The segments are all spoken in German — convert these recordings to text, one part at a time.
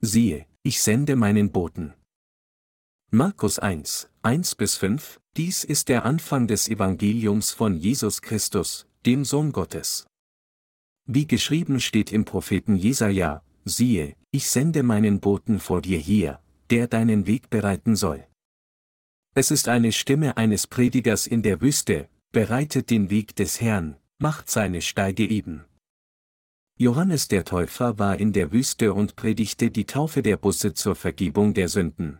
Siehe, ich sende meinen Boten. Markus 1, 1 bis 5, dies ist der Anfang des Evangeliums von Jesus Christus, dem Sohn Gottes. Wie geschrieben steht im Propheten Jesaja, siehe, ich sende meinen Boten vor dir hier, der deinen Weg bereiten soll. Es ist eine Stimme eines Predigers in der Wüste, bereitet den Weg des Herrn, macht seine Steige eben. Johannes der Täufer war in der Wüste und predigte die Taufe der Busse zur Vergebung der Sünden.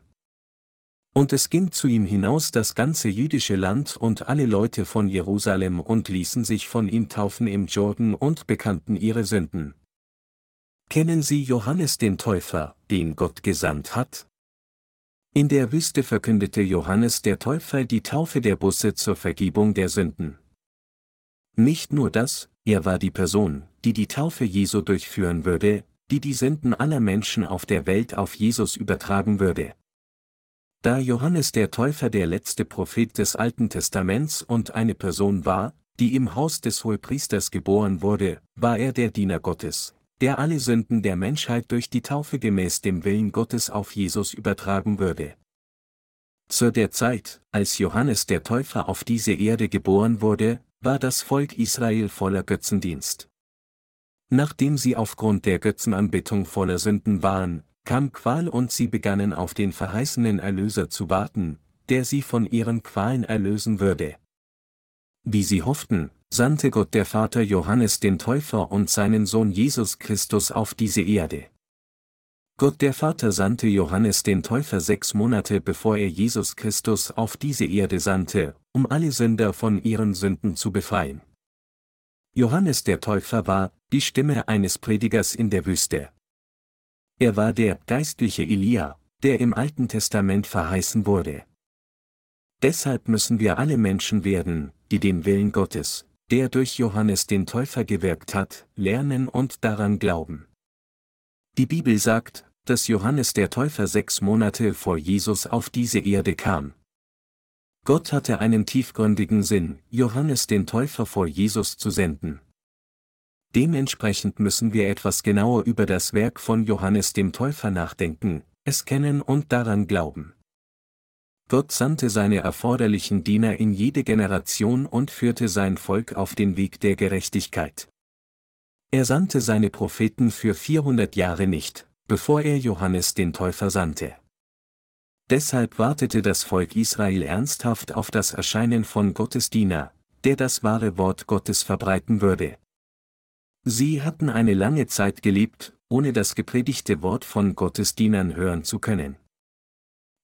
Und es ging zu ihm hinaus das ganze jüdische Land und alle Leute von Jerusalem und ließen sich von ihm taufen im Jordan und bekannten ihre Sünden. Kennen Sie Johannes den Täufer, den Gott gesandt hat? In der Wüste verkündete Johannes der Täufer die Taufe der Busse zur Vergebung der Sünden. Nicht nur das, er war die Person, die die Taufe Jesu durchführen würde, die die Sünden aller Menschen auf der Welt auf Jesus übertragen würde. Da Johannes der Täufer der letzte Prophet des Alten Testaments und eine Person war, die im Haus des Hohepriesters geboren wurde, war er der Diener Gottes, der alle Sünden der Menschheit durch die Taufe gemäß dem Willen Gottes auf Jesus übertragen würde. Zu der Zeit, als Johannes der Täufer auf diese Erde geboren wurde, war das Volk Israel voller Götzendienst. Nachdem sie aufgrund der Götzenanbetung voller Sünden waren, kam Qual und sie begannen auf den verheißenen Erlöser zu warten, der sie von ihren Qualen erlösen würde. Wie sie hofften, sandte Gott der Vater Johannes den Täufer und seinen Sohn Jesus Christus auf diese Erde. Gott der Vater sandte Johannes den Täufer sechs Monate bevor er Jesus Christus auf diese Erde sandte, um alle Sünder von ihren Sünden zu befreien. Johannes der Täufer war die Stimme eines Predigers in der Wüste. Er war der geistliche Elia, der im Alten Testament verheißen wurde. Deshalb müssen wir alle Menschen werden, die den Willen Gottes, der durch Johannes den Täufer gewirkt hat, lernen und daran glauben. Die Bibel sagt, dass Johannes der Täufer sechs Monate vor Jesus auf diese Erde kam. Gott hatte einen tiefgründigen Sinn, Johannes den Täufer vor Jesus zu senden. Dementsprechend müssen wir etwas genauer über das Werk von Johannes dem Täufer nachdenken, es kennen und daran glauben. Gott sandte seine erforderlichen Diener in jede Generation und führte sein Volk auf den Weg der Gerechtigkeit. Er sandte seine Propheten für 400 Jahre nicht, bevor er Johannes den Täufer sandte. Deshalb wartete das Volk Israel ernsthaft auf das Erscheinen von Gottes Diener, der das wahre Wort Gottes verbreiten würde. Sie hatten eine lange Zeit gelebt, ohne das gepredigte Wort von Gottes Dienern hören zu können.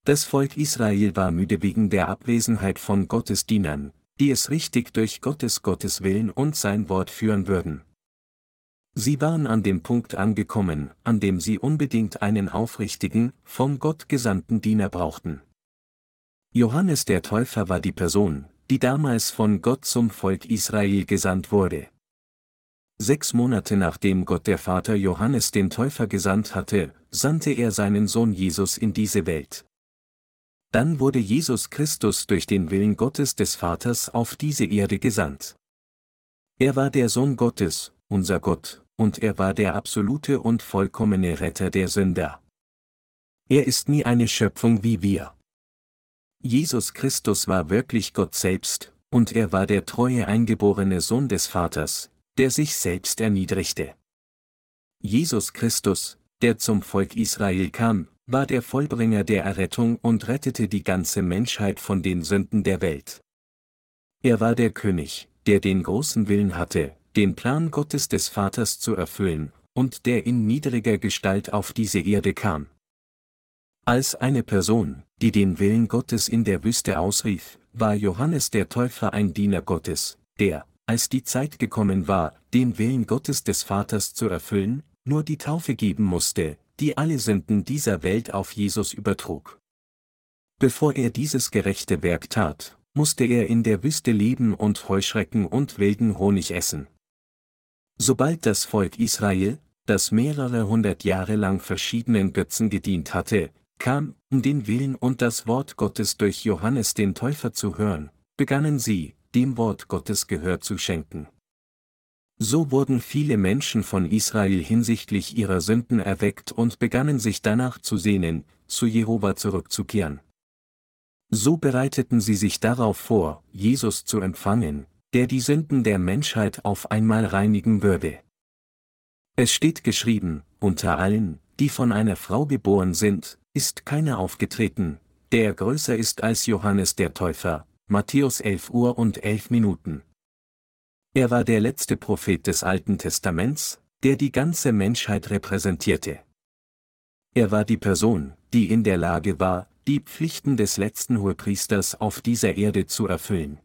Das Volk Israel war müde wegen der Abwesenheit von Gottes Dienern, die es richtig durch Gottes Gottes Willen und sein Wort führen würden. Sie waren an dem Punkt angekommen, an dem sie unbedingt einen aufrichtigen, von Gott gesandten Diener brauchten. Johannes der Täufer war die Person, die damals von Gott zum Volk Israel gesandt wurde. Sechs Monate nachdem Gott der Vater Johannes den Täufer gesandt hatte, sandte er seinen Sohn Jesus in diese Welt. Dann wurde Jesus Christus durch den Willen Gottes des Vaters auf diese Erde gesandt. Er war der Sohn Gottes, unser Gott, und er war der absolute und vollkommene Retter der Sünder. Er ist nie eine Schöpfung wie wir. Jesus Christus war wirklich Gott selbst, und er war der treue eingeborene Sohn des Vaters, der sich selbst erniedrigte. Jesus Christus, der zum Volk Israel kam, war der Vollbringer der Errettung und rettete die ganze Menschheit von den Sünden der Welt. Er war der König, der den großen Willen hatte, den Plan Gottes des Vaters zu erfüllen, und der in niedriger Gestalt auf diese Erde kam. Als eine Person, die den Willen Gottes in der Wüste ausrief, war Johannes der Täufer ein Diener Gottes, der, als die Zeit gekommen war, den Willen Gottes des Vaters zu erfüllen, nur die Taufe geben musste, die alle Sünden dieser Welt auf Jesus übertrug. Bevor er dieses gerechte Werk tat, musste er in der Wüste leben und Heuschrecken und wilden Honig essen. Sobald das Volk Israel, das mehrere hundert Jahre lang verschiedenen Götzen gedient hatte, kam, um den Willen und das Wort Gottes durch Johannes den Täufer zu hören, begannen sie, dem Wort Gottes Gehör zu schenken. So wurden viele Menschen von Israel hinsichtlich ihrer Sünden erweckt und begannen sich danach zu sehnen, zu Jehova zurückzukehren. So bereiteten sie sich darauf vor, Jesus zu empfangen, der die Sünden der Menschheit auf einmal reinigen würde. Es steht geschrieben, unter allen, die von einer Frau geboren sind, ist keiner aufgetreten, der größer ist als Johannes der Täufer, Matthäus 11 Uhr und 11 Minuten. Er war der letzte Prophet des Alten Testaments, der die ganze Menschheit repräsentierte. Er war die Person, die in der Lage war, die Pflichten des letzten Hohepriesters auf dieser Erde zu erfüllen.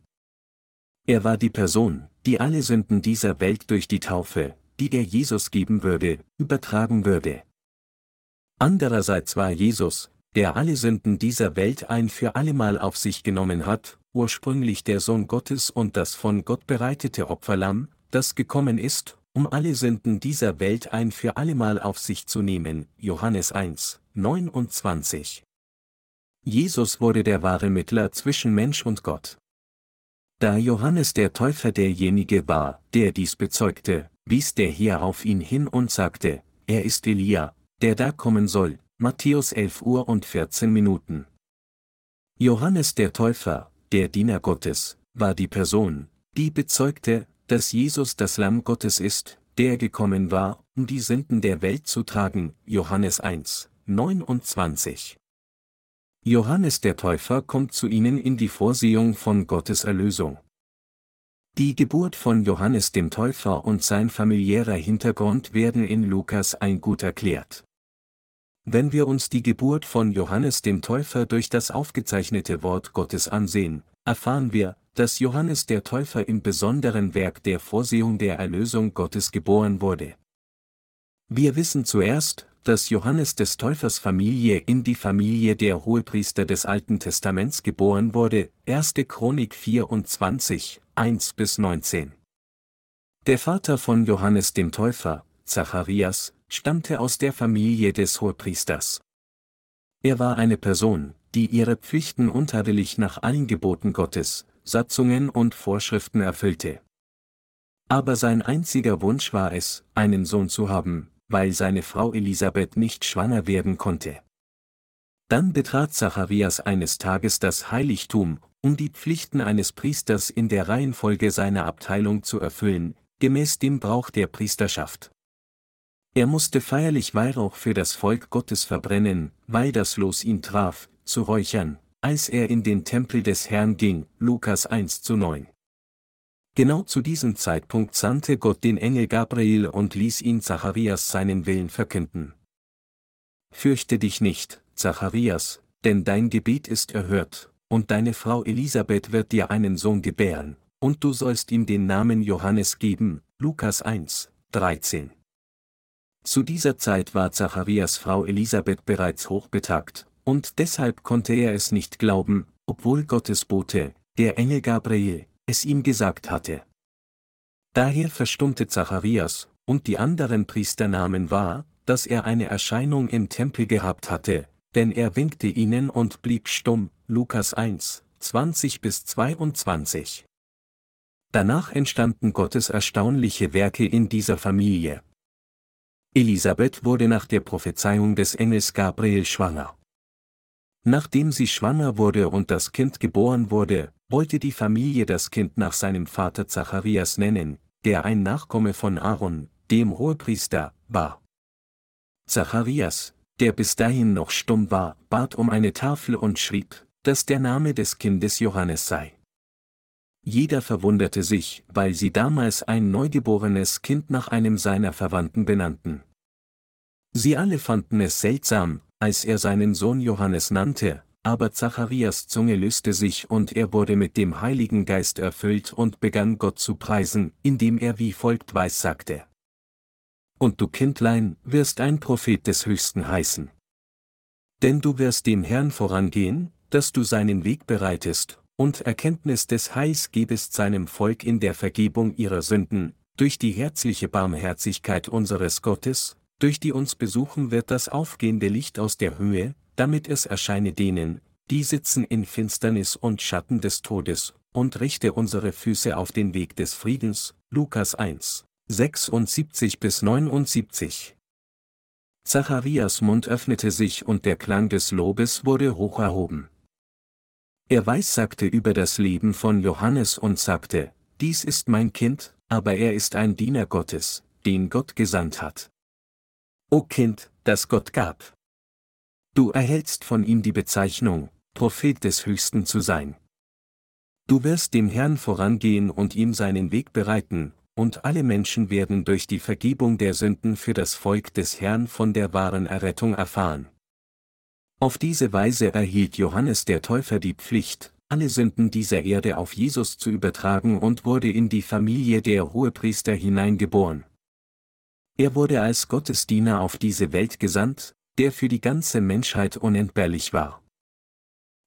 Er war die Person, die alle Sünden dieser Welt durch die Taufe, die er Jesus geben würde, übertragen würde. Andererseits war Jesus, der alle Sünden dieser Welt ein für allemal auf sich genommen hat, ursprünglich der Sohn Gottes und das von Gott bereitete Opferlamm, das gekommen ist, um alle Sünden dieser Welt ein für allemal auf sich zu nehmen. Johannes 1, 29. Jesus wurde der wahre Mittler zwischen Mensch und Gott. Da Johannes der Täufer derjenige war, der dies bezeugte, wies der Herr auf ihn hin und sagte, er ist Elia, der da kommen soll, Matthäus 11 Uhr und 14 Minuten. Johannes der Täufer, der Diener Gottes, war die Person, die bezeugte, dass Jesus das Lamm Gottes ist, der gekommen war, um die Sünden der Welt zu tragen, Johannes 1, 29. Johannes der Täufer kommt zu ihnen in die Vorsehung von Gottes Erlösung. Die Geburt von Johannes dem Täufer und sein familiärer Hintergrund werden in Lukas ein gut erklärt. Wenn wir uns die Geburt von Johannes dem Täufer durch das aufgezeichnete Wort Gottes ansehen, erfahren wir, dass Johannes der Täufer im besonderen Werk der Vorsehung der Erlösung Gottes geboren wurde. Wir wissen zuerst, dass Johannes des Täufers Familie in die Familie der Hohepriester des Alten Testaments geboren wurde, 1. Chronik 24, 1 bis 19. Der Vater von Johannes dem Täufer, Zacharias, stammte aus der Familie des Hohepriesters. Er war eine Person, die ihre Pflichten untadelig nach allen Geboten Gottes, Satzungen und Vorschriften erfüllte. Aber sein einziger Wunsch war es, einen Sohn zu haben, weil seine Frau Elisabeth nicht schwanger werden konnte. Dann betrat Zacharias eines Tages das Heiligtum, um die Pflichten eines Priesters in der Reihenfolge seiner Abteilung zu erfüllen, gemäß dem Brauch der Priesterschaft. Er musste feierlich Weihrauch für das Volk Gottes verbrennen, weil das Los ihn traf, zu räuchern, als er in den Tempel des Herrn ging, Lukas 1 zu 9. Genau zu diesem Zeitpunkt sandte Gott den Engel Gabriel und ließ ihn Zacharias seinen Willen verkünden. Fürchte dich nicht, Zacharias, denn dein Gebet ist erhört, und deine Frau Elisabeth wird dir einen Sohn gebären, und du sollst ihm den Namen Johannes geben, Lukas 1, 13. Zu dieser Zeit war Zacharias Frau Elisabeth bereits hochbetagt, und deshalb konnte er es nicht glauben, obwohl Gottes Bote, der Engel Gabriel, es ihm gesagt hatte. Daher verstummte Zacharias, und die anderen Priester nahmen wahr, dass er eine Erscheinung im Tempel gehabt hatte, denn er winkte ihnen und blieb stumm, Lukas 1, 20 bis 22. Danach entstanden Gottes erstaunliche Werke in dieser Familie. Elisabeth wurde nach der Prophezeiung des Engels Gabriel schwanger. Nachdem sie schwanger wurde und das Kind geboren wurde, wollte die Familie das Kind nach seinem Vater Zacharias nennen, der ein Nachkomme von Aaron, dem Hohepriester, war. Zacharias, der bis dahin noch stumm war, bat um eine Tafel und schrieb, dass der Name des Kindes Johannes sei. Jeder verwunderte sich, weil sie damals ein neugeborenes Kind nach einem seiner Verwandten benannten. Sie alle fanden es seltsam, als er seinen Sohn Johannes nannte, aber Zacharias Zunge löste sich und er wurde mit dem Heiligen Geist erfüllt und begann Gott zu preisen, indem er wie folgt weissagte. Und du Kindlein, wirst ein Prophet des Höchsten heißen. Denn du wirst dem Herrn vorangehen, dass du seinen Weg bereitest, und Erkenntnis des Heils gebest seinem Volk in der Vergebung ihrer Sünden, durch die herzliche Barmherzigkeit unseres Gottes, durch die uns besuchen wird das aufgehende Licht aus der Höhe, damit es erscheine denen, die sitzen in Finsternis und Schatten des Todes, und richte unsere Füße auf den Weg des Friedens, Lukas 1, 76 bis 79. Zacharias Mund öffnete sich und der Klang des Lobes wurde hoch erhoben. Er weissagte über das Leben von Johannes und sagte, dies ist mein Kind, aber er ist ein Diener Gottes, den Gott gesandt hat. O Kind, das Gott gab. Du erhältst von ihm die Bezeichnung, Prophet des Höchsten zu sein. Du wirst dem Herrn vorangehen und ihm seinen Weg bereiten, und alle Menschen werden durch die Vergebung der Sünden für das Volk des Herrn von der wahren Errettung erfahren. Auf diese Weise erhielt Johannes der Täufer die Pflicht, alle Sünden dieser Erde auf Jesus zu übertragen und wurde in die Familie der Hohepriester hineingeboren. Er wurde als Gottesdiener auf diese Welt gesandt, der für die ganze Menschheit unentbehrlich war.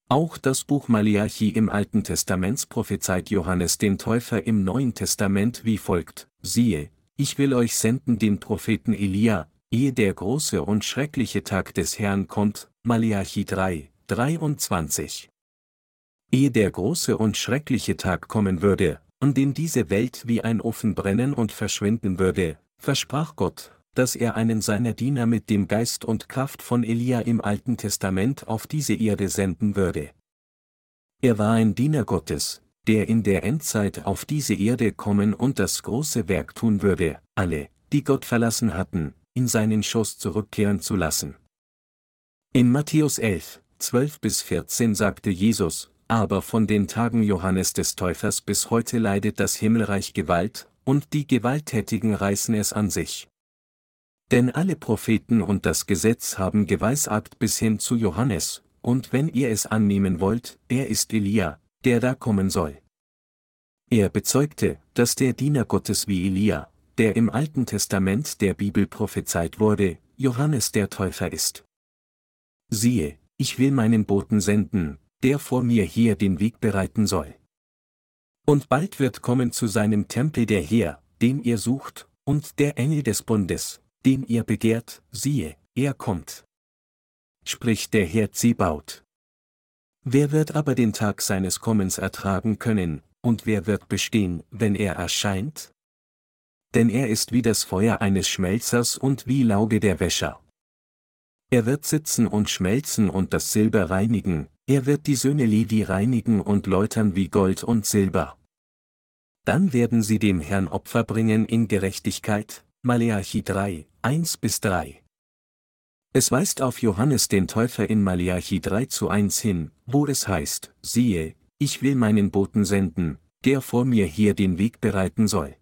Auch das Buch Malachi im Alten Testament prophezeit Johannes den Täufer im Neuen Testament wie folgt, siehe, ich will euch senden den Propheten Elia, ehe der große und schreckliche Tag des Herrn kommt, Malachi 3, 23. Ehe der große und schreckliche Tag kommen würde, und in diese Welt wie ein Ofen brennen und verschwinden würde, versprach Gott, dass er einen seiner Diener mit dem Geist und Kraft von Elia im Alten Testament auf diese Erde senden würde. Er war ein Diener Gottes, der in der Endzeit auf diese Erde kommen und das große Werk tun würde, alle, die Gott verlassen hatten, in seinen Schoß zurückkehren zu lassen. In Matthäus 11, 12 bis 14 sagte Jesus, aber von den Tagen Johannes des Täufers bis heute leidet das Himmelreich Gewalt, und die Gewalttätigen reißen es an sich. Denn alle Propheten und das Gesetz haben geweissagt bis hin zu Johannes, und wenn ihr es annehmen wollt, er ist Elia, der da kommen soll. Er bezeugte, dass der Diener Gottes wie Elia, der im Alten Testament der Bibel prophezeit wurde, Johannes der Täufer ist. Siehe, ich will meinen Boten senden, der vor mir hier den Weg bereiten soll. Und bald wird kommen zu seinem Tempel der Herr, den ihr sucht, und der Engel des Bundes, den ihr begehrt, siehe, er kommt. Spricht der Herr Zebaut. Wer wird aber den Tag seines Kommens ertragen können, und wer wird bestehen, wenn er erscheint? Denn er ist wie das Feuer eines Schmelzers und wie Lauge der Wäscher. Er wird sitzen und schmelzen und das Silber reinigen, er wird die Söhne Levi reinigen und läutern wie Gold und Silber. Dann werden sie dem Herrn Opfer bringen in Gerechtigkeit, Maleachi 3, 1 bis 3. Es weist auf Johannes den Täufer in Maleachi 3 zu 1 hin, wo es heißt, siehe, ich will meinen Boten senden, der vor mir hier den Weg bereiten soll.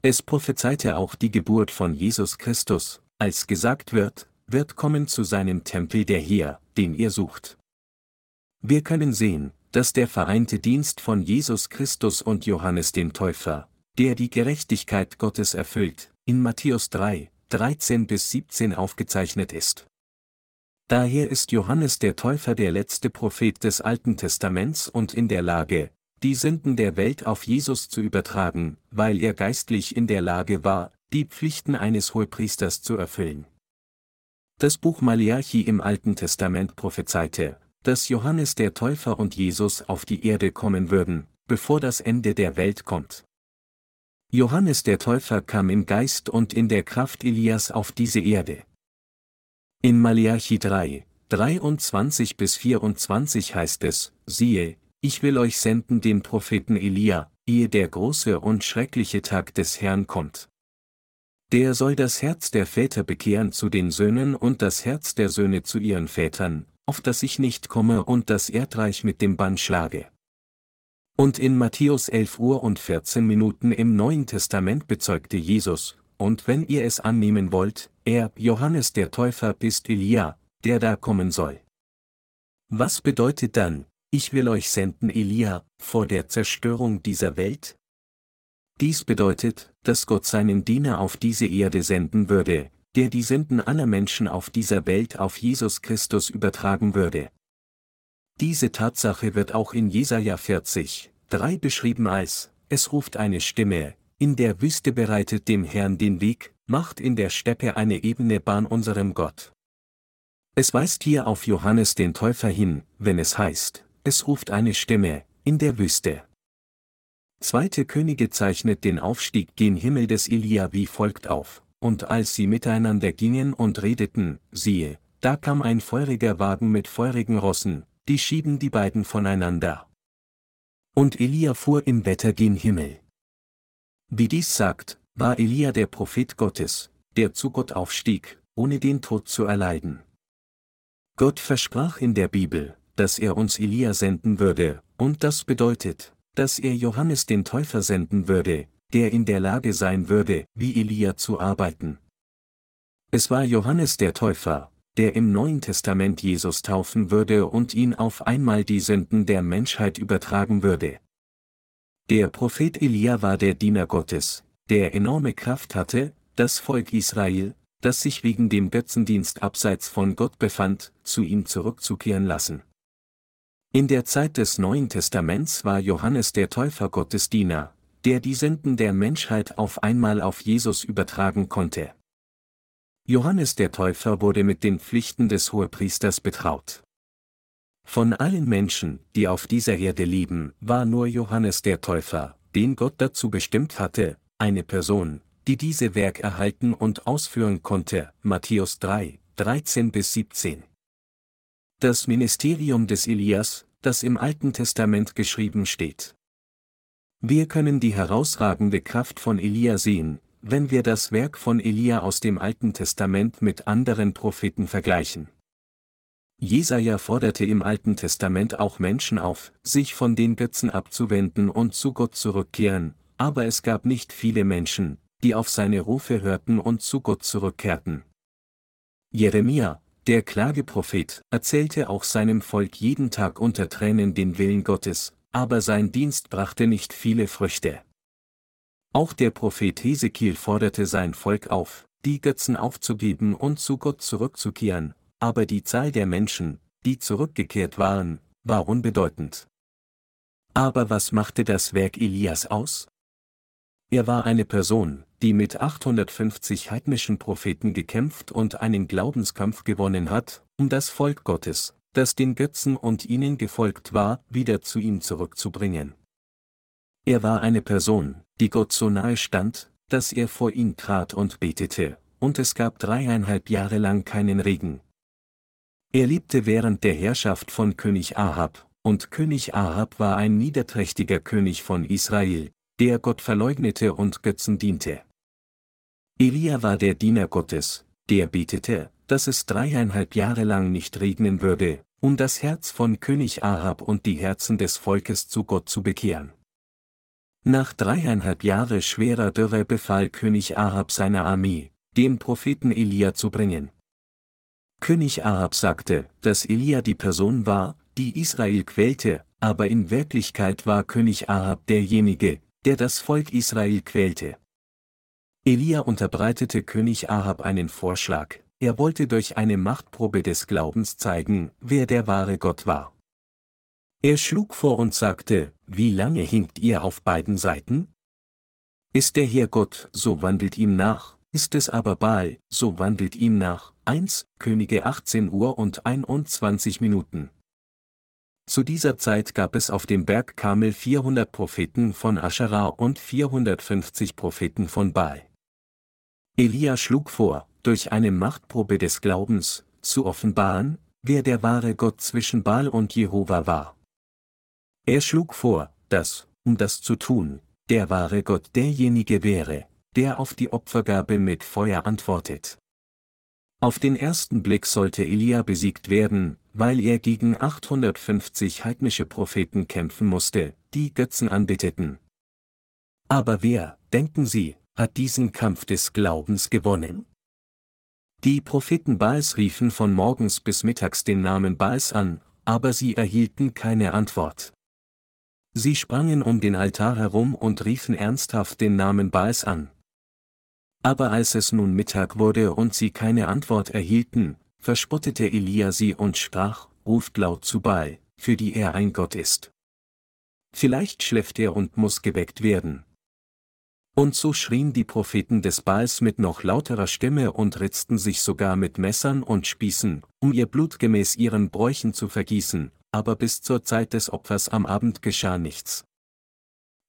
Es prophezeite auch die Geburt von Jesus Christus, als gesagt wird, wird kommen zu seinem Tempel der hier, den ihr sucht. Wir können sehen, dass der vereinte Dienst von Jesus Christus und Johannes dem Täufer, der die Gerechtigkeit Gottes erfüllt, in Matthäus 3, 13 bis 17 aufgezeichnet ist. Daher ist Johannes der Täufer der letzte Prophet des Alten Testaments und in der Lage, die Sünden der Welt auf Jesus zu übertragen, weil er geistlich in der Lage war, die Pflichten eines Hohepriesters zu erfüllen. Das Buch Malachi im Alten Testament prophezeite, dass Johannes der Täufer und Jesus auf die Erde kommen würden, bevor das Ende der Welt kommt. Johannes der Täufer kam im Geist und in der Kraft Elias auf diese Erde. In Malachi 3, 23 bis 24 heißt es, siehe, ich will euch senden den Propheten Elia, ehe der große und schreckliche Tag des Herrn kommt. Der soll das Herz der Väter bekehren zu den Söhnen und das Herz der Söhne zu ihren Vätern, auf dass ich nicht komme und das Erdreich mit dem Bann schlage. Und in Matthäus 11 Uhr und 14 Minuten im Neuen Testament bezeugte Jesus, und wenn ihr es annehmen wollt, er, Johannes der Täufer, ist Elia, der da kommen soll. Was bedeutet dann, ich will euch senden Elia, vor der Zerstörung dieser Welt? Dies bedeutet, dass Gott seinen Diener auf diese Erde senden würde, der die Sünden aller Menschen auf dieser Welt auf Jesus Christus übertragen würde. Diese Tatsache wird auch in Jesaja 40, 3 beschrieben als, es ruft eine Stimme, in der Wüste bereitet dem Herrn den Weg, macht in der Steppe eine ebene Bahn unserem Gott. Es weist hier auf Johannes den Täufer hin, wenn es heißt, es ruft eine Stimme, in der Wüste. Zweite Könige zeichnet den Aufstieg gen Himmel des Elia wie folgt auf, und als sie miteinander gingen und redeten, siehe, da kam ein feuriger Wagen mit feurigen Rossen, die schieben die beiden voneinander. Und Elia fuhr im Wetter gen Himmel. Wie dies sagt, war Elia der Prophet Gottes, der zu Gott aufstieg, ohne den Tod zu erleiden. Gott versprach in der Bibel, dass er uns Elia senden würde, und das bedeutet, dass er Johannes den Täufer senden würde, der in der Lage sein würde, wie Elia zu arbeiten. Es war Johannes der Täufer, der im Neuen Testament Jesus taufen würde und ihn auf einmal die Sünden der Menschheit übertragen würde. Der Prophet Elia war der Diener Gottes, der enorme Kraft hatte, das Volk Israel, das sich wegen dem Götzendienst abseits von Gott befand, zu ihm zurückzukehren lassen. In der Zeit des Neuen Testaments war Johannes der Täufer Gottes Diener, der die Sünden der Menschheit auf einmal auf Jesus übertragen konnte. Johannes der Täufer wurde mit den Pflichten des Hohepriesters betraut. Von allen Menschen, die auf dieser Erde leben, war nur Johannes der Täufer, den Gott dazu bestimmt hatte, eine Person, die diese Werk erhalten und ausführen konnte. Matthäus 3, 13 bis 17. Das Ministerium des Elias, das im Alten Testament geschrieben steht. Wir können die herausragende Kraft von Elia sehen, wenn wir das Werk von Elia aus dem Alten Testament mit anderen Propheten vergleichen. Jesaja forderte im Alten Testament auch Menschen auf, sich von den Götzen abzuwenden und zu Gott zurückkehren, aber es gab nicht viele Menschen, die auf seine Rufe hörten und zu Gott zurückkehrten. Jeremia, der Klageprophet, erzählte auch seinem Volk jeden Tag unter Tränen den Willen Gottes, aber sein Dienst brachte nicht viele Früchte. Auch der Prophet Hesekiel forderte sein Volk auf, die Götzen aufzugeben und zu Gott zurückzukehren, aber die Zahl der Menschen, die zurückgekehrt waren, war unbedeutend. Aber was machte das Werk Elias aus? Er war eine Person, die mit 850 heidnischen Propheten gekämpft und einen Glaubenskampf gewonnen hat, um das Volk Gottes, das den Götzen und ihnen gefolgt war, wieder zu ihm zurückzubringen. Er war eine Person, die Gott so nahe stand, dass er vor ihn trat und betete, und es gab dreieinhalb Jahre lang keinen Regen. Er lebte während der Herrschaft von König Ahab, und König Ahab war ein niederträchtiger König von Israel, der Gott verleugnete und Götzen diente. Elia war der Diener Gottes, der betete, dass es dreieinhalb Jahre lang nicht regnen würde, um das Herz von König Ahab und die Herzen des Volkes zu Gott zu bekehren. Nach dreieinhalb Jahre schwerer Dürre befahl König Ahab seiner Armee, den Propheten Elia zu bringen. König Ahab sagte, dass Elia die Person war, die Israel quälte, aber in Wirklichkeit war König Ahab derjenige, der das Volk Israel quälte. Elia unterbreitete König Ahab einen Vorschlag, er wollte durch eine Machtprobe des Glaubens zeigen, wer der wahre Gott war. Er schlug vor und sagte, wie lange hinkt ihr auf beiden Seiten? Ist der Herr Gott, so wandelt ihm nach, ist es aber Baal, so wandelt ihm nach. 1 Könige 18 Uhr und 21 Minuten. Zu dieser Zeit gab es auf dem Berg Kamel 400 Propheten von Aschera und 450 Propheten von Baal. Elia schlug vor, durch eine Machtprobe des Glaubens, zu offenbaren, wer der wahre Gott zwischen Baal und Jehova war. Er schlug vor, dass, um das zu tun, der wahre Gott derjenige wäre, der auf die Opfergabe mit Feuer antwortet. Auf den ersten Blick sollte Elia besiegt werden, weil er gegen 850 heidnische Propheten kämpfen musste, die Götzen anbeteten. Aber wer, denken Sie, hat diesen Kampf des Glaubens gewonnen? Die Propheten Baals riefen von morgens bis mittags den Namen Baals an, aber sie erhielten keine Antwort. Sie sprangen um den Altar herum und riefen ernsthaft den Namen Baals an. Aber als es nun Mittag wurde und sie keine Antwort erhielten, verspottete Elia sie und sprach, ruft laut zu Baal, für die er ein Gott ist. Vielleicht schläft er und muss geweckt werden. Und so schrien die Propheten des Baals mit noch lauterer Stimme und ritzten sich sogar mit Messern und Spießen, um ihr Blut gemäß ihren Bräuchen zu vergießen, aber bis zur Zeit des Opfers am Abend geschah nichts.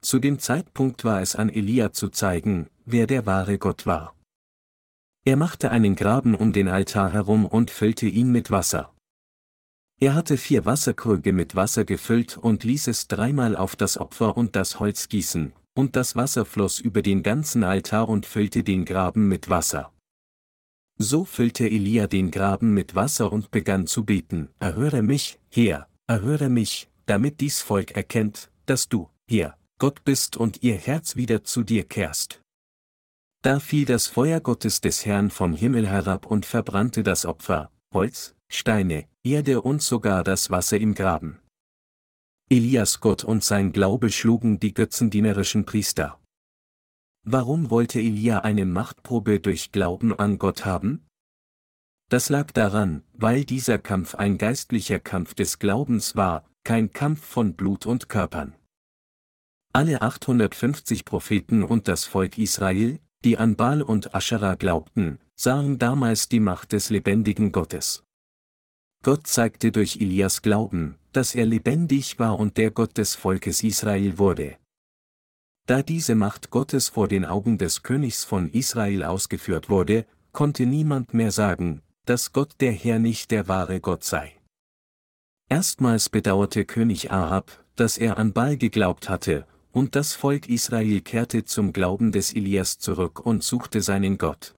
Zu dem Zeitpunkt war es an Elia zu zeigen, wer der wahre Gott war. Er machte einen Graben um den Altar herum und füllte ihn mit Wasser. Er hatte vier Wasserkrüge mit Wasser gefüllt und ließ es dreimal auf das Opfer und das Holz gießen, und das Wasser floss über den ganzen Altar und füllte den Graben mit Wasser. So füllte Elia den Graben mit Wasser und begann zu beten, Erhöre mich, Herr, erhöre mich, damit dies Volk erkennt, dass du, Herr, Gott bist und ihr Herz wieder zu dir kehrst. Da fiel das Feuer Gottes des Herrn vom Himmel herab und verbrannte das Opfer, Holz, Steine, Erde und sogar das Wasser im Graben. Elias Gott und sein Glaube schlugen die götzendienerischen Priester. Warum wollte Elia eine Machtprobe durch Glauben an Gott haben? Das lag daran, weil dieser Kampf ein geistlicher Kampf des Glaubens war, kein Kampf von Blut und Körpern. Alle 850 Propheten und das Volk Israel, die an Baal und Aschera glaubten, sahen damals die Macht des lebendigen Gottes. Gott zeigte durch Elias Glauben, dass er lebendig war und der Gott des Volkes Israel wurde. Da diese Macht Gottes vor den Augen des Königs von Israel ausgeführt wurde, konnte niemand mehr sagen, dass Gott der Herr nicht der wahre Gott sei. Erstmals bedauerte König Ahab, dass er an Baal geglaubt hatte, und das Volk Israel kehrte zum Glauben des Elias zurück und suchte seinen Gott.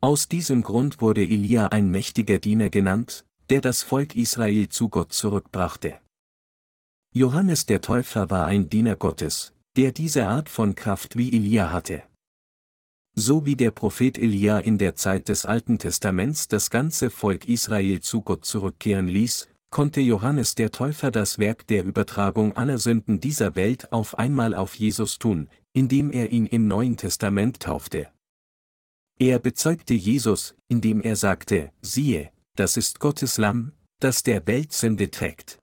Aus diesem Grund wurde Elia ein mächtiger Diener genannt, der das Volk Israel zu Gott zurückbrachte. Johannes der Täufer war ein Diener Gottes, der diese Art von Kraft wie Elia hatte. So wie der Prophet Elia in der Zeit des Alten Testaments das ganze Volk Israel zu Gott zurückkehren ließ, konnte Johannes der Täufer das Werk der Übertragung aller Sünden dieser Welt auf einmal auf Jesus tun, indem er ihn im Neuen Testament taufte. Er bezeugte Jesus, indem er sagte, siehe, das ist Gottes Lamm, das der Welt Sünde trägt.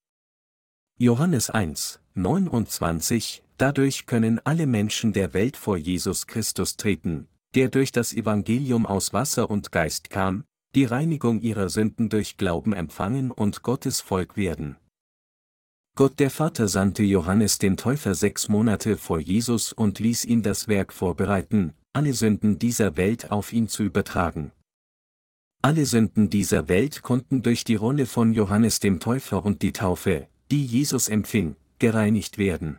Johannes 1, 29, dadurch können alle Menschen der Welt vor Jesus Christus treten, der durch das Evangelium aus Wasser und Geist kam, die Reinigung ihrer Sünden durch Glauben empfangen und Gottes Volk werden. Gott der Vater sandte Johannes den Täufer sechs Monate vor Jesus und ließ ihn das Werk vorbereiten, alle Sünden dieser Welt auf ihn zu übertragen. Alle Sünden dieser Welt konnten durch die Rolle von Johannes dem Täufer und die Taufe, die Jesus empfing, gereinigt werden.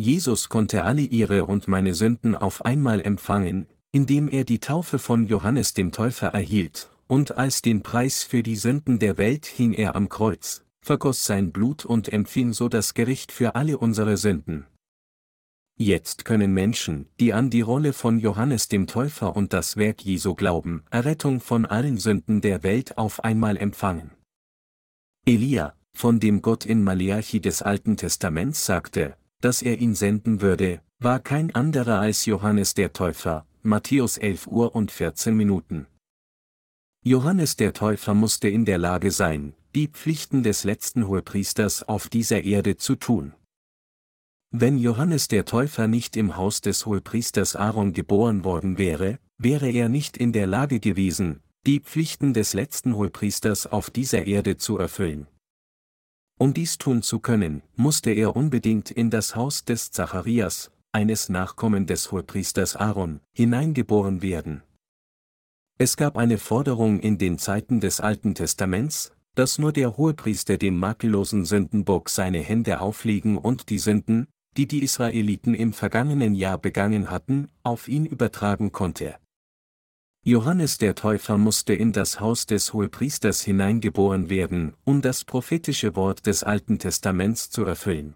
Jesus konnte alle ihre und meine Sünden auf einmal empfangen, indem er die Taufe von Johannes dem Täufer erhielt, und als den Preis für die Sünden der Welt hing er am Kreuz, vergoss sein Blut und empfing so das Gericht für alle unsere Sünden. Jetzt können Menschen, die an die Rolle von Johannes dem Täufer und das Werk Jesu glauben, Errettung von allen Sünden der Welt auf einmal empfangen. Elia, von dem Gott in Maleachi des Alten Testaments sagte, dass er ihn senden würde, war kein anderer als Johannes der Täufer, Matthäus 11 Uhr und 14 Minuten. Johannes der Täufer musste in der Lage sein, die Pflichten des letzten Hohepriesters auf dieser Erde zu tun. Wenn Johannes der Täufer nicht im Haus des Hohepriesters Aaron geboren worden wäre, wäre er nicht in der Lage gewesen, die Pflichten des letzten Hohepriesters auf dieser Erde zu erfüllen. Um dies tun zu können, musste er unbedingt in das Haus des Zacharias, eines Nachkommen des Hohepriesters Aaron, hineingeboren werden. Es gab eine Forderung in den Zeiten des Alten Testaments, dass nur der Hohepriester dem makellosen Sündenbock seine Hände auflegen und die Sünden, die die Israeliten im vergangenen Jahr begangen hatten, auf ihn übertragen konnte. Johannes der Täufer musste in das Haus des Hohepriesters hineingeboren werden, um das prophetische Wort des Alten Testaments zu erfüllen.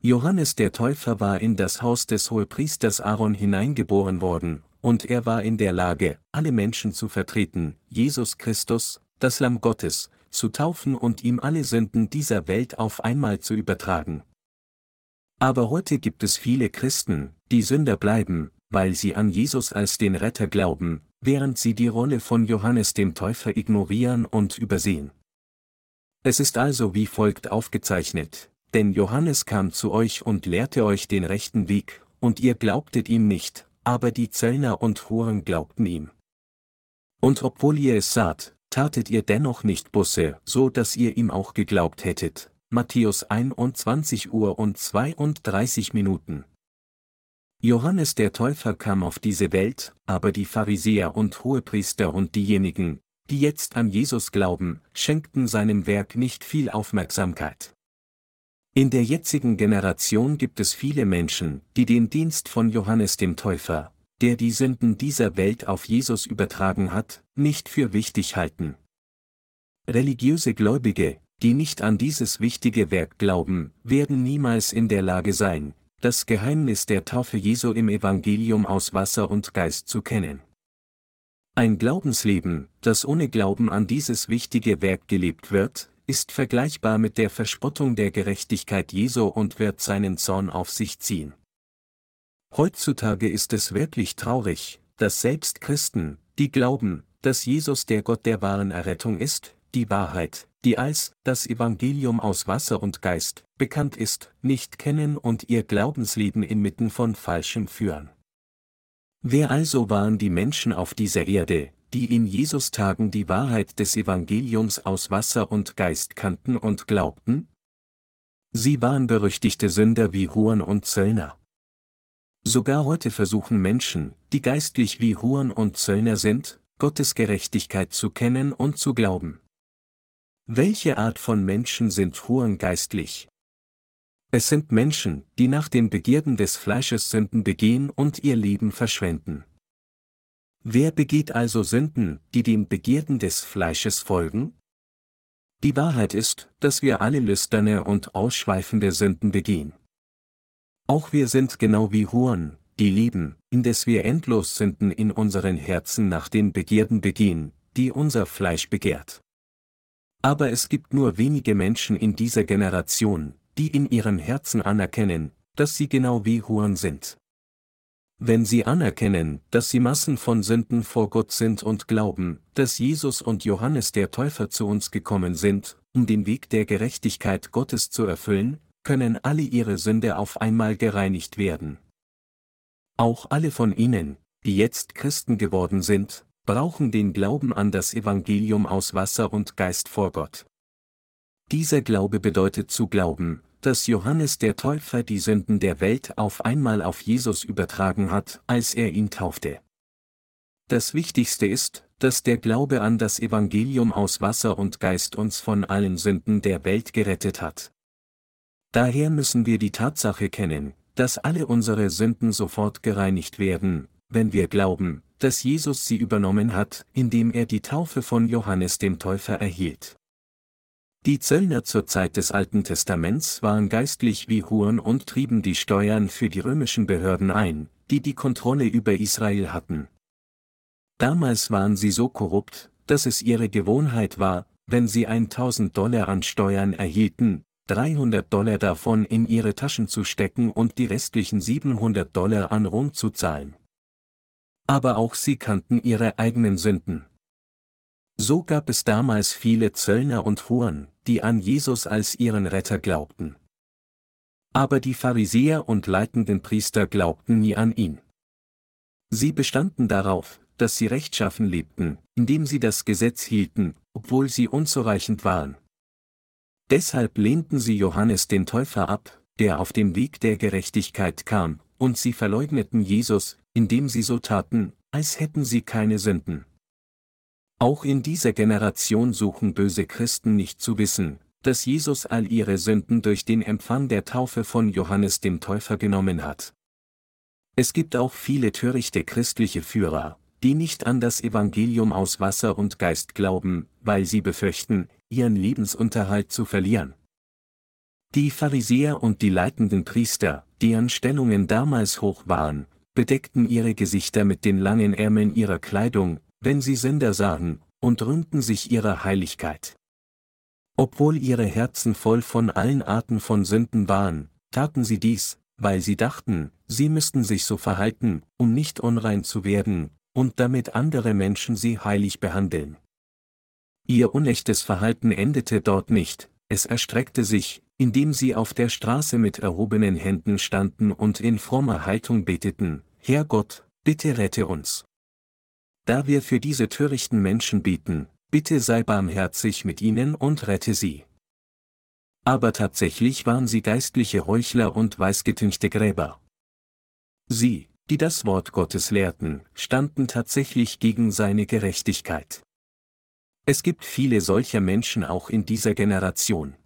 Johannes der Täufer war in das Haus des Hohepriesters Aaron hineingeboren worden, und er war in der Lage, alle Menschen zu vertreten, Jesus Christus, das Lamm Gottes, zu taufen und ihm alle Sünden dieser Welt auf einmal zu übertragen. Aber heute gibt es viele Christen, die Sünder bleiben, weil sie an Jesus als den Retter glauben, während sie die Rolle von Johannes dem Täufer ignorieren und übersehen. Es ist also wie folgt aufgezeichnet, denn Johannes kam zu euch und lehrte euch den rechten Weg, und ihr glaubtet ihm nicht, aber die Zöllner und Huren glaubten ihm. Und obwohl ihr es saht, tatet ihr dennoch nicht Busse, so dass ihr ihm auch geglaubt hättet, Matthäus 21 Uhr und 32 Minuten. Johannes der Täufer kam auf diese Welt, aber die Pharisäer und Hohepriester und diejenigen, die jetzt an Jesus glauben, schenkten seinem Werk nicht viel Aufmerksamkeit. In der jetzigen Generation gibt es viele Menschen, die den Dienst von Johannes dem Täufer, der die Sünden dieser Welt auf Jesus übertragen hat, nicht für wichtig halten. Religiöse Gläubige, die nicht an dieses wichtige Werk glauben, werden niemals in der Lage sein, das Geheimnis der Taufe Jesu im Evangelium aus Wasser und Geist zu kennen. Ein Glaubensleben, das ohne Glauben an dieses wichtige Werk gelebt wird, ist vergleichbar mit der Verspottung der Gerechtigkeit Jesu und wird seinen Zorn auf sich ziehen. Heutzutage ist es wirklich traurig, dass selbst Christen, die glauben, dass Jesus der Gott der wahren Errettung ist, die Wahrheit, die als das Evangelium aus Wasser und Geist bekannt ist, nicht kennen und ihr Glaubensleben inmitten von Falschem führen. Wer also waren die Menschen auf dieser Erde, die in Jesus Tagen die Wahrheit des Evangeliums aus Wasser und Geist kannten und glaubten? Sie waren berüchtigte Sünder wie Huren und Zöllner. Sogar heute versuchen Menschen, die geistlich wie Huren und Zöllner sind, Gottes Gerechtigkeit zu kennen und zu glauben. Welche Art von Menschen sind Huren geistlich? Es sind Menschen, die nach den Begierden des Fleisches Sünden begehen und ihr Leben verschwenden. Wer begeht also Sünden, die dem Begierden des Fleisches folgen? Die Wahrheit ist, dass wir alle lüsterne und ausschweifende Sünden begehen. Auch wir sind genau wie Huren, die lieben, indes wir endlos Sünden in unseren Herzen nach den Begierden begehen, die unser Fleisch begehrt. Aber es gibt nur wenige Menschen in dieser Generation, die in ihrem Herzen anerkennen, dass sie genau wie Huren sind. Wenn sie anerkennen, dass sie Massen von Sünden vor Gott sind und glauben, dass Jesus und Johannes der Täufer zu uns gekommen sind, um den Weg der Gerechtigkeit Gottes zu erfüllen, können alle ihre Sünde auf einmal gereinigt werden. Auch alle von ihnen, die jetzt Christen geworden sind, brauchen den Glauben an das Evangelium aus Wasser und Geist vor Gott. Dieser Glaube bedeutet zu glauben, dass Johannes der Täufer die Sünden der Welt auf einmal auf Jesus übertragen hat, als er ihn taufte. Das Wichtigste ist, dass der Glaube an das Evangelium aus Wasser und Geist uns von allen Sünden der Welt gerettet hat. Daher müssen wir die Tatsache kennen, dass alle unsere Sünden sofort gereinigt werden, wenn wir glauben, dass Jesus sie übernommen hat, indem er die Taufe von Johannes dem Täufer erhielt. Die Zöllner zur Zeit des Alten Testaments waren geistlich wie Huren und trieben die Steuern für die römischen Behörden ein, die die Kontrolle über Israel hatten. Damals waren sie so korrupt, dass es ihre Gewohnheit war, wenn sie 1000 Dollar an Steuern erhielten, 300 Dollar davon in ihre Taschen zu stecken und die restlichen 700 Dollar an Rom zu zahlen. Aber auch sie kannten ihre eigenen Sünden. So gab es damals viele Zöllner und Huren, die an Jesus als ihren Retter glaubten. Aber die Pharisäer und leitenden Priester glaubten nie an ihn. Sie bestanden darauf, dass sie rechtschaffen lebten, indem sie das Gesetz hielten, obwohl sie unzureichend waren. Deshalb lehnten sie Johannes den Täufer ab, der auf dem Weg der Gerechtigkeit kam, und sie verleugneten Jesus, indem sie so taten, als hätten sie keine Sünden. Auch in dieser Generation suchen böse Christen nicht zu wissen, dass Jesus all ihre Sünden durch den Empfang der Taufe von Johannes dem Täufer genommen hat. Es gibt auch viele törichte christliche Führer, die nicht an das Evangelium aus Wasser und Geist glauben, weil sie befürchten, ihren Lebensunterhalt zu verlieren. Die Pharisäer und die leitenden Priester, deren Stellungen damals hoch waren, bedeckten ihre Gesichter mit den langen Ärmeln ihrer Kleidung, wenn sie Sünder sahen, und rühmten sich ihrer Heiligkeit. Obwohl ihre Herzen voll von allen Arten von Sünden waren, taten sie dies, weil sie dachten, sie müssten sich so verhalten, um nicht unrein zu werden, und damit andere Menschen sie heilig behandeln. Ihr unechtes Verhalten endete dort nicht, es erstreckte sich, indem sie auf der Straße mit erhobenen Händen standen und in frommer Haltung beteten, Herr Gott, bitte rette uns. Da wir für diese törichten Menschen bieten, bitte sei barmherzig mit ihnen und rette sie. Aber tatsächlich waren sie geistliche Heuchler und weißgetünchte Gräber. Sie, die das Wort Gottes lehrten, standen tatsächlich gegen seine Gerechtigkeit. Es gibt viele solcher Menschen auch in dieser Generation.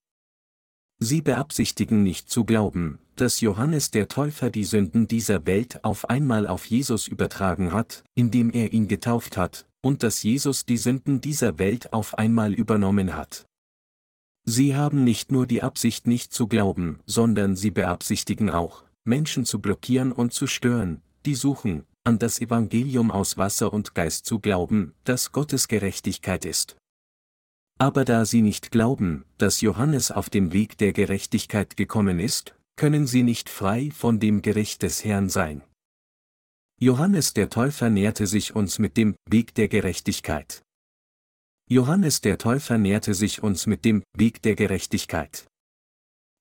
Sie beabsichtigen nicht zu glauben, dass Johannes der Täufer die Sünden dieser Welt auf einmal auf Jesus übertragen hat, indem er ihn getauft hat, und dass Jesus die Sünden dieser Welt auf einmal übernommen hat. Sie haben nicht nur die Absicht nicht zu glauben, sondern sie beabsichtigen auch, Menschen zu blockieren und zu stören, die suchen, an das Evangelium aus Wasser und Geist zu glauben, das Gottes Gerechtigkeit ist. Aber da sie nicht glauben, dass Johannes auf dem Weg der Gerechtigkeit gekommen ist, können sie nicht frei von dem Gericht des Herrn sein. Johannes der Täufer näherte sich uns mit dem Weg der Gerechtigkeit. Johannes der Täufer näherte sich uns mit dem Weg der Gerechtigkeit.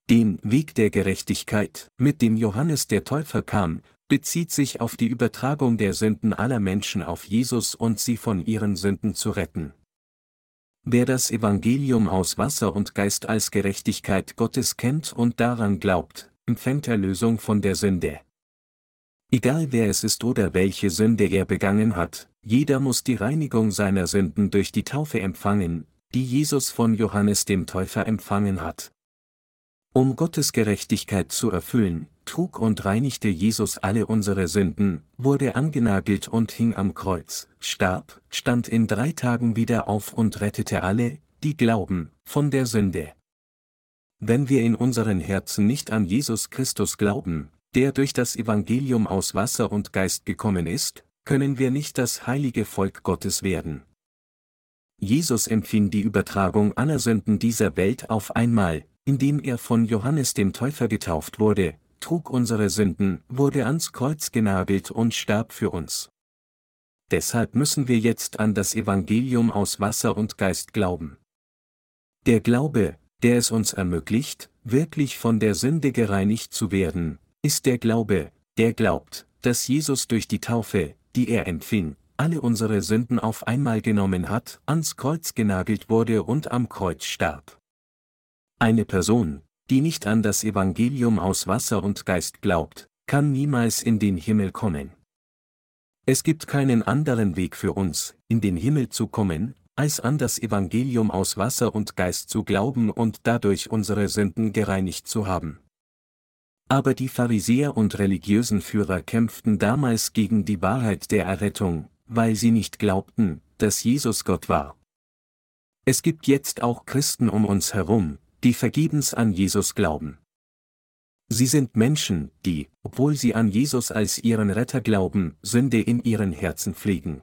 Den Weg der Gerechtigkeit, mit dem Johannes der Täufer kam, bezieht sich auf die Übertragung der Sünden aller Menschen auf Jesus und sie von ihren Sünden zu retten. Wer das Evangelium aus Wasser und Geist als Gerechtigkeit Gottes kennt und daran glaubt, empfängt Erlösung von der Sünde. Egal wer es ist oder welche Sünde er begangen hat, jeder muss die Reinigung seiner Sünden durch die Taufe empfangen, die Jesus von Johannes dem Täufer empfangen hat. Um Gottes Gerechtigkeit zu erfüllen, trug und reinigte Jesus alle unsere Sünden, wurde angenagelt und hing am Kreuz, starb, stand in drei Tagen wieder auf und rettete alle, die glauben, von der Sünde. Wenn wir in unseren Herzen nicht an Jesus Christus glauben, der durch das Evangelium aus Wasser und Geist gekommen ist, können wir nicht das heilige Volk Gottes werden. Jesus empfing die Übertragung aller Sünden dieser Welt auf einmal, indem er von Johannes dem Täufer getauft wurde, trug unsere Sünden, wurde ans Kreuz genagelt und starb für uns. Deshalb müssen wir jetzt an das Evangelium aus Wasser und Geist glauben. Der Glaube, der es uns ermöglicht, wirklich von der Sünde gereinigt zu werden, ist der Glaube, der glaubt, dass Jesus durch die Taufe, die er empfing, alle unsere Sünden auf einmal genommen hat, ans Kreuz genagelt wurde und am Kreuz starb. Eine Person, die nicht an das Evangelium aus Wasser und Geist glaubt, kann niemals in den Himmel kommen. Es gibt keinen anderen Weg für uns, in den Himmel zu kommen, als an das Evangelium aus Wasser und Geist zu glauben und dadurch unsere Sünden gereinigt zu haben. Aber die Pharisäer und religiösen Führer kämpften damals gegen die Wahrheit der Errettung, weil sie nicht glaubten, dass Jesus Gott war. Es gibt jetzt auch Christen um uns herum, die vergebens an Jesus glauben. Sie sind Menschen, die, obwohl sie an Jesus als ihren Retter glauben, Sünde in ihren Herzen pflegen.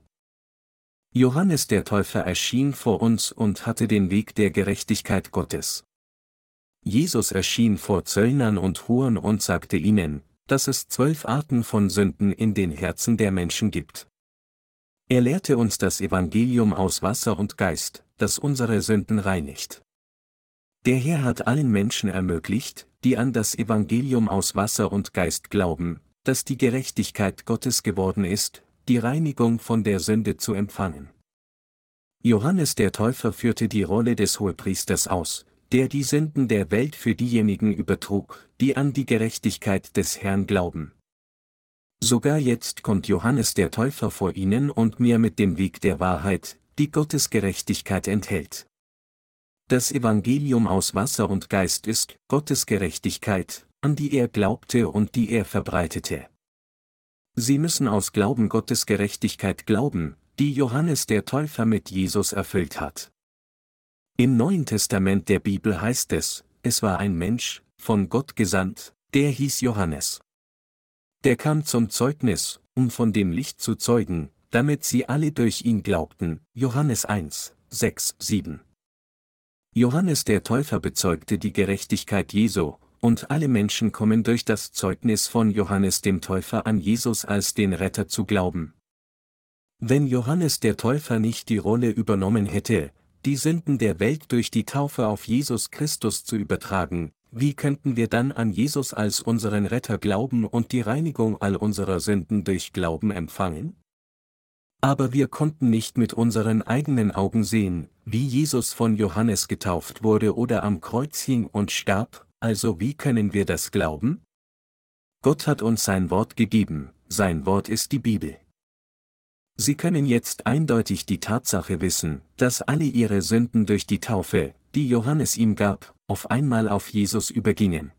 Johannes der Täufer erschien vor uns und hatte den Weg der Gerechtigkeit Gottes. Jesus erschien vor Zöllnern und Huren und sagte ihnen, dass es zwölf Arten von Sünden in den Herzen der Menschen gibt. Er lehrte uns das Evangelium aus Wasser und Geist, das unsere Sünden reinigt. Der Herr hat allen Menschen ermöglicht, die an das Evangelium aus Wasser und Geist glauben, dass die Gerechtigkeit Gottes geworden ist, die Reinigung von der Sünde zu empfangen. Johannes der Täufer führte die Rolle des Hohepriesters aus, der die Sünden der Welt für diejenigen übertrug, die an die Gerechtigkeit des Herrn glauben. Sogar jetzt kommt Johannes der Täufer vor ihnen und mir mit dem Weg der Wahrheit, die Gottes Gerechtigkeit enthält. Das Evangelium aus Wasser und Geist ist Gottes Gerechtigkeit, an die er glaubte und die er verbreitete. Sie müssen aus Glauben Gottes Gerechtigkeit glauben, die Johannes der Täufer mit Jesus erfüllt hat. Im Neuen Testament der Bibel heißt es, es war ein Mensch, von Gott gesandt, der hieß Johannes. Der kam zum Zeugnis, um von dem Licht zu zeugen, damit sie alle durch ihn glaubten. Johannes 1, 6, 7. Johannes der Täufer bezeugte die Gerechtigkeit Jesu, und alle Menschen kommen durch das Zeugnis von Johannes dem Täufer an Jesus als den Retter zu glauben. Wenn Johannes der Täufer nicht die Rolle übernommen hätte, die Sünden der Welt durch die Taufe auf Jesus Christus zu übertragen, wie könnten wir dann an Jesus als unseren Retter glauben und die Reinigung all unserer Sünden durch Glauben empfangen? Aber wir konnten nicht mit unseren eigenen Augen sehen, wie Jesus von Johannes getauft wurde oder am Kreuz hing und starb, also wie können wir das glauben? Gott hat uns sein Wort gegeben, sein Wort ist die Bibel. Sie können jetzt eindeutig die Tatsache wissen, dass alle ihre Sünden durch die Taufe, die Johannes ihm gab, auf einmal auf Jesus übergingen.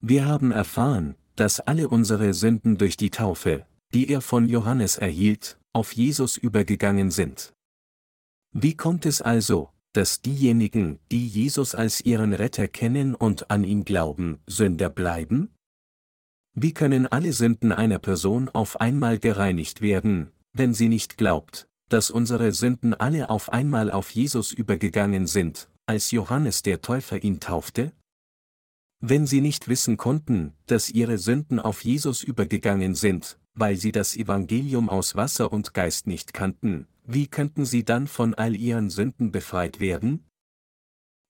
Wir haben erfahren, dass alle unsere Sünden durch die Taufe, die er von Johannes erhielt, auf Jesus übergegangen sind. Wie kommt es also, dass diejenigen, die Jesus als ihren Retter kennen und an ihn glauben, Sünder bleiben? Wie können alle Sünden einer Person auf einmal gereinigt werden, wenn sie nicht glaubt, dass unsere Sünden alle auf einmal auf Jesus übergegangen sind, als Johannes der Täufer ihn taufte? Wenn sie nicht wissen konnten, dass ihre Sünden auf Jesus übergegangen sind, weil sie das Evangelium aus Wasser und Geist nicht kannten, wie könnten sie dann von all ihren Sünden befreit werden?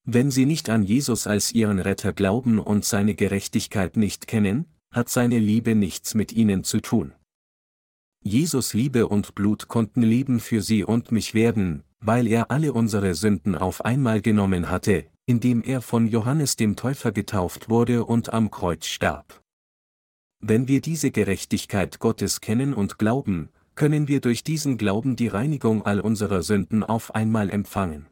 Wenn sie nicht an Jesus als ihren Retter glauben und seine Gerechtigkeit nicht kennen, hat seine Liebe nichts mit ihnen zu tun. Jesus Liebe und Blut konnten Leben für sie und mich werden, weil er alle unsere Sünden auf einmal genommen hatte, indem er von Johannes dem Täufer getauft wurde und am Kreuz starb. Wenn wir diese Gerechtigkeit Gottes kennen und glauben, können wir durch diesen Glauben die Reinigung all unserer Sünden auf einmal empfangen.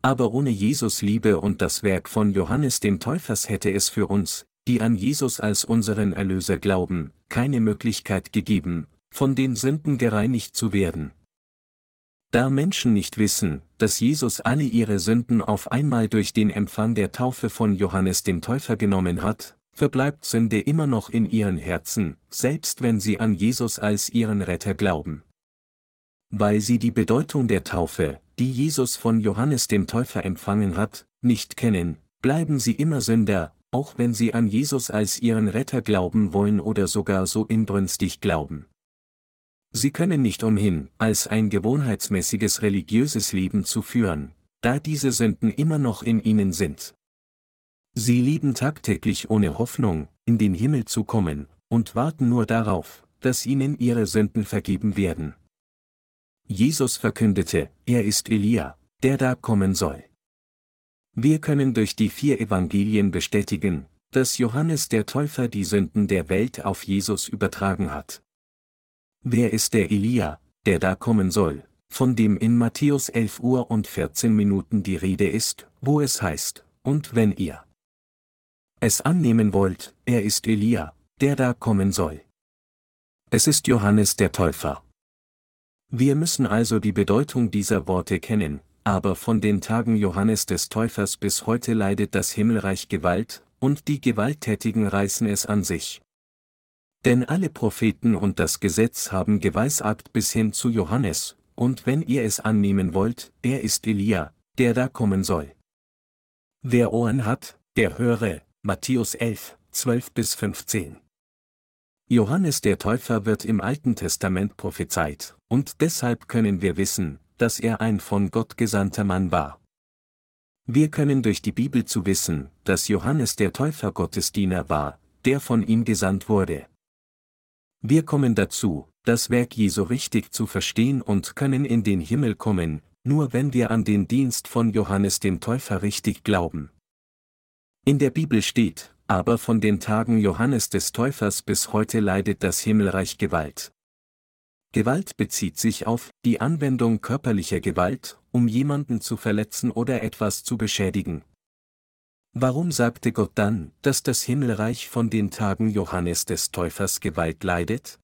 Aber ohne Jesus Liebe und das Werk von Johannes dem Täufers hätte es für uns, die an Jesus als unseren Erlöser glauben, keine Möglichkeit gegeben, von den Sünden gereinigt zu werden. Da Menschen nicht wissen, dass Jesus alle ihre Sünden auf einmal durch den Empfang der Taufe von Johannes dem Täufer genommen hat, verbleibt Sünde immer noch in ihren Herzen, selbst wenn sie an Jesus als ihren Retter glauben. Weil sie die Bedeutung der Taufe, die Jesus von Johannes dem Täufer empfangen hat, nicht kennen, bleiben sie immer Sünder, auch wenn sie an Jesus als ihren Retter glauben wollen oder sogar so inbrünstig glauben. Sie können nicht umhin, als ein gewohnheitsmäßiges religiöses Leben zu führen, da diese Sünden immer noch in ihnen sind. Sie lieben tagtäglich ohne Hoffnung, in den Himmel zu kommen, und warten nur darauf, dass ihnen ihre Sünden vergeben werden. Jesus verkündete, er ist Elia, der da kommen soll. Wir können durch die vier Evangelien bestätigen, dass Johannes der Täufer die Sünden der Welt auf Jesus übertragen hat. Wer ist der Elia, der da kommen soll, von dem in Matthäus 11 Uhr und 14 Minuten die Rede ist, wo es heißt, und wenn ihr es annehmen wollt, er ist Elia, der da kommen soll. Es ist Johannes der Täufer. Wir müssen also die Bedeutung dieser Worte kennen, aber von den Tagen Johannes des Täufers bis heute leidet das Himmelreich Gewalt, und die Gewalttätigen reißen es an sich. Denn alle Propheten und das Gesetz haben geweissagt bis hin zu Johannes, und wenn ihr es annehmen wollt, er ist Elia, der da kommen soll. Wer Ohren hat, der höre, Matthäus 11, 12 bis 15. Johannes der Täufer wird im Alten Testament prophezeit, und deshalb können wir wissen, dass er ein von Gott gesandter Mann war. Wir können durch die Bibel zu wissen, dass Johannes der Täufer Gottes Diener war, der von ihm gesandt wurde. Wir kommen dazu, das Werk Jesu richtig zu verstehen und können in den Himmel kommen, nur wenn wir an den Dienst von Johannes dem Täufer richtig glauben. In der Bibel steht, aber von den Tagen Johannes des Täufers bis heute leidet das Himmelreich Gewalt. Gewalt bezieht sich auf die Anwendung körperlicher Gewalt, um jemanden zu verletzen oder etwas zu beschädigen. Warum sagte Gott dann, dass das Himmelreich von den Tagen Johannes des Täufers Gewalt leidet?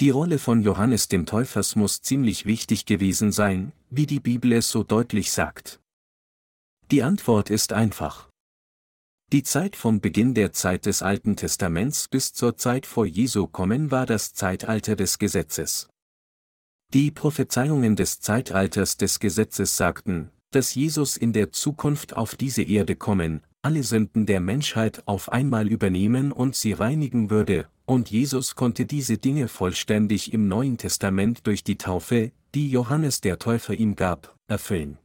Die Rolle von Johannes dem Täufers muss ziemlich wichtig gewesen sein, wie die Bibel es so deutlich sagt. Die Antwort ist einfach. Die Zeit vom Beginn der Zeit des Alten Testaments bis zur Zeit vor Jesu kommen war das Zeitalter des Gesetzes. Die Prophezeiungen des Zeitalters des Gesetzes sagten, dass Jesus in der Zukunft auf diese Erde kommen, alle Sünden der Menschheit auf einmal übernehmen und sie reinigen würde, und Jesus konnte diese Dinge vollständig im Neuen Testament durch die Taufe, die Johannes der Täufer ihm gab, erfüllen.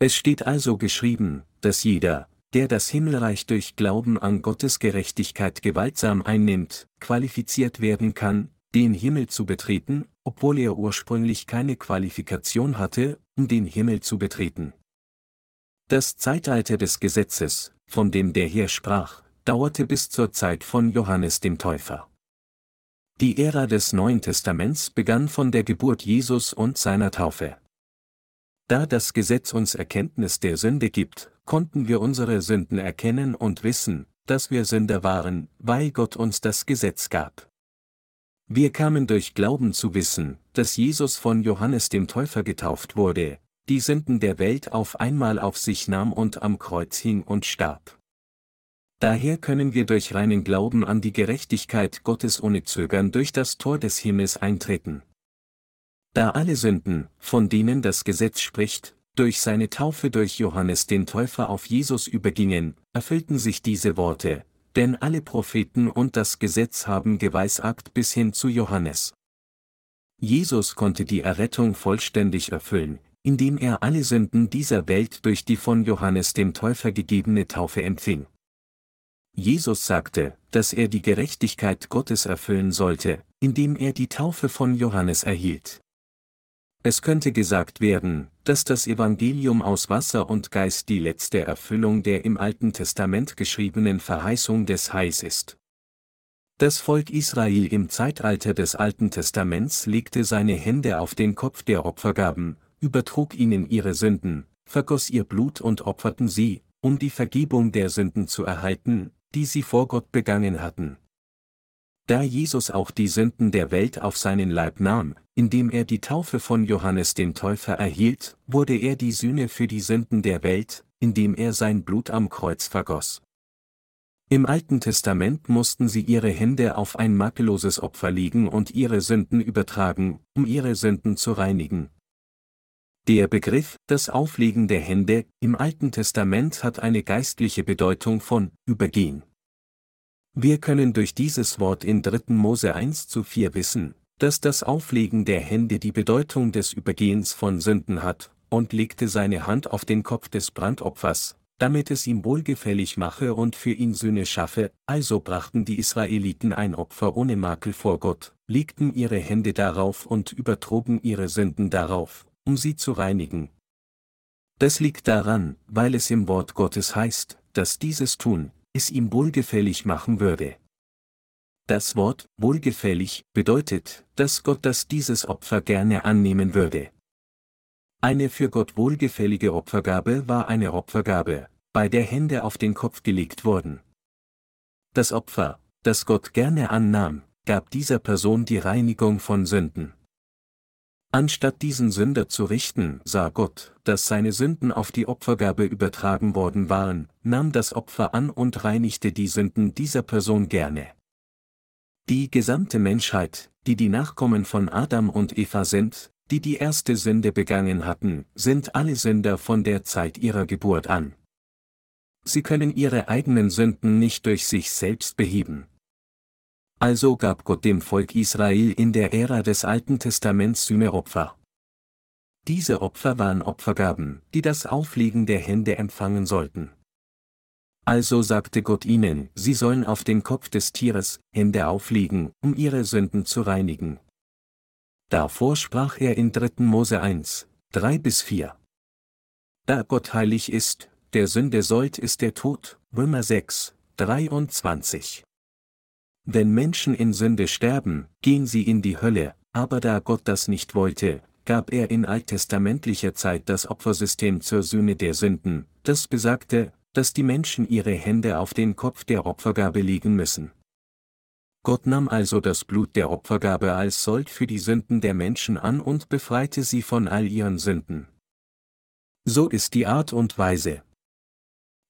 Es steht also geschrieben, dass jeder, der das Himmelreich durch Glauben an Gottes Gerechtigkeit gewaltsam einnimmt, qualifiziert werden kann, den Himmel zu betreten, obwohl er ursprünglich keine Qualifikation hatte, um den Himmel zu betreten. Das Zeitalter des Gesetzes, von dem der Herr sprach, dauerte bis zur Zeit von Johannes dem Täufer. Die Ära des Neuen Testaments begann von der Geburt Jesus und seiner Taufe. Da das Gesetz uns Erkenntnis der Sünde gibt, konnten wir unsere Sünden erkennen und wissen, dass wir Sünder waren, weil Gott uns das Gesetz gab. Wir kamen durch Glauben zu wissen, dass Jesus von Johannes dem Täufer getauft wurde, die Sünden der Welt auf einmal auf sich nahm und am Kreuz hing und starb. Daher können wir durch reinen Glauben an die Gerechtigkeit Gottes ohne Zögern durch das Tor des Himmels eintreten. Da alle Sünden, von denen das Gesetz spricht, durch seine Taufe durch Johannes den Täufer auf Jesus übergingen, erfüllten sich diese Worte, denn alle Propheten und das Gesetz haben geweissagt bis hin zu Johannes. Jesus konnte die Errettung vollständig erfüllen, indem er alle Sünden dieser Welt durch die von Johannes dem Täufer gegebene Taufe empfing. Jesus sagte, dass er die Gerechtigkeit Gottes erfüllen sollte, indem er die Taufe von Johannes erhielt. Es könnte gesagt werden, dass das Evangelium aus Wasser und Geist die letzte Erfüllung der im Alten Testament geschriebenen Verheißung des Heils ist. Das Volk Israel im Zeitalter des Alten Testaments legte seine Hände auf den Kopf der Opfergaben, übertrug ihnen ihre Sünden, vergoss ihr Blut und opferten sie, um die Vergebung der Sünden zu erhalten, die sie vor Gott begangen hatten. Da Jesus auch die Sünden der Welt auf seinen Leib nahm, indem er die Taufe von Johannes dem Täufer erhielt, wurde er die Sühne für die Sünden der Welt, indem er sein Blut am Kreuz vergoss. Im Alten Testament mussten sie ihre Hände auf ein makelloses Opfer legen und ihre Sünden übertragen, um ihre Sünden zu reinigen. Der Begriff, das Auflegen der Hände, im Alten Testament hat eine geistliche Bedeutung von übergehen. Wir können durch dieses Wort in 3. Mose 1 zu 4 wissen, dass das Auflegen der Hände die Bedeutung des Übergehens von Sünden hat, und legte seine Hand auf den Kopf des Brandopfers, damit es ihm wohlgefällig mache und für ihn Sühne schaffe, also brachten die Israeliten ein Opfer ohne Makel vor Gott, legten ihre Hände darauf und übertrugen ihre Sünden darauf, um sie zu reinigen. Das liegt daran, weil es im Wort Gottes heißt, dass dieses Tun, es ihm wohlgefällig machen würde. Das Wort wohlgefällig bedeutet, dass Gott das dieses Opfer gerne annehmen würde. Eine für Gott wohlgefällige Opfergabe war eine Opfergabe, bei der Hände auf den Kopf gelegt wurden. Das Opfer, das Gott gerne annahm, gab dieser Person die Reinigung von Sünden. Anstatt diesen Sünder zu richten, sah Gott, dass seine Sünden auf die Opfergabe übertragen worden waren, nahm das Opfer an und reinigte die Sünden dieser Person gerne. Die gesamte Menschheit, die die Nachkommen von Adam und Eva sind, die die erste Sünde begangen hatten, sind alle Sünder von der Zeit ihrer Geburt an. Sie können ihre eigenen Sünden nicht durch sich selbst beheben. Also gab Gott dem Volk Israel in der Ära des Alten Testaments Sühneopfer. Diese Opfer waren Opfergaben, die das Auflegen der Hände empfangen sollten. Also sagte Gott ihnen, sie sollen auf den Kopf des Tieres Hände auflegen, um ihre Sünden zu reinigen. Davor sprach er in 3. Mose 1, 3 bis 4. Da Gott heilig ist, der Sünde sollt ist der Tod, Römer 6, 23. Wenn Menschen in Sünde sterben, gehen sie in die Hölle, aber da Gott das nicht wollte, gab er in alttestamentlicher Zeit das Opfersystem zur Sühne der Sünden, das besagte, dass die Menschen ihre Hände auf den Kopf der Opfergabe legen müssen. Gott nahm also das Blut der Opfergabe als Sold für die Sünden der Menschen an und befreite sie von all ihren Sünden. So ist die Art und Weise.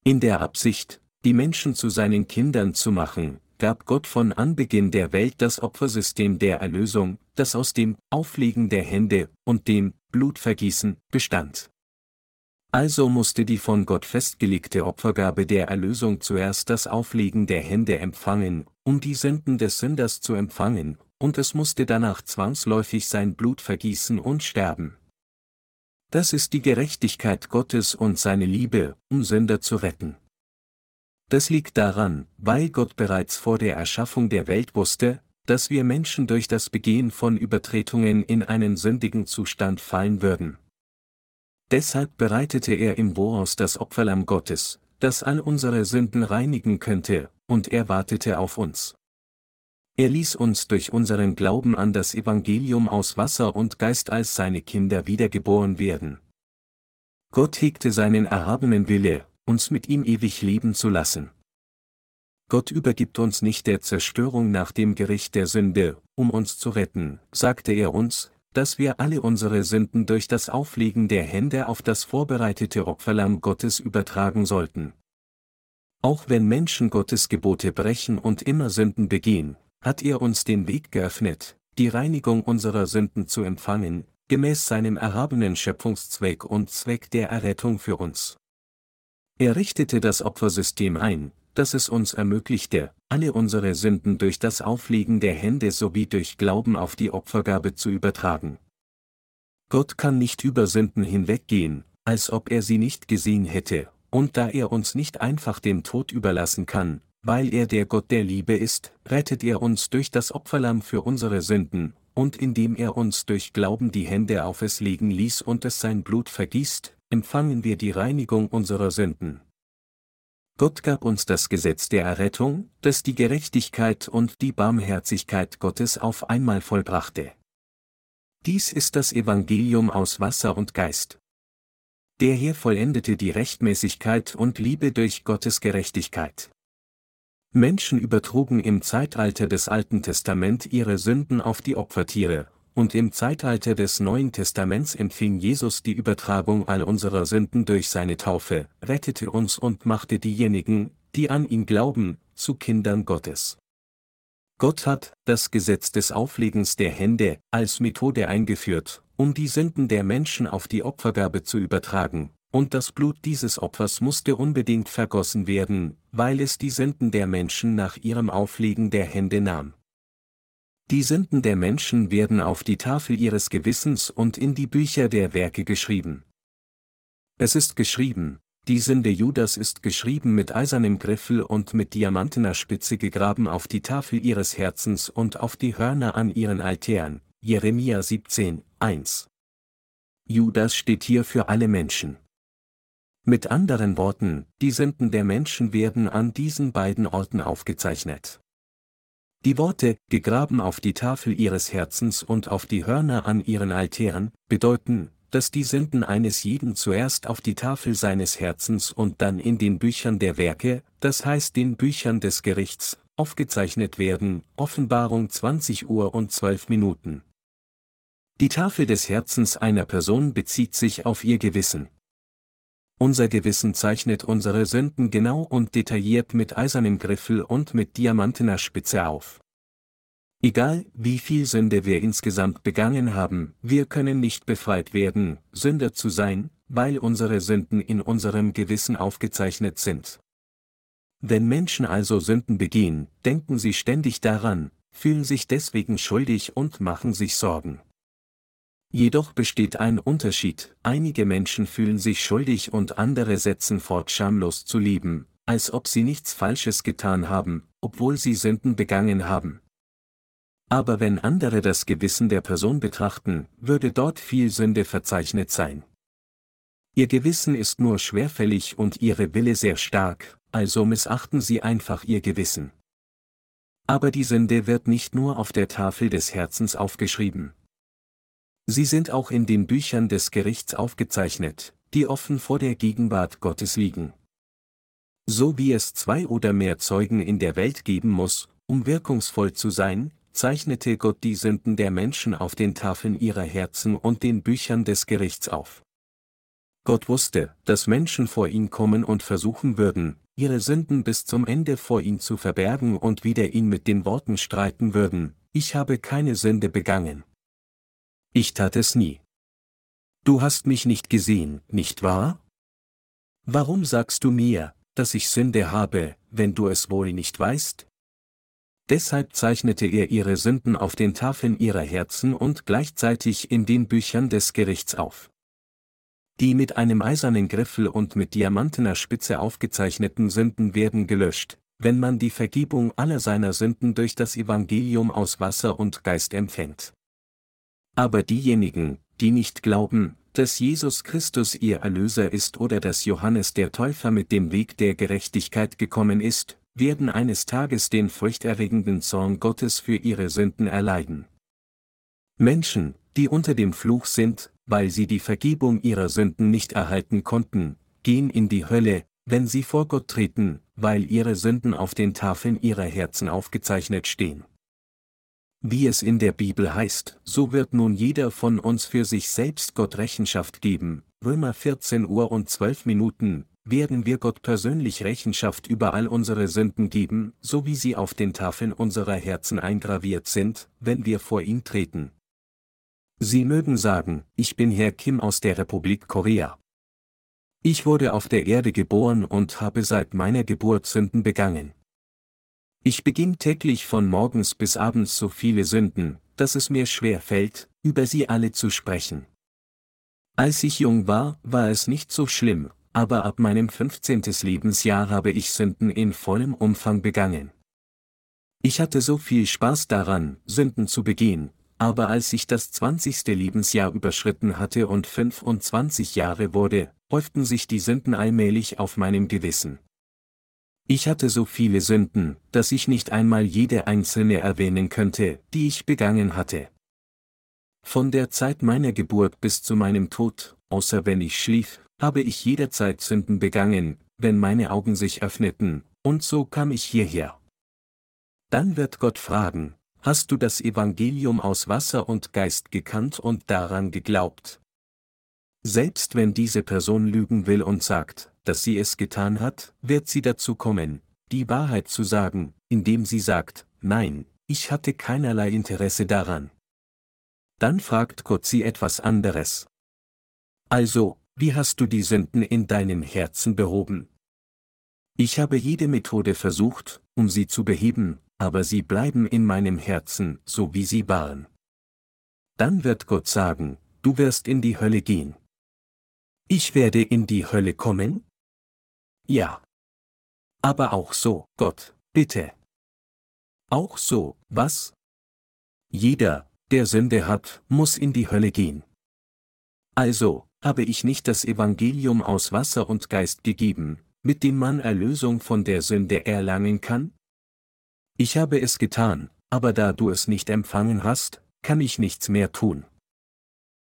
In der Absicht, die Menschen zu seinen Kindern zu machen, gab Gott von Anbeginn der Welt das Opfersystem der Erlösung, das aus dem Auflegen der Hände und dem Blutvergießen bestand. Also musste die von Gott festgelegte Opfergabe der Erlösung zuerst das Auflegen der Hände empfangen, um die Sünden des Sünders zu empfangen, und es musste danach zwangsläufig sein Blut vergießen und sterben. Das ist die Gerechtigkeit Gottes und seine Liebe, um Sünder zu retten. Das liegt daran, weil Gott bereits vor der Erschaffung der Welt wusste, dass wir Menschen durch das Begehen von Übertretungen in einen sündigen Zustand fallen würden. Deshalb bereitete er im Boas das Opferlamm Gottes, das all unsere Sünden reinigen könnte, und er wartete auf uns. Er ließ uns durch unseren Glauben an das Evangelium aus Wasser und Geist als seine Kinder wiedergeboren werden. Gott hegte seinen erhabenen Wille, uns mit ihm ewig leben zu lassen. Gott übergibt uns nicht der Zerstörung nach dem Gericht der Sünde, um uns zu retten, sagte er uns, dass wir alle unsere Sünden durch das Auflegen der Hände auf das vorbereitete Opferlamm Gottes übertragen sollten. Auch wenn Menschen Gottes Gebote brechen und immer Sünden begehen, hat er uns den Weg geöffnet, die Reinigung unserer Sünden zu empfangen, gemäß seinem erhabenen Schöpfungszweck und Zweck der Errettung für uns. Er richtete das Opfersystem ein, das es uns ermöglichte, alle unsere Sünden durch das Auflegen der Hände sowie durch Glauben auf die Opfergabe zu übertragen. Gott kann nicht über Sünden hinweggehen, als ob er sie nicht gesehen hätte, und da er uns nicht einfach dem Tod überlassen kann, weil er der Gott der Liebe ist, rettet er uns durch das Opferlamm für unsere Sünden, und indem er uns durch Glauben die Hände auf es legen ließ und es sein Blut vergießt, empfangen wir die Reinigung unserer Sünden. Gott gab uns das Gesetz der Errettung, das die Gerechtigkeit und die Barmherzigkeit Gottes auf einmal vollbrachte. Dies ist das Evangelium aus Wasser und Geist. Der Herr vollendete die Rechtmäßigkeit und Liebe durch Gottes Gerechtigkeit. Menschen übertrugen im Zeitalter des Alten Testament ihre Sünden auf die Opfertiere, und im Zeitalter des Neuen Testaments empfing Jesus die Übertragung all unserer Sünden durch seine Taufe, rettete uns und machte diejenigen, die an ihn glauben, zu Kindern Gottes. Gott hat das Gesetz des Auflegens der Hände als Methode eingeführt, um die Sünden der Menschen auf die Opfergabe zu übertragen, und das Blut dieses Opfers musste unbedingt vergossen werden, weil es die Sünden der Menschen nach ihrem Auflegen der Hände nahm. Die Sünden der Menschen werden auf die Tafel ihres Gewissens und in die Bücher der Werke geschrieben. Es ist geschrieben, die Sünde Judas ist geschrieben mit eisernem Griffel und mit diamantener Spitze gegraben auf die Tafel ihres Herzens und auf die Hörner an ihren Altären. Jeremia 17, 1. Judas steht hier für alle Menschen. Mit anderen Worten, die Sünden der Menschen werden an diesen beiden Orten aufgezeichnet. Die Worte, gegraben auf die Tafel ihres Herzens und auf die Hörner an ihren Altären, bedeuten, dass die Sünden eines jeden zuerst auf die Tafel seines Herzens und dann in den Büchern der Werke, das heißt den Büchern des Gerichts, aufgezeichnet werden, Offenbarung 20 Uhr und 12 Minuten. Die Tafel des Herzens einer Person bezieht sich auf ihr Gewissen. Unser Gewissen zeichnet unsere Sünden genau und detailliert mit eisernem Griffel und mit diamantener Spitze auf. Egal, wie viel Sünde wir insgesamt begangen haben, wir können nicht befreit werden, Sünder zu sein, weil unsere Sünden in unserem Gewissen aufgezeichnet sind. Wenn Menschen also Sünden begehen, denken sie ständig daran, fühlen sich deswegen schuldig und machen sich Sorgen. Jedoch besteht ein Unterschied, einige Menschen fühlen sich schuldig und andere setzen fort schamlos zu leben, als ob sie nichts Falsches getan haben, obwohl sie Sünden begangen haben. Aber wenn andere das Gewissen der Person betrachten, würde dort viel Sünde verzeichnet sein. Ihr Gewissen ist nur schwerfällig und ihre Wille sehr stark, also missachten sie einfach ihr Gewissen. Aber die Sünde wird nicht nur auf der Tafel des Herzens aufgeschrieben. Sie sind auch in den Büchern des Gerichts aufgezeichnet, die offen vor der Gegenwart Gottes liegen. So wie es zwei oder mehr Zeugen in der Welt geben muss, um wirkungsvoll zu sein, zeichnete Gott die Sünden der Menschen auf den Tafeln ihrer Herzen und den Büchern des Gerichts auf. Gott wusste, dass Menschen vor ihn kommen und versuchen würden, ihre Sünden bis zum Ende vor ihn zu verbergen und wieder ihn mit den Worten streiten würden, ich habe keine Sünde begangen. Ich tat es nie. Du hast mich nicht gesehen, nicht wahr? Warum sagst du mir, dass ich Sünde habe, wenn du es wohl nicht weißt? Deshalb zeichnete er ihre Sünden auf den Tafeln ihrer Herzen und gleichzeitig in den Büchern des Gerichts auf. Die mit einem eisernen Griffel und mit diamantener Spitze aufgezeichneten Sünden werden gelöscht, wenn man die Vergebung aller seiner Sünden durch das Evangelium aus Wasser und Geist empfängt. Aber diejenigen, die nicht glauben, dass Jesus Christus ihr Erlöser ist oder dass Johannes der Täufer mit dem Weg der Gerechtigkeit gekommen ist, werden eines Tages den furchterregenden Zorn Gottes für ihre Sünden erleiden. Menschen, die unter dem Fluch sind, weil sie die Vergebung ihrer Sünden nicht erhalten konnten, gehen in die Hölle, wenn sie vor Gott treten, weil ihre Sünden auf den Tafeln ihrer Herzen aufgezeichnet stehen. Wie es in der Bibel heißt, so wird nun jeder von uns für sich selbst Gott Rechenschaft geben, Römer 14 Uhr und 12 Minuten, werden wir Gott persönlich Rechenschaft über all unsere Sünden geben, so wie sie auf den Tafeln unserer Herzen eingraviert sind, wenn wir vor ihn treten. Sie mögen sagen, ich bin Herr Kim aus der Republik Korea. Ich wurde auf der Erde geboren und habe seit meiner Geburt Sünden begangen. Ich beging täglich von morgens bis abends so viele Sünden, dass es mir schwer fällt, über sie alle zu sprechen. Als ich jung war, war es nicht so schlimm, aber ab meinem 15. Lebensjahr habe ich Sünden in vollem Umfang begangen. Ich hatte so viel Spaß daran, Sünden zu begehen, aber als ich das 20. Lebensjahr überschritten hatte und 25 Jahre wurde, häuften sich die Sünden allmählich auf meinem Gewissen. Ich hatte so viele Sünden, dass ich nicht einmal jede einzelne erwähnen könnte, die ich begangen hatte. Von der Zeit meiner Geburt bis zu meinem Tod, außer wenn ich schlief, habe ich jederzeit Sünden begangen, wenn meine Augen sich öffneten, und so kam ich hierher. Dann wird Gott fragen, hast du das Evangelium aus Wasser und Geist gekannt und daran geglaubt? Selbst wenn diese Person lügen will und sagt, dass sie es getan hat, wird sie dazu kommen, die Wahrheit zu sagen, indem sie sagt, nein, ich hatte keinerlei Interesse daran. Dann fragt Gott sie etwas anderes. Also, wie hast du die Sünden in deinem Herzen behoben? Ich habe jede Methode versucht, um sie zu beheben, aber sie bleiben in meinem Herzen, so wie sie waren. Dann wird Gott sagen, du wirst in die Hölle gehen. Ich werde in die Hölle kommen? Ja. Aber auch so, Gott, bitte. Auch so, was? Jeder, der Sünde hat, muss in die Hölle gehen. Also, habe ich nicht das Evangelium aus Wasser und Geist gegeben, mit dem man Erlösung von der Sünde erlangen kann? Ich habe es getan, aber da du es nicht empfangen hast, kann ich nichts mehr tun.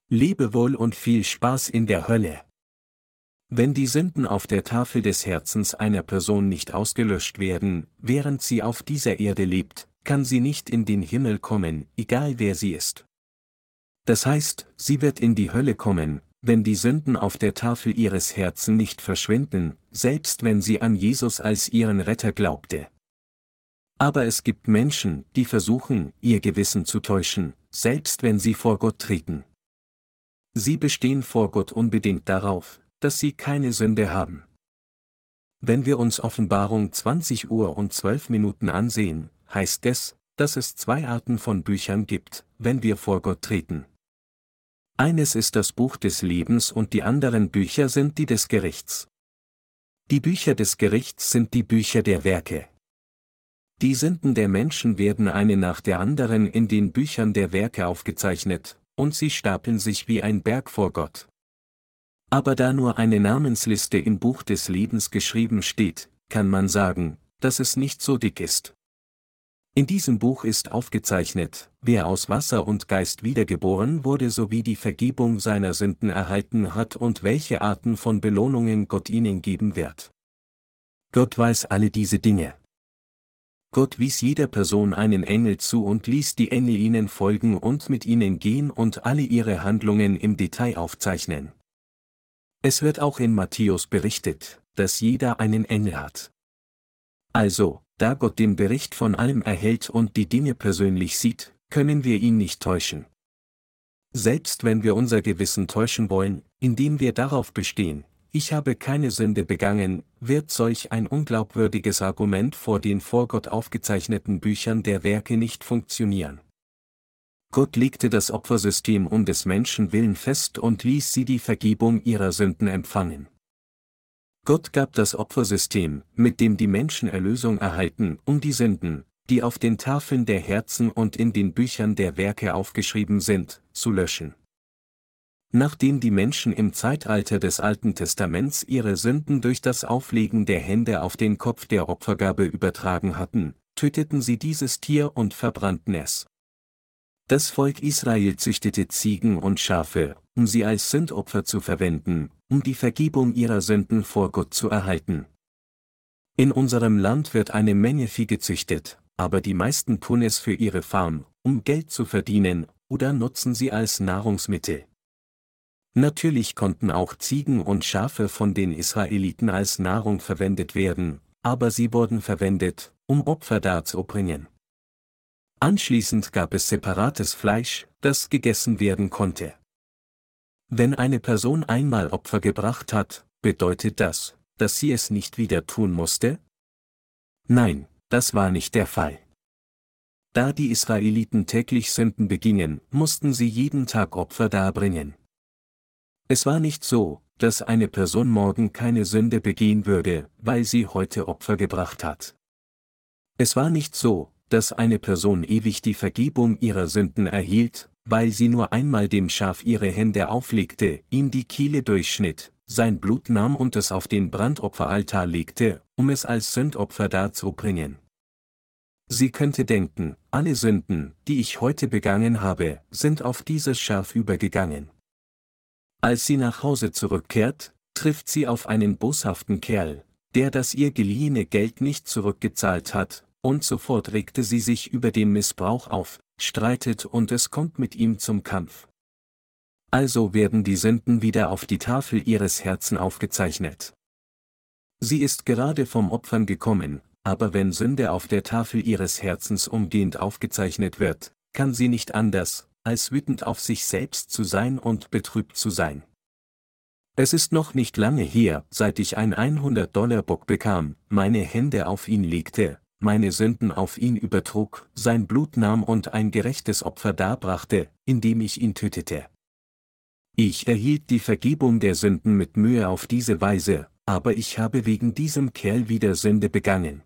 Lebe wohl und viel Spaß in der Hölle. Wenn die Sünden auf der Tafel des Herzens einer Person nicht ausgelöscht werden, während sie auf dieser Erde lebt, kann sie nicht in den Himmel kommen, egal wer sie ist. Das heißt, sie wird in die Hölle kommen, wenn die Sünden auf der Tafel ihres Herzens nicht verschwinden, selbst wenn sie an Jesus als ihren Retter glaubte. Aber es gibt Menschen, die versuchen, ihr Gewissen zu täuschen, selbst wenn sie vor Gott treten. Sie bestehen vor Gott unbedingt darauf, dass sie keine Sünde haben. Wenn wir uns Offenbarung 20 Uhr und 12 Minuten ansehen, heißt es, dass es zwei Arten von Büchern gibt, wenn wir vor Gott treten. Eines ist das Buch des Lebens und die anderen Bücher sind die des Gerichts. Die Bücher des Gerichts sind die Bücher der Werke. Die Sünden der Menschen werden eine nach der anderen in den Büchern der Werke aufgezeichnet, und sie stapeln sich wie ein Berg vor Gott. Aber da nur eine Namensliste im Buch des Lebens geschrieben steht, kann man sagen, dass es nicht so dick ist. In diesem Buch ist aufgezeichnet, wer aus Wasser und Geist wiedergeboren wurde sowie die Vergebung seiner Sünden erhalten hat und welche Arten von Belohnungen Gott ihnen geben wird. Gott weiß alle diese Dinge. Gott wies jeder Person einen Engel zu und ließ die Engel ihnen folgen und mit ihnen gehen und alle ihre Handlungen im Detail aufzeichnen. Es wird auch in Matthäus berichtet, dass jeder einen Engel hat. Also, da Gott den Bericht von allem erhält und die Dinge persönlich sieht, können wir ihn nicht täuschen. Selbst wenn wir unser Gewissen täuschen wollen, indem wir darauf bestehen, ich habe keine Sünde begangen, wird solch ein unglaubwürdiges Argument vor den vor Gott aufgezeichneten Büchern der Werke nicht funktionieren. Gott legte das Opfersystem um des Menschen willen fest und ließ sie die Vergebung ihrer Sünden empfangen. Gott gab das Opfersystem, mit dem die Menschen Erlösung erhalten, um die Sünden, die auf den Tafeln der Herzen und in den Büchern der Werke aufgeschrieben sind, zu löschen. Nachdem die Menschen im Zeitalter des Alten Testaments ihre Sünden durch das Auflegen der Hände auf den Kopf der Opfergabe übertragen hatten, töteten sie dieses Tier und verbrannten es. Das Volk Israel züchtete Ziegen und Schafe, um sie als Sündopfer zu verwenden, um die Vergebung ihrer Sünden vor Gott zu erhalten. In unserem Land wird eine Menge Vieh gezüchtet, aber die meisten tun es für ihre Farm, um Geld zu verdienen, oder nutzen sie als Nahrungsmittel. Natürlich konnten auch Ziegen und Schafe von den Israeliten als Nahrung verwendet werden, aber sie wurden verwendet, um Opfer darzubringen. Anschließend gab es separates Fleisch, das gegessen werden konnte. Wenn eine Person einmal Opfer gebracht hat, bedeutet das, dass sie es nicht wieder tun musste? Nein, das war nicht der Fall. Da die Israeliten täglich Sünden begingen, mussten sie jeden Tag Opfer darbringen. Es war nicht so, dass eine Person morgen keine Sünde begehen würde, weil sie heute Opfer gebracht hat. Es war nicht so, dass eine Person ewig die Vergebung ihrer Sünden erhielt, weil sie nur einmal dem Schaf ihre Hände auflegte, ihm die Kiele durchschnitt, sein Blut nahm und es auf den Brandopferaltar legte, um es als Sündopfer darzubringen. Sie könnte denken, alle Sünden, die ich heute begangen habe, sind auf dieses Schaf übergegangen. Als sie nach Hause zurückkehrt, trifft sie auf einen boshaften Kerl, der das ihr geliehene Geld nicht zurückgezahlt hat, und sofort regte sie sich über den Missbrauch auf, streitet und es kommt mit ihm zum Kampf. Also werden die Sünden wieder auf die Tafel ihres Herzen aufgezeichnet. Sie ist gerade vom Opfern gekommen, aber wenn Sünde auf der Tafel ihres Herzens umgehend aufgezeichnet wird, kann sie nicht anders, als wütend auf sich selbst zu sein und betrübt zu sein. Es ist noch nicht lange her, seit ich ein 100-Dollar-Bock bekam, meine Hände auf ihn legte, meine Sünden auf ihn übertrug, sein Blut nahm und ein gerechtes Opfer darbrachte, indem ich ihn tötete. Ich erhielt die Vergebung der Sünden mit Mühe auf diese Weise, aber ich habe wegen diesem Kerl wieder Sünde begangen.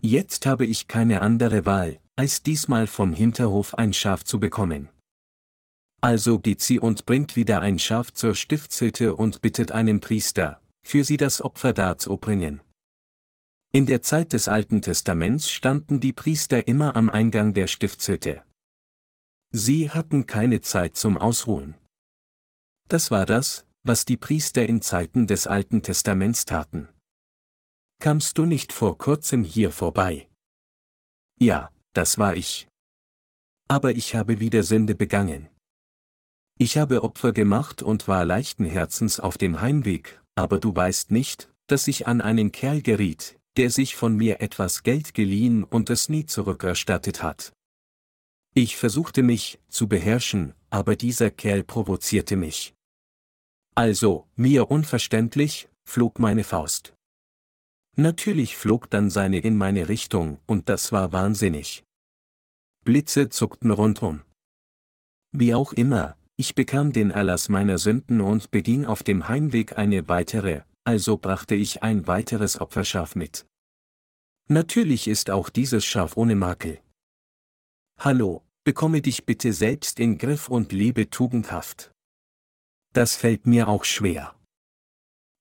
Jetzt habe ich keine andere Wahl, als diesmal vom Hinterhof ein Schaf zu bekommen. Also geht sie und bringt wieder ein Schaf zur Stiftshütte und bittet einen Priester, für sie das Opfer darzubringen. In der Zeit des Alten Testaments standen die Priester immer am Eingang der Stiftshütte. Sie hatten keine Zeit zum Ausruhen. Das war das, was die Priester in Zeiten des Alten Testaments taten. Kamst du nicht vor kurzem hier vorbei? Ja, das war ich. Aber ich habe wieder Sünde begangen. Ich habe Opfer gemacht und war leichten Herzens auf dem Heimweg, aber du weißt nicht, dass ich an einen Kerl geriet, der sich von mir etwas Geld geliehen und es nie zurückerstattet hat. Ich versuchte mich zu beherrschen, aber dieser Kerl provozierte mich. Also, mir unverständlich, flog meine Faust. Natürlich flog dann seine in meine Richtung, und das war wahnsinnig. Blitze zuckten rundum. Wie auch immer, ich bekam den Erlass meiner Sünden und beging auf dem Heimweg eine weitere, also brachte ich ein weiteres Opferschaf mit. Natürlich ist auch dieses Schaf ohne Makel. Hallo, bekomme dich bitte selbst in Griff und lebe tugendhaft. Das fällt mir auch schwer.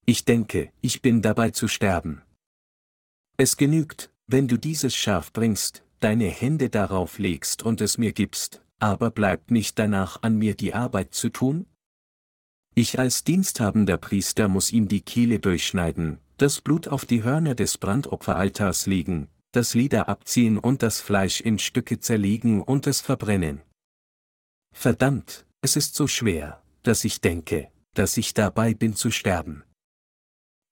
Ich denke, ich bin dabei zu sterben. Es genügt, wenn du dieses Schaf bringst, deine Hände darauf legst und es mir gibst, aber bleibt nicht danach an mir die Arbeit zu tun? Ich als diensthabender Priester muss ihm die Kehle durchschneiden, das Blut auf die Hörner des Brandopferaltars legen, das Lieder abziehen und das Fleisch in Stücke zerlegen und es verbrennen. Verdammt, es ist so schwer, dass ich denke, dass ich dabei bin zu sterben.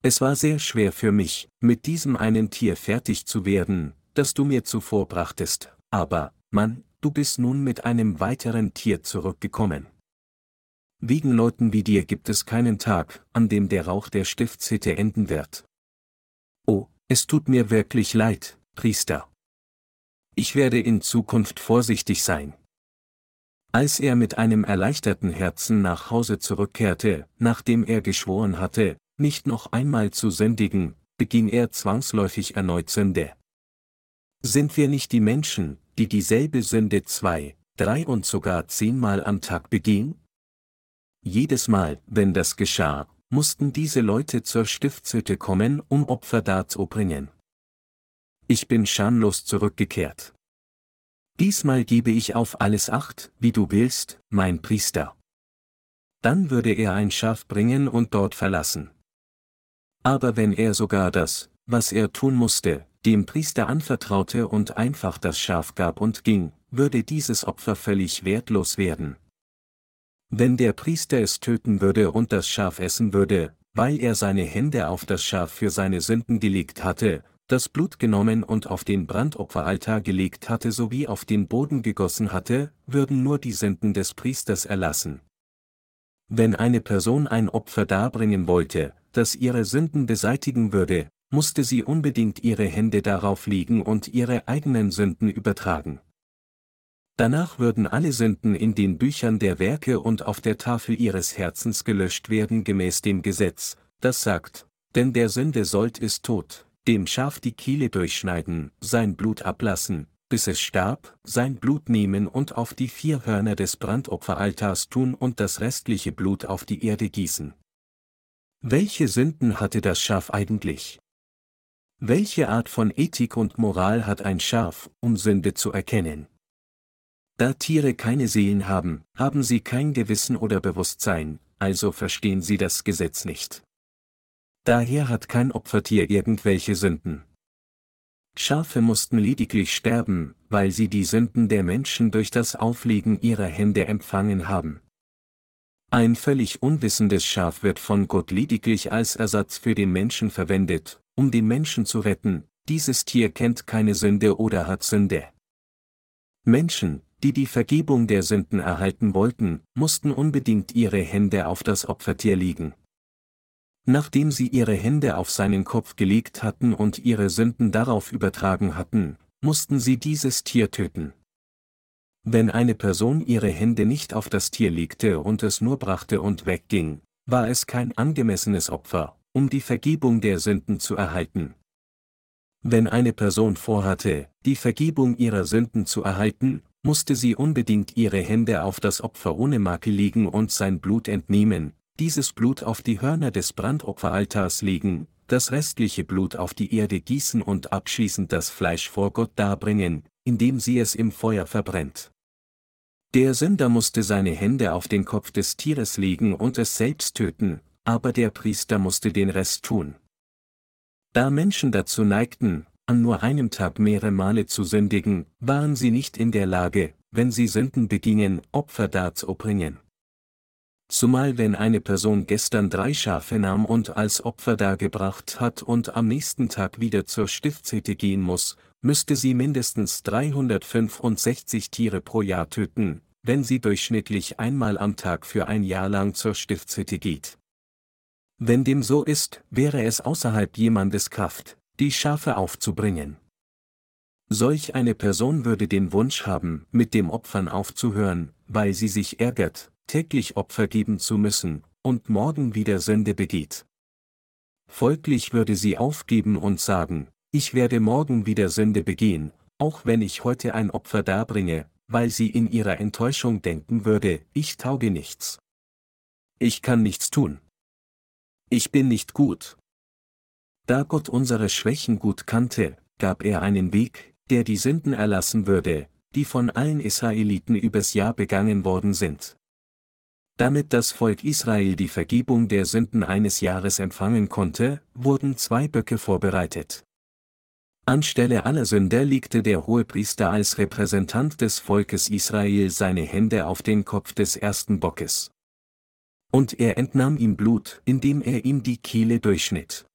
Es war sehr schwer für mich, mit diesem einen Tier fertig zu werden, das du mir zuvor brachtest, aber, Mann, du bist nun mit einem weiteren Tier zurückgekommen. Wegen Leuten wie dir gibt es keinen Tag, an dem der Rauch der Stiftshütte enden wird. Oh, es tut mir wirklich leid, Priester. Ich werde in Zukunft vorsichtig sein. Als er mit einem erleichterten Herzen nach Hause zurückkehrte, nachdem er geschworen hatte, nicht noch einmal zu sündigen, beging er zwangsläufig erneut Sünde. Sind wir nicht die Menschen, die dieselbe Sünde zwei, drei und sogar zehnmal am Tag begehen? Jedes Mal, wenn das geschah, mussten diese Leute zur Stiftshütte kommen, um Opfer darzubringen. Ich bin schamlos zurückgekehrt. Diesmal gebe ich auf alles Acht, wie du willst, mein Priester. Dann würde er ein Schaf bringen und dort verlassen. Aber wenn er sogar das, was er tun musste, dem Priester anvertraute und einfach das Schaf gab und ging, würde dieses Opfer völlig wertlos werden. Wenn der Priester es töten würde und das Schaf essen würde, weil er seine Hände auf das Schaf für seine Sünden gelegt hatte, das Blut genommen und auf den Brandopferaltar gelegt hatte sowie auf den Boden gegossen hatte, würden nur die Sünden des Priesters erlassen. Wenn eine Person ein Opfer darbringen wollte, das ihre Sünden beseitigen würde, musste sie unbedingt ihre Hände darauf legen und ihre eigenen Sünden übertragen. Danach würden alle Sünden in den Büchern der Werke und auf der Tafel ihres Herzens gelöscht werden gemäß dem Gesetz, das sagt, denn der Sünde sollt ist tot, dem Schaf die Kehle durchschneiden, sein Blut ablassen, bis es starb, sein Blut nehmen und auf die vier Hörner des Brandopferaltars tun und das restliche Blut auf die Erde gießen. Welche Sünden hatte das Schaf eigentlich? Welche Art von Ethik und Moral hat ein Schaf, um Sünde zu erkennen? Da Tiere keine Seelen haben, haben sie kein Gewissen oder Bewusstsein, also verstehen sie das Gesetz nicht. Daher hat kein Opfertier irgendwelche Sünden. Schafe mussten lediglich sterben, weil sie die Sünden der Menschen durch das Auflegen ihrer Hände empfangen haben. Ein völlig unwissendes Schaf wird von Gott lediglich als Ersatz für den Menschen verwendet, um den Menschen zu retten, dieses Tier kennt keine Sünde oder hat Sünde. Menschen, die die Vergebung der Sünden erhalten wollten, mussten unbedingt ihre Hände auf das Opfertier legen. Nachdem sie ihre Hände auf seinen Kopf gelegt hatten und ihre Sünden darauf übertragen hatten, mussten sie dieses Tier töten. Wenn eine Person ihre Hände nicht auf das Tier legte und es nur brachte und wegging, war es kein angemessenes Opfer, um die Vergebung der Sünden zu erhalten. Wenn eine Person vorhatte, die Vergebung ihrer Sünden zu erhalten, musste sie unbedingt ihre Hände auf das Opfer ohne Makel legen und sein Blut entnehmen, dieses Blut auf die Hörner des Brandopferaltars legen, das restliche Blut auf die Erde gießen und abschließend das Fleisch vor Gott darbringen, indem sie es im Feuer verbrennt. Der Sünder musste seine Hände auf den Kopf des Tieres legen und es selbst töten, aber der Priester musste den Rest tun. Da Menschen dazu neigten, an nur einem Tag mehrere Male zu sündigen, waren sie nicht in der Lage, wenn sie Sünden begingen, Opfer darzubringen. Zumal wenn eine Person gestern drei Schafe nahm und als Opfer dargebracht hat und am nächsten Tag wieder zur Stiftshütte gehen muss, müsste sie mindestens 365 Tiere pro Jahr töten, wenn sie durchschnittlich einmal am Tag für ein Jahr lang zur Stiftshütte geht. Wenn dem so ist, wäre es außerhalb jemandes Kraft, die Schafe aufzubringen. Solch eine Person würde den Wunsch haben, mit dem Opfern aufzuhören, weil sie sich ärgert, täglich Opfer geben zu müssen, und morgen wieder Sünde begeht. Folglich würde sie aufgeben und sagen, ich werde morgen wieder Sünde begehen, auch wenn ich heute ein Opfer darbringe, weil sie in ihrer Enttäuschung denken würde, ich tauge nichts. Ich kann nichts tun. Ich bin nicht gut. Da Gott unsere Schwächen gut kannte, gab er einen Weg, der die Sünden erlassen würde, die von allen Israeliten übers Jahr begangen worden sind. Damit das Volk Israel die Vergebung der Sünden eines Jahres empfangen konnte, wurden zwei Böcke vorbereitet. Anstelle aller Sünder legte der Hohepriester als Repräsentant des Volkes Israel seine Hände auf den Kopf des ersten Bockes. Und er entnahm ihm Blut, indem er ihm die Kehle durchschnitt.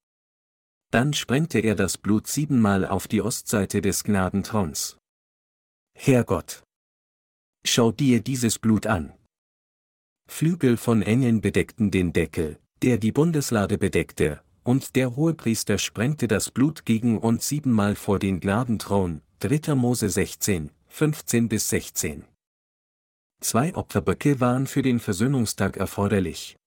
Dann sprengte er das Blut siebenmal auf die Ostseite des Gnadentrons. Herrgott! Schau dir dieses Blut an. Flügel von Engeln bedeckten den Deckel, der die Bundeslade bedeckte, und der Hohepriester sprengte das Blut gegen und siebenmal vor den Gnadenthron, 3. Mose 16, 15 bis 16. Zwei Opferböcke waren für den Versöhnungstag erforderlich.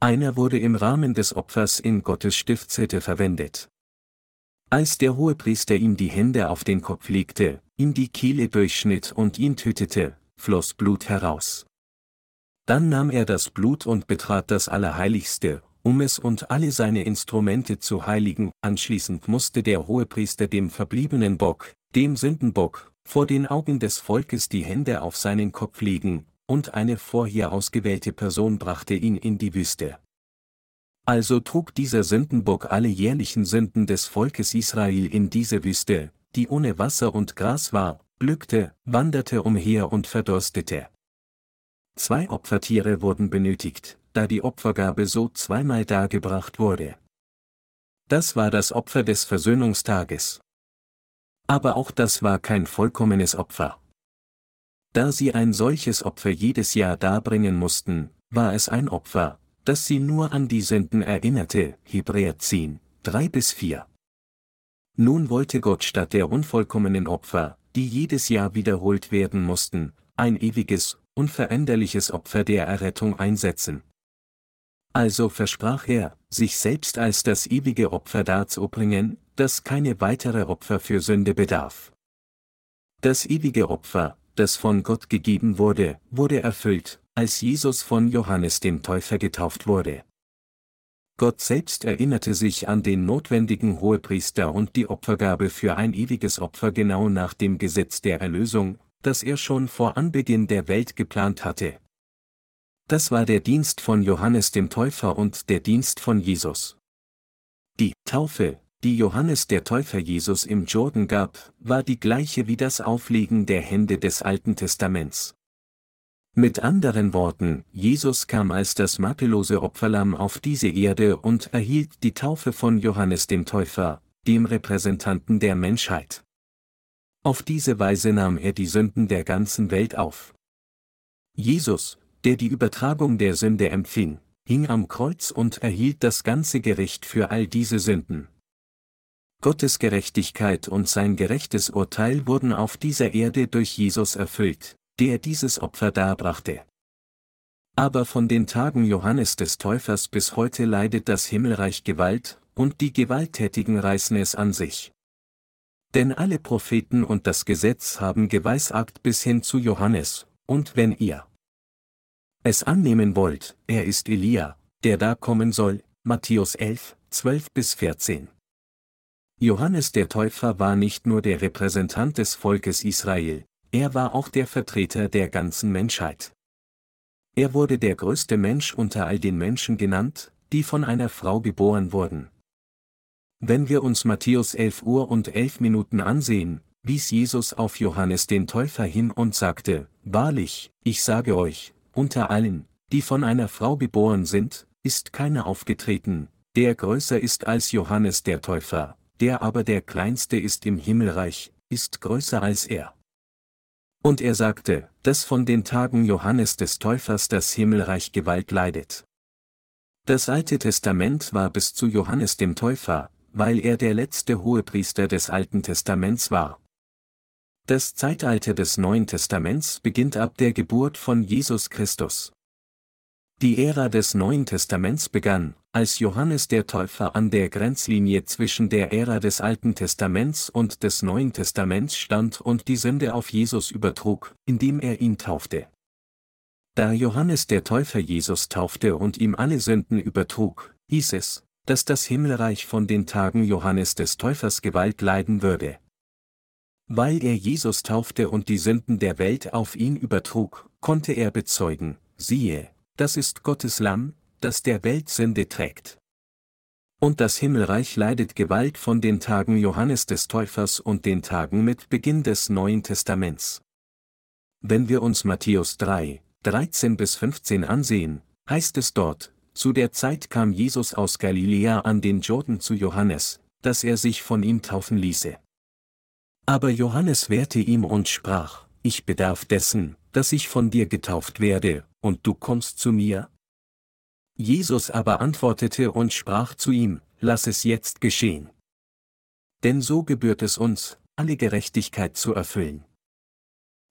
Einer wurde im Rahmen des Opfers in Gottes Stiftshütte verwendet. Als der Hohepriester ihm die Hände auf den Kopf legte, ihm die Kehle durchschnitt und ihn tötete, floss Blut heraus. Dann nahm er das Blut und betrat das Allerheiligste, um es und alle seine Instrumente zu heiligen, anschließend musste der Hohepriester dem verbliebenen Bock, dem Sündenbock, vor den Augen des Volkes die Hände auf seinen Kopf legen, und eine vorher ausgewählte Person brachte ihn in die Wüste. Also trug dieser Sündenbock alle jährlichen Sünden des Volkes Israel in diese Wüste, die ohne Wasser und Gras war, blückte, wanderte umher und verdurstete. Zwei Opfertiere wurden benötigt, da die Opfergabe so zweimal dargebracht wurde. Das war das Opfer des Versöhnungstages. Aber auch das war kein vollkommenes Opfer. Da sie ein solches Opfer jedes Jahr darbringen mussten, war es ein Opfer, das sie nur an die Sünden erinnerte, Hebräer 10, 3 bis 4. Nun wollte Gott statt der unvollkommenen Opfer, die jedes Jahr wiederholt werden mussten, ein ewiges, unveränderliches Opfer der Errettung einsetzen. Also versprach er, sich selbst als das ewige Opfer darzubringen, das keine weitere Opfer für Sünde bedarf. Das ewige Opfer, das von Gott gegeben wurde, wurde erfüllt, als Jesus von Johannes dem Täufer getauft wurde. Gott selbst erinnerte sich an den notwendigen Hohepriester und die Opfergabe für ein ewiges Opfer genau nach dem Gesetz der Erlösung, das er schon vor Anbeginn der Welt geplant hatte. Das war der Dienst von Johannes dem Täufer und der Dienst von Jesus. Die Taufe, die Johannes der Täufer Jesus im Jordan gab, war die gleiche wie das Auflegen der Hände des Alten Testaments. Mit anderen Worten, Jesus kam als das makellose Opferlamm auf diese Erde und erhielt die Taufe von Johannes dem Täufer, dem Repräsentanten der Menschheit. Auf diese Weise nahm er die Sünden der ganzen Welt auf. Jesus, der die Übertragung der Sünde empfing, hing am Kreuz und erhielt das ganze Gericht für all diese Sünden. Gottes Gerechtigkeit und sein gerechtes Urteil wurden auf dieser Erde durch Jesus erfüllt, der dieses Opfer darbrachte. Aber von den Tagen Johannes des Täufers bis heute leidet das Himmelreich Gewalt, und die Gewalttätigen reißen es an sich. Denn alle Propheten und das Gesetz haben geweissagt bis hin zu Johannes, und wenn ihr es annehmen wollt, er ist Elia, der da kommen soll, Matthäus 11, 12 bis 14. Johannes der Täufer war nicht nur der Repräsentant des Volkes Israel, er war auch der Vertreter der ganzen Menschheit. Er wurde der größte Mensch unter all den Menschen genannt, die von einer Frau geboren wurden. Wenn wir uns Matthäus 11 Uhr und 11 Minuten ansehen, wies Jesus auf Johannes den Täufer hin und sagte, Wahrlich, ich sage euch, unter allen, die von einer Frau geboren sind, ist keiner aufgetreten, der größer ist als Johannes der Täufer, der aber der kleinste ist im Himmelreich, ist größer als er. Und er sagte, dass von den Tagen Johannes des Täufers das Himmelreich Gewalt leidet. Das Alte Testament war bis zu Johannes dem Täufer, weil er der letzte Hohepriester des Alten Testaments war. Das Zeitalter des Neuen Testaments beginnt ab der Geburt von Jesus Christus. Die Ära des Neuen Testaments begann, als Johannes der Täufer an der Grenzlinie zwischen der Ära des Alten Testaments und des Neuen Testaments stand und die Sünde auf Jesus übertrug, indem er ihn taufte. Da Johannes der Täufer Jesus taufte und ihm alle Sünden übertrug, hieß es, dass das Himmelreich von den Tagen Johannes des Täufers Gewalt leiden würde. Weil er Jesus taufte und die Sünden der Welt auf ihn übertrug, konnte er bezeugen, siehe, das ist Gottes Lamm, das der Welt Sünde trägt. Und das Himmelreich leidet Gewalt von den Tagen Johannes des Täufers und den Tagen mit Beginn des Neuen Testaments. Wenn wir uns Matthäus 3, 13 bis 15 ansehen, heißt es dort, zu der Zeit kam Jesus aus Galiläa an den Jordan zu Johannes, dass er sich von ihm taufen ließe. Aber Johannes wehrte ihm und sprach, ich bedarf dessen, dass ich von dir getauft werde, und du kommst zu mir? Jesus aber antwortete und sprach zu ihm, lass es jetzt geschehen. Denn so gebührt es uns, alle Gerechtigkeit zu erfüllen.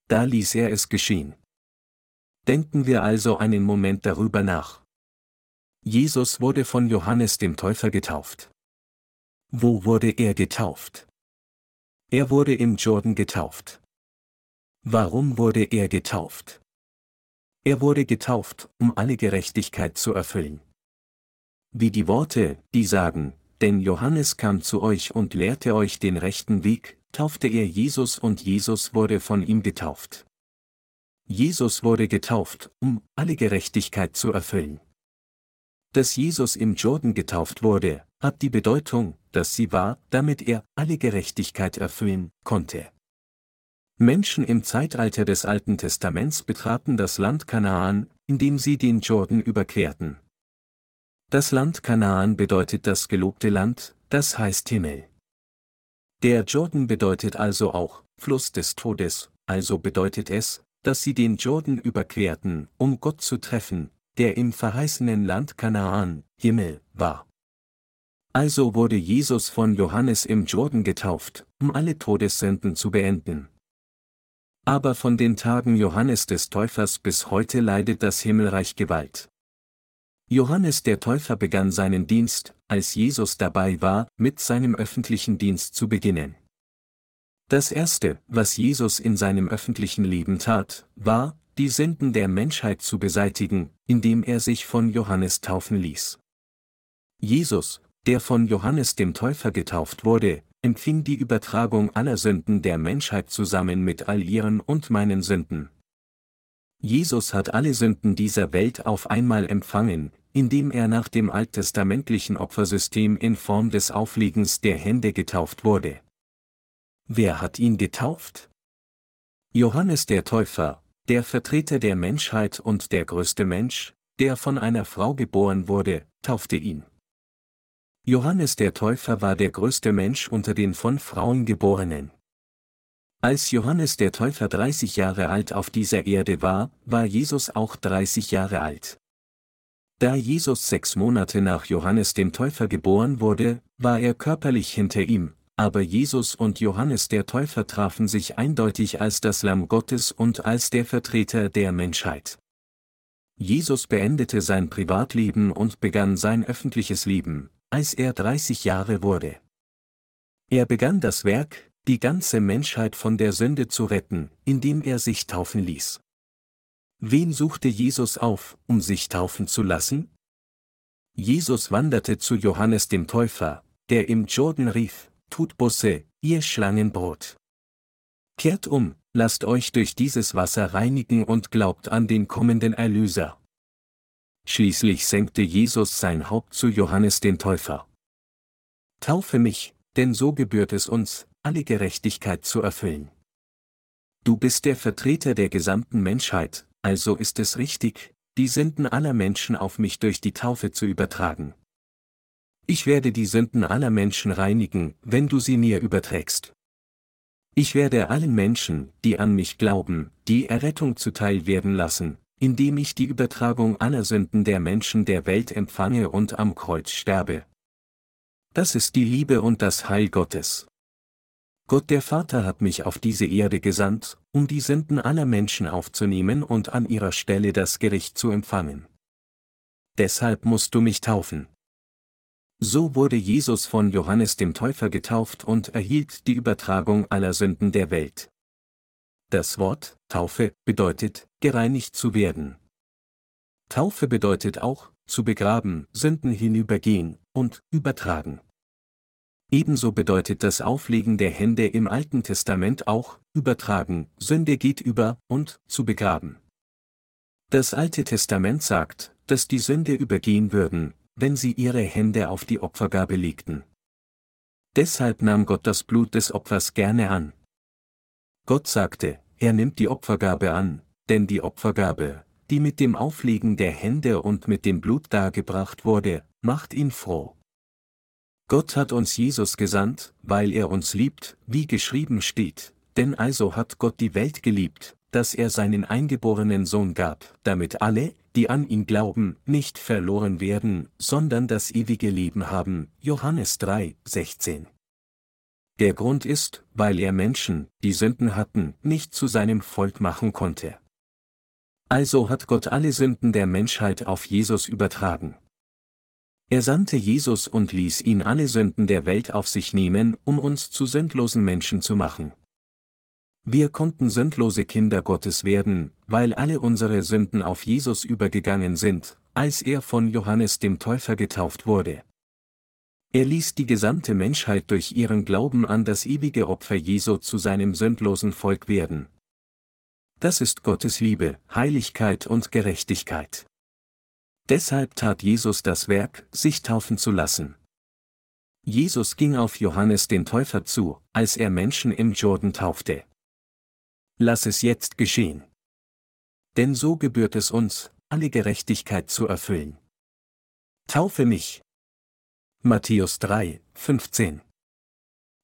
Da ließ er es geschehen. Denken wir also einen Moment darüber nach. Jesus wurde von Johannes dem Täufer getauft. Wo wurde er getauft? Er wurde im Jordan getauft. Warum wurde er getauft? Er wurde getauft, um alle Gerechtigkeit zu erfüllen. Wie die Worte, die sagen, denn Johannes kam zu euch und lehrte euch den rechten Weg, taufte er Jesus und Jesus wurde von ihm getauft. Jesus wurde getauft, um alle Gerechtigkeit zu erfüllen. Dass Jesus im Jordan getauft wurde, hat die Bedeutung, dass sie war, damit er alle Gerechtigkeit erfüllen konnte. Menschen im Zeitalter des Alten Testaments betraten das Land Kanaan, indem sie den Jordan überquerten. Das Land Kanaan bedeutet das gelobte Land, das heißt Himmel. Der Jordan bedeutet also auch Fluss des Todes, also bedeutet es, dass sie den Jordan überquerten, um Gott zu treffen, der im verheißenen Land Kanaan, Himmel, war. Also wurde Jesus von Johannes im Jordan getauft, um alle Todessünden zu beenden. Aber von den Tagen Johannes des Täufers bis heute leidet das Himmelreich Gewalt. Johannes der Täufer begann seinen Dienst, als Jesus dabei war, mit seinem öffentlichen Dienst zu beginnen. Das Erste, was Jesus in seinem öffentlichen Leben tat, war, die Sünden der Menschheit zu beseitigen, indem er sich von Johannes taufen ließ. Jesus, der von Johannes dem Täufer getauft wurde, empfing die Übertragung aller Sünden der Menschheit zusammen mit all ihren und meinen Sünden. Jesus hat alle Sünden dieser Welt auf einmal empfangen, indem er nach dem alttestamentlichen Opfersystem in Form des Aufliegens der Hände getauft wurde. Wer hat ihn getauft? Johannes der Täufer, der Vertreter der Menschheit und der größte Mensch, der von einer Frau geboren wurde, taufte ihn. Johannes der Täufer war der größte Mensch unter den von Frauen geborenen. Als Johannes der Täufer 30 Jahre alt auf dieser Erde war, war Jesus auch 30 Jahre alt. Da Jesus sechs Monate nach Johannes dem Täufer geboren wurde, war er körperlich hinter ihm, aber Jesus und Johannes der Täufer trafen sich eindeutig als das Lamm Gottes und als der Vertreter der Menschheit. Jesus beendete sein Privatleben und begann sein öffentliches Leben, als er 30 Jahre wurde. Er begann das Werk, die ganze Menschheit von der Sünde zu retten, indem er sich taufen ließ. Wen suchte Jesus auf, um sich taufen zu lassen? Jesus wanderte zu Johannes dem Täufer, der im Jordan rief, Tut Busse, ihr Schlangenbrot. Kehrt um, lasst euch durch dieses Wasser reinigen und glaubt an den kommenden Erlöser. Schließlich senkte Jesus sein Haupt zu Johannes den Täufer. Taufe mich, denn so gebührt es uns, alle Gerechtigkeit zu erfüllen. Du bist der Vertreter der gesamten Menschheit, also ist es richtig, die Sünden aller Menschen auf mich durch die Taufe zu übertragen. Ich werde die Sünden aller Menschen reinigen, wenn du sie mir überträgst. Ich werde allen Menschen, die an mich glauben, die Errettung zuteil werden lassen, indem ich die Übertragung aller Sünden der Menschen der Welt empfange und am Kreuz sterbe. Das ist die Liebe und das Heil Gottes. Gott der Vater hat mich auf diese Erde gesandt, um die Sünden aller Menschen aufzunehmen und an ihrer Stelle das Gericht zu empfangen. Deshalb musst du mich taufen. So wurde Jesus von Johannes dem Täufer getauft und erhielt die Übertragung aller Sünden der Welt. Das Wort Taufe bedeutet, gereinigt zu werden. Taufe bedeutet auch, zu begraben, Sünden hinübergehen und übertragen. Ebenso bedeutet das Auflegen der Hände im Alten Testament auch, übertragen, Sünde geht über und zu begraben. Das Alte Testament sagt, dass die Sünde übergehen würden, wenn sie ihre Hände auf die Opfergabe legten. Deshalb nahm Gott das Blut des Opfers gerne an. Gott sagte, er nimmt die Opfergabe an, denn die Opfergabe, die mit dem Auflegen der Hände und mit dem Blut dargebracht wurde, macht ihn froh. Gott hat uns Jesus gesandt, weil er uns liebt, wie geschrieben steht, denn also hat Gott die Welt geliebt, dass er seinen eingeborenen Sohn gab, damit alle, die an ihn glauben, nicht verloren werden, sondern das ewige Leben haben. Johannes 3, 16. Der Grund ist, weil er Menschen, die Sünden hatten, nicht zu seinem Volk machen konnte. Also hat Gott alle Sünden der Menschheit auf Jesus übertragen. Er sandte Jesus und ließ ihn alle Sünden der Welt auf sich nehmen, um uns zu sündlosen Menschen zu machen. Wir konnten sündlose Kinder Gottes werden, weil alle unsere Sünden auf Jesus übergegangen sind, als er von Johannes dem Täufer getauft wurde. Er ließ die gesamte Menschheit durch ihren Glauben an das ewige Opfer Jesu zu seinem sündlosen Volk werden. Das ist Gottes Liebe, Heiligkeit und Gerechtigkeit. Deshalb tat Jesus das Werk, sich taufen zu lassen. Jesus ging auf Johannes den Täufer zu, als er Menschen im Jordan taufte. Lass es jetzt geschehen. Denn so gebührt es uns, alle Gerechtigkeit zu erfüllen. Taufe mich. Matthäus 3, 15.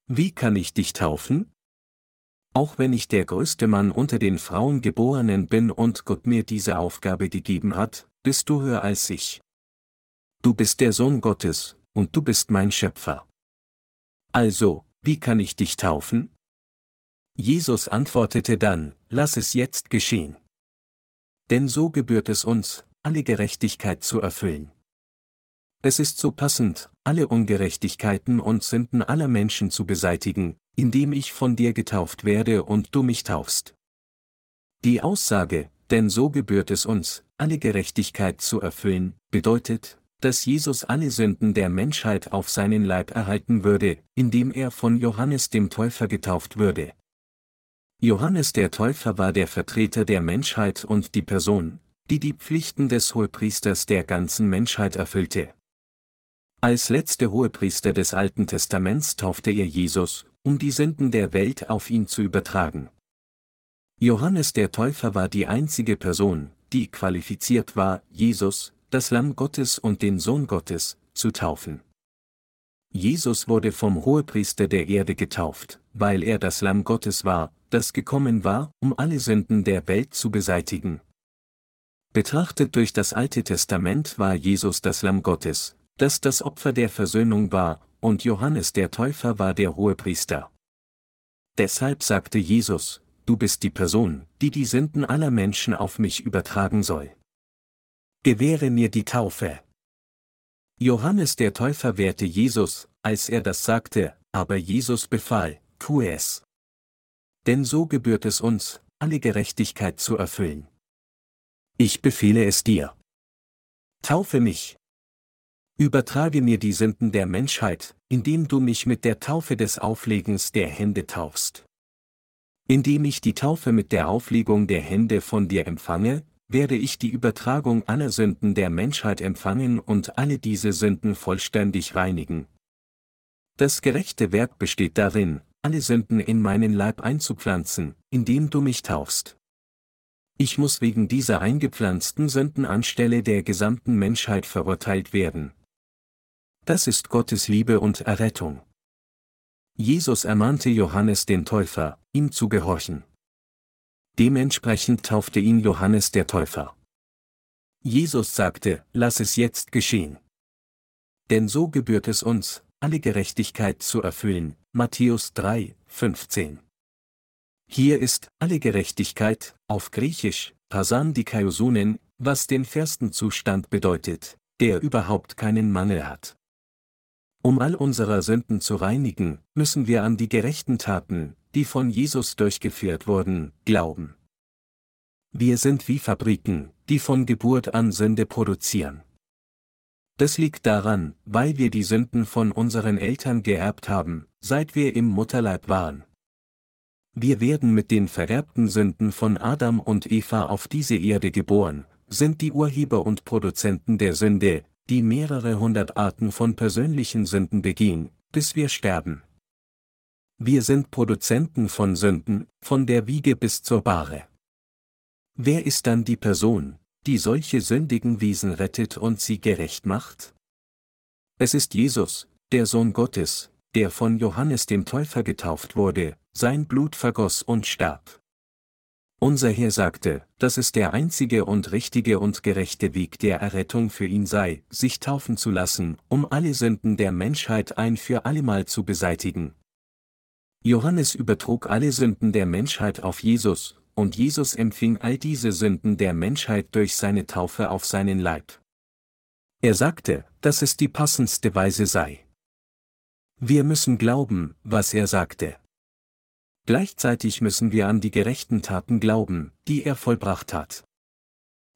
Wie kann ich dich taufen? Auch wenn ich der größte Mann unter den Frauen geborenen bin und Gott mir diese Aufgabe gegeben hat, bist du höher als ich. Du bist der Sohn Gottes, und du bist mein Schöpfer. Also, wie kann ich dich taufen? Jesus antwortete dann, lass es jetzt geschehen. Denn so gebührt es uns, alle Gerechtigkeit zu erfüllen. Es ist so passend, alle Ungerechtigkeiten und Sünden aller Menschen zu beseitigen, indem ich von dir getauft werde und du mich taufst. Die Aussage, denn so gebührt es uns, alle Gerechtigkeit zu erfüllen, bedeutet, dass Jesus alle Sünden der Menschheit auf seinen Leib erhalten würde, indem er von Johannes dem Täufer getauft würde. Johannes der Täufer war der Vertreter der Menschheit und die Person, die die Pflichten des Hohepriesters der ganzen Menschheit erfüllte. Als letzte Hohepriester des Alten Testaments taufte er Jesus, um die Sünden der Welt auf ihn zu übertragen. Johannes der Täufer war die einzige Person, die qualifiziert war, Jesus, das Lamm Gottes und den Sohn Gottes, zu taufen. Jesus wurde vom Hohepriester der Erde getauft, weil er das Lamm Gottes war, das gekommen war, um alle Sünden der Welt zu beseitigen. Betrachtet durch das Alte Testament war Jesus das Lamm Gottes, das das Opfer der Versöhnung war, und Johannes der Täufer war der Hohepriester. Deshalb sagte Jesus, du bist die Person, die die Sünden aller Menschen auf mich übertragen soll. Gewähre mir die Taufe. Johannes der Täufer wehrte Jesus, als er das sagte, aber Jesus befahl, tu es. Denn so gebührt es uns, alle Gerechtigkeit zu erfüllen. Ich befehle es dir. Taufe mich. Übertrage mir die Sünden der Menschheit, indem du mich mit der Taufe des Auflegens der Hände taufst. Indem ich die Taufe mit der Auflegung der Hände von dir empfange, werde ich die Übertragung aller Sünden der Menschheit empfangen und alle diese Sünden vollständig reinigen. Das gerechte Werk besteht darin, alle Sünden in meinen Leib einzupflanzen, indem du mich taufst. Ich muss wegen dieser eingepflanzten Sünden anstelle der gesamten Menschheit verurteilt werden. Das ist Gottes Liebe und Errettung. Jesus ermahnte Johannes den Täufer, ihm zu gehorchen. Dementsprechend taufte ihn Johannes der Täufer. Jesus sagte, lass es jetzt geschehen. Denn so gebührt es uns, alle Gerechtigkeit zu erfüllen, Matthäus 3, 15. Hier ist alle Gerechtigkeit, auf Griechisch, Pasan Dikaiosunen, was den ersten Zustand bedeutet, der überhaupt keinen Mangel hat. Um all unserer Sünden zu reinigen, müssen wir an die gerechten Taten, die von Jesus durchgeführt wurden, glauben. Wir sind wie Fabriken, die von Geburt an Sünde produzieren. Das liegt daran, weil wir die Sünden von unseren Eltern geerbt haben, seit wir im Mutterleib waren. Wir werden mit den vererbten Sünden von Adam und Eva auf diese Erde geboren, sind die Urheber und Produzenten der Sünde, die mehrere hundert Arten von persönlichen Sünden begehen, bis wir sterben. Wir sind Produzenten von Sünden, von der Wiege bis zur Bahre. Wer ist dann die Person, die solche sündigen Wesen rettet und sie gerecht macht? Es ist Jesus, der Sohn Gottes, der von Johannes dem Täufer getauft wurde, sein Blut vergoss und starb. Unser Herr sagte, dass es der einzige und richtige und gerechte Weg der Errettung für ihn sei, sich taufen zu lassen, um alle Sünden der Menschheit ein für allemal zu beseitigen. Johannes übertrug alle Sünden der Menschheit auf Jesus, und Jesus empfing all diese Sünden der Menschheit durch seine Taufe auf seinen Leib. Er sagte, dass es die passendste Weise sei. Wir müssen glauben, was er sagte. Gleichzeitig müssen wir an die gerechten Taten glauben, die er vollbracht hat.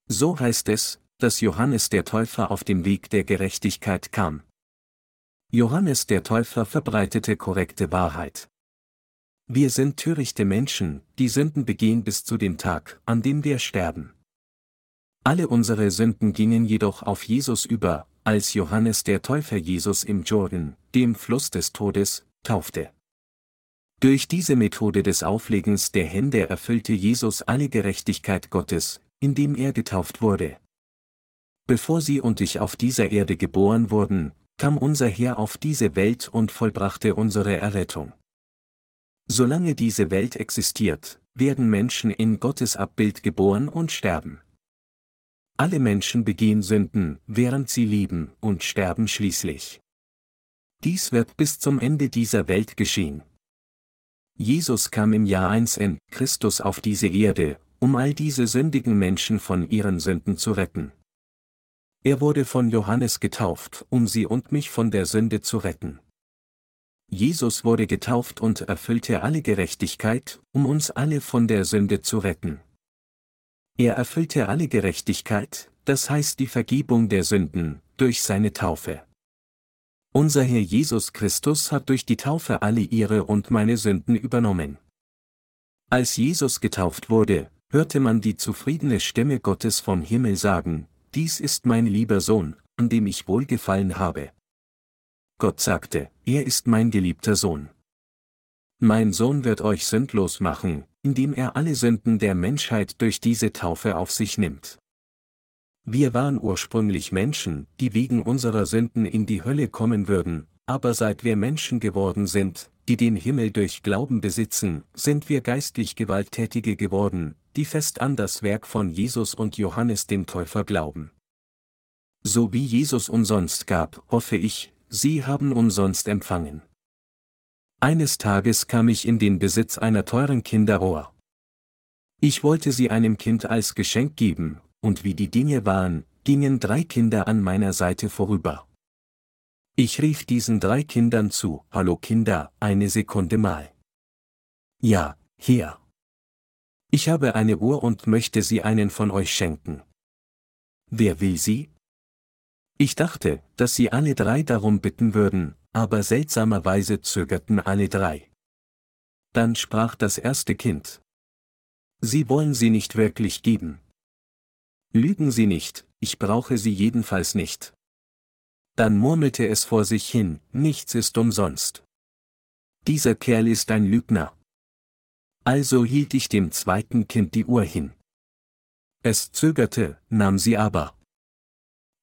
So heißt es, dass Johannes der Täufer auf dem Weg der Gerechtigkeit kam. Johannes der Täufer verbreitete korrekte Wahrheit. Wir sind törichte Menschen, die Sünden begehen bis zu dem Tag, an dem wir sterben. Alle unsere Sünden gingen jedoch auf Jesus über, als Johannes der Täufer Jesus im Jordan, dem Fluss des Todes, taufte. Durch diese Methode des Auflegens der Hände erfüllte Jesus alle Gerechtigkeit Gottes, indem er getauft wurde. Bevor Sie und ich auf dieser Erde geboren wurden, kam unser Herr auf diese Welt und vollbrachte unsere Errettung. Solange diese Welt existiert, werden Menschen in Gottes Abbild geboren und sterben. Alle Menschen begehen Sünden, während sie lieben, und sterben schließlich. Dies wird bis zum Ende dieser Welt geschehen. Jesus kam im Jahr 1 in Christus auf diese Erde, um all diese sündigen Menschen von ihren Sünden zu retten. Er wurde von Johannes getauft, um sie und mich von der Sünde zu retten. Jesus wurde getauft und erfüllte alle Gerechtigkeit, um uns alle von der Sünde zu retten. Er erfüllte alle Gerechtigkeit, das heißt die Vergebung der Sünden, durch seine Taufe. Unser Herr Jesus Christus hat durch die Taufe alle ihre und meine Sünden übernommen. Als Jesus getauft wurde, hörte man die zufriedene Stimme Gottes vom Himmel sagen, Dies ist mein lieber Sohn, an dem ich wohlgefallen habe. Gott sagte, er ist mein geliebter Sohn. Mein Sohn wird euch sündlos machen, indem er alle Sünden der Menschheit durch diese Taufe auf sich nimmt. Wir waren ursprünglich Menschen, die wegen unserer Sünden in die Hölle kommen würden, aber seit wir Menschen geworden sind, die den Himmel durch Glauben besitzen, sind wir geistlich Gewalttätige geworden, die fest an das Werk von Jesus und Johannes dem Täufer glauben. So wie Jesus umsonst gab, hoffe ich, Sie haben umsonst empfangen. Eines Tages kam ich in den Besitz einer teuren Kinderohr. Ich wollte sie einem Kind als Geschenk geben, und wie die Dinge waren, gingen drei Kinder an meiner Seite vorüber. Ich rief diesen drei Kindern zu, Hallo Kinder, eine Sekunde mal. Ja, hier. Ich habe eine Uhr und möchte sie einen von euch schenken. Wer will sie? Ich dachte, dass sie alle drei darum bitten würden, aber seltsamerweise zögerten alle drei. Dann sprach das erste Kind. Sie wollen sie nicht wirklich geben. Lügen Sie nicht, ich brauche sie jedenfalls nicht. Dann murmelte es vor sich hin, nichts ist umsonst. Dieser Kerl ist ein Lügner. Also hielt ich dem zweiten Kind die Uhr hin. Es zögerte, nahm sie aber.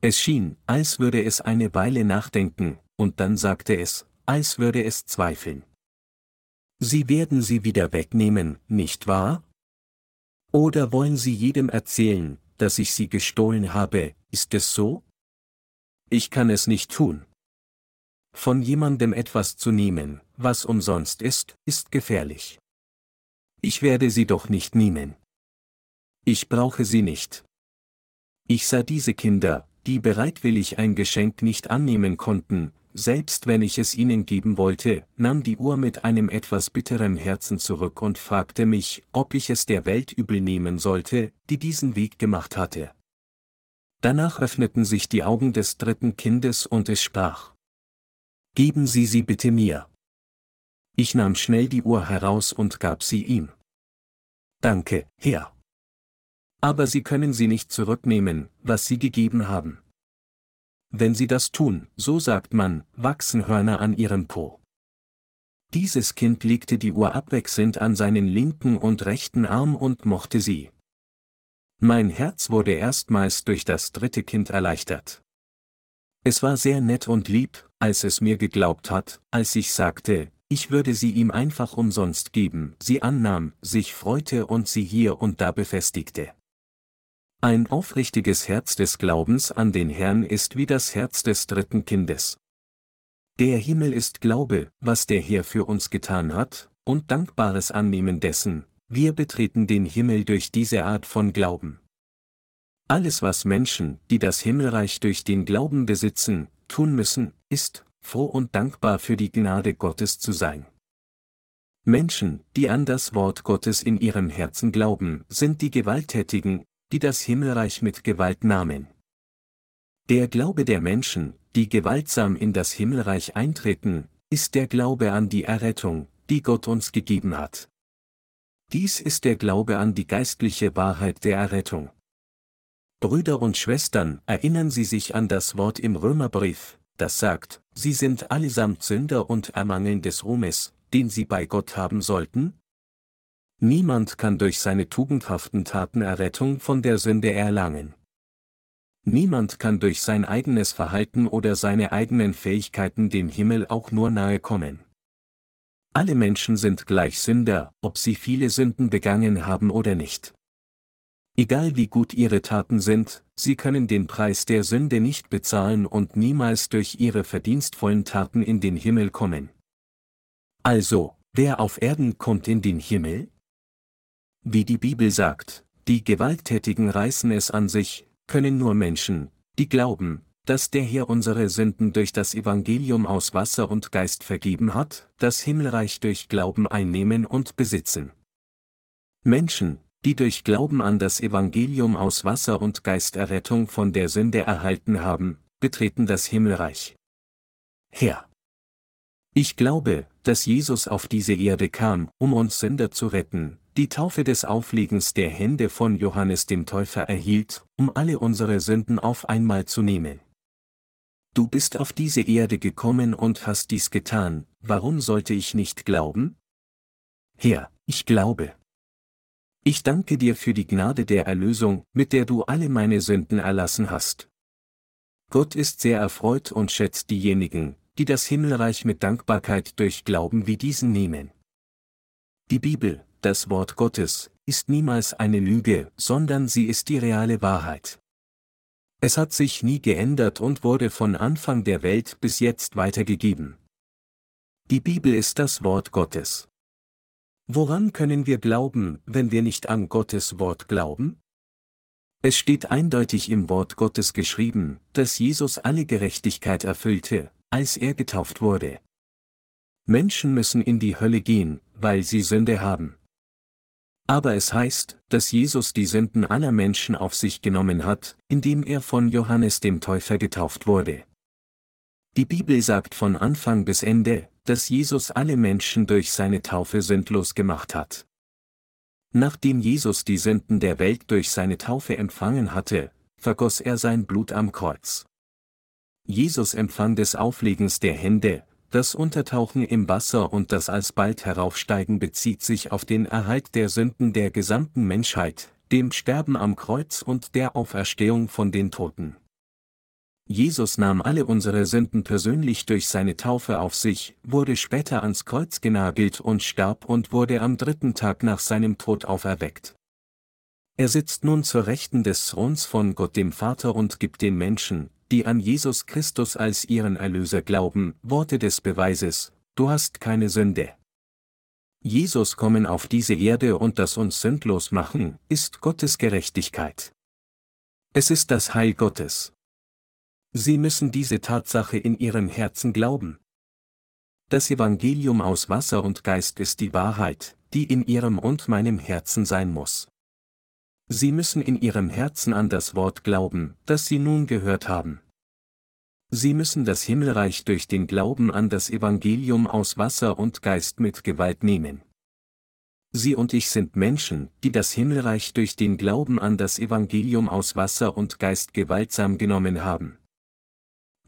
Es schien, als würde es eine Weile nachdenken, und dann sagte es, als würde es zweifeln. Sie werden sie wieder wegnehmen, nicht wahr? Oder wollen Sie jedem erzählen, dass ich sie gestohlen habe, ist es so? Ich kann es nicht tun. Von jemandem etwas zu nehmen, was umsonst ist, ist gefährlich. Ich werde sie doch nicht nehmen. Ich brauche sie nicht. Ich sah diese Kinder, die bereitwillig ein Geschenk nicht annehmen konnten, selbst wenn ich es ihnen geben wollte, nahm die Uhr mit einem etwas bitteren Herzen zurück und fragte mich, ob ich es der Welt übel nehmen sollte, die diesen Weg gemacht hatte. Danach öffneten sich die Augen des dritten Kindes und es sprach. Geben Sie sie bitte mir. Ich nahm schnell die Uhr heraus und gab sie ihm. Danke, Herr. Aber Sie können sie nicht zurücknehmen, was Sie gegeben haben. Wenn sie das tun, so sagt man, wachsen Hörner an ihrem Po. Dieses Kind legte die Uhr abwechselnd an seinen linken und rechten Arm und mochte sie. Mein Herz wurde erstmals durch das dritte Kind erleichtert. Es war sehr nett und lieb, als es mir geglaubt hat, als ich sagte, ich würde sie ihm einfach umsonst geben, sie annahm, sich freute und sie hier und da befestigte. Ein aufrichtiges Herz des Glaubens an den Herrn ist wie das Herz des dritten Kindes. Der Himmel ist Glaube, was der Herr für uns getan hat, und dankbares Annehmen dessen, wir betreten den Himmel durch diese Art von Glauben. Alles was Menschen, die das Himmelreich durch den Glauben besitzen, tun müssen, ist, froh und dankbar für die Gnade Gottes zu sein. Menschen, die an das Wort Gottes in ihrem Herzen glauben, sind die Gewalttätigen, die das Himmelreich mit Gewalt nahmen. Der Glaube der Menschen, die gewaltsam in das Himmelreich eintreten, ist der Glaube an die Errettung, die Gott uns gegeben hat. Dies ist der Glaube an die geistliche Wahrheit der Errettung. Brüder und Schwestern, erinnern Sie sich an das Wort im Römerbrief, das sagt, Sie sind allesamt Sünder und ermangeln des Ruhmes, den Sie bei Gott haben sollten? Niemand kann durch seine tugendhaften Taten Errettung von der Sünde erlangen. Niemand kann durch sein eigenes Verhalten oder seine eigenen Fähigkeiten dem Himmel auch nur nahe kommen. Alle Menschen sind gleich Sünder, ob sie viele Sünden begangen haben oder nicht. Egal wie gut ihre Taten sind, sie können den Preis der Sünde nicht bezahlen und niemals durch ihre verdienstvollen Taten in den Himmel kommen. Also, wer auf Erden kommt in den Himmel? Wie die Bibel sagt, die Gewalttätigen reißen es an sich, können nur Menschen, die glauben, dass der Herr unsere Sünden durch das Evangelium aus Wasser und Geist vergeben hat, das Himmelreich durch Glauben einnehmen und besitzen. Menschen, die durch Glauben an das Evangelium aus Wasser und Geist Errettung von der Sünde erhalten haben, betreten das Himmelreich. Herr. Ich glaube, dass Jesus auf diese Erde kam, um uns Sünder zu retten, die Taufe des Auflegens der Hände von Johannes dem Täufer erhielt, um alle unsere Sünden auf einmal zu nehmen. Du bist auf diese Erde gekommen und hast dies getan, warum sollte ich nicht glauben? Herr, ich glaube. Ich danke dir für die Gnade der Erlösung, mit der du alle meine Sünden erlassen hast. Gott ist sehr erfreut und schätzt diejenigen, die das Himmelreich mit Dankbarkeit durch Glauben wie diesen nehmen. Die Bibel, das Wort Gottes, ist niemals eine Lüge, sondern sie ist die reale Wahrheit. Es hat sich nie geändert und wurde von Anfang der Welt bis jetzt weitergegeben. Die Bibel ist das Wort Gottes. Woran können wir glauben, wenn wir nicht an Gottes Wort glauben? Es steht eindeutig im Wort Gottes geschrieben, dass Jesus alle Gerechtigkeit erfüllte, als er getauft wurde. Menschen müssen in die Hölle gehen, weil sie Sünde haben. Aber es heißt, dass Jesus die Sünden aller Menschen auf sich genommen hat, indem er von Johannes dem Täufer getauft wurde. Die Bibel sagt von Anfang bis Ende, dass Jesus alle Menschen durch seine Taufe sündlos gemacht hat. Nachdem Jesus die Sünden der Welt durch seine Taufe empfangen hatte, vergoss er sein Blut am Kreuz. Jesus empfang des Auflegens der Hände, das Untertauchen im Wasser und das alsbald Heraufsteigen bezieht sich auf den Erhalt der Sünden der gesamten Menschheit, dem Sterben am Kreuz und der Auferstehung von den Toten. Jesus nahm alle unsere Sünden persönlich durch seine Taufe auf sich, wurde später ans Kreuz genagelt und starb und wurde am dritten Tag nach seinem Tod auferweckt. Er sitzt nun zur Rechten des Throns von Gott dem Vater und gibt den Menschen, die an Jesus Christus als ihren Erlöser glauben, Worte des Beweises, du hast keine Sünde. Jesus kommen auf diese Erde und das uns sündlos machen, ist Gottes Gerechtigkeit. Es ist das Heil Gottes. Sie müssen diese Tatsache in ihrem Herzen glauben. Das Evangelium aus Wasser und Geist ist die Wahrheit, die in ihrem und meinem Herzen sein muss. Sie müssen in ihrem Herzen an das Wort glauben, das sie nun gehört haben. Sie müssen das Himmelreich durch den Glauben an das Evangelium aus Wasser und Geist mit Gewalt nehmen. Sie und ich sind Menschen, die das Himmelreich durch den Glauben an das Evangelium aus Wasser und Geist gewaltsam genommen haben.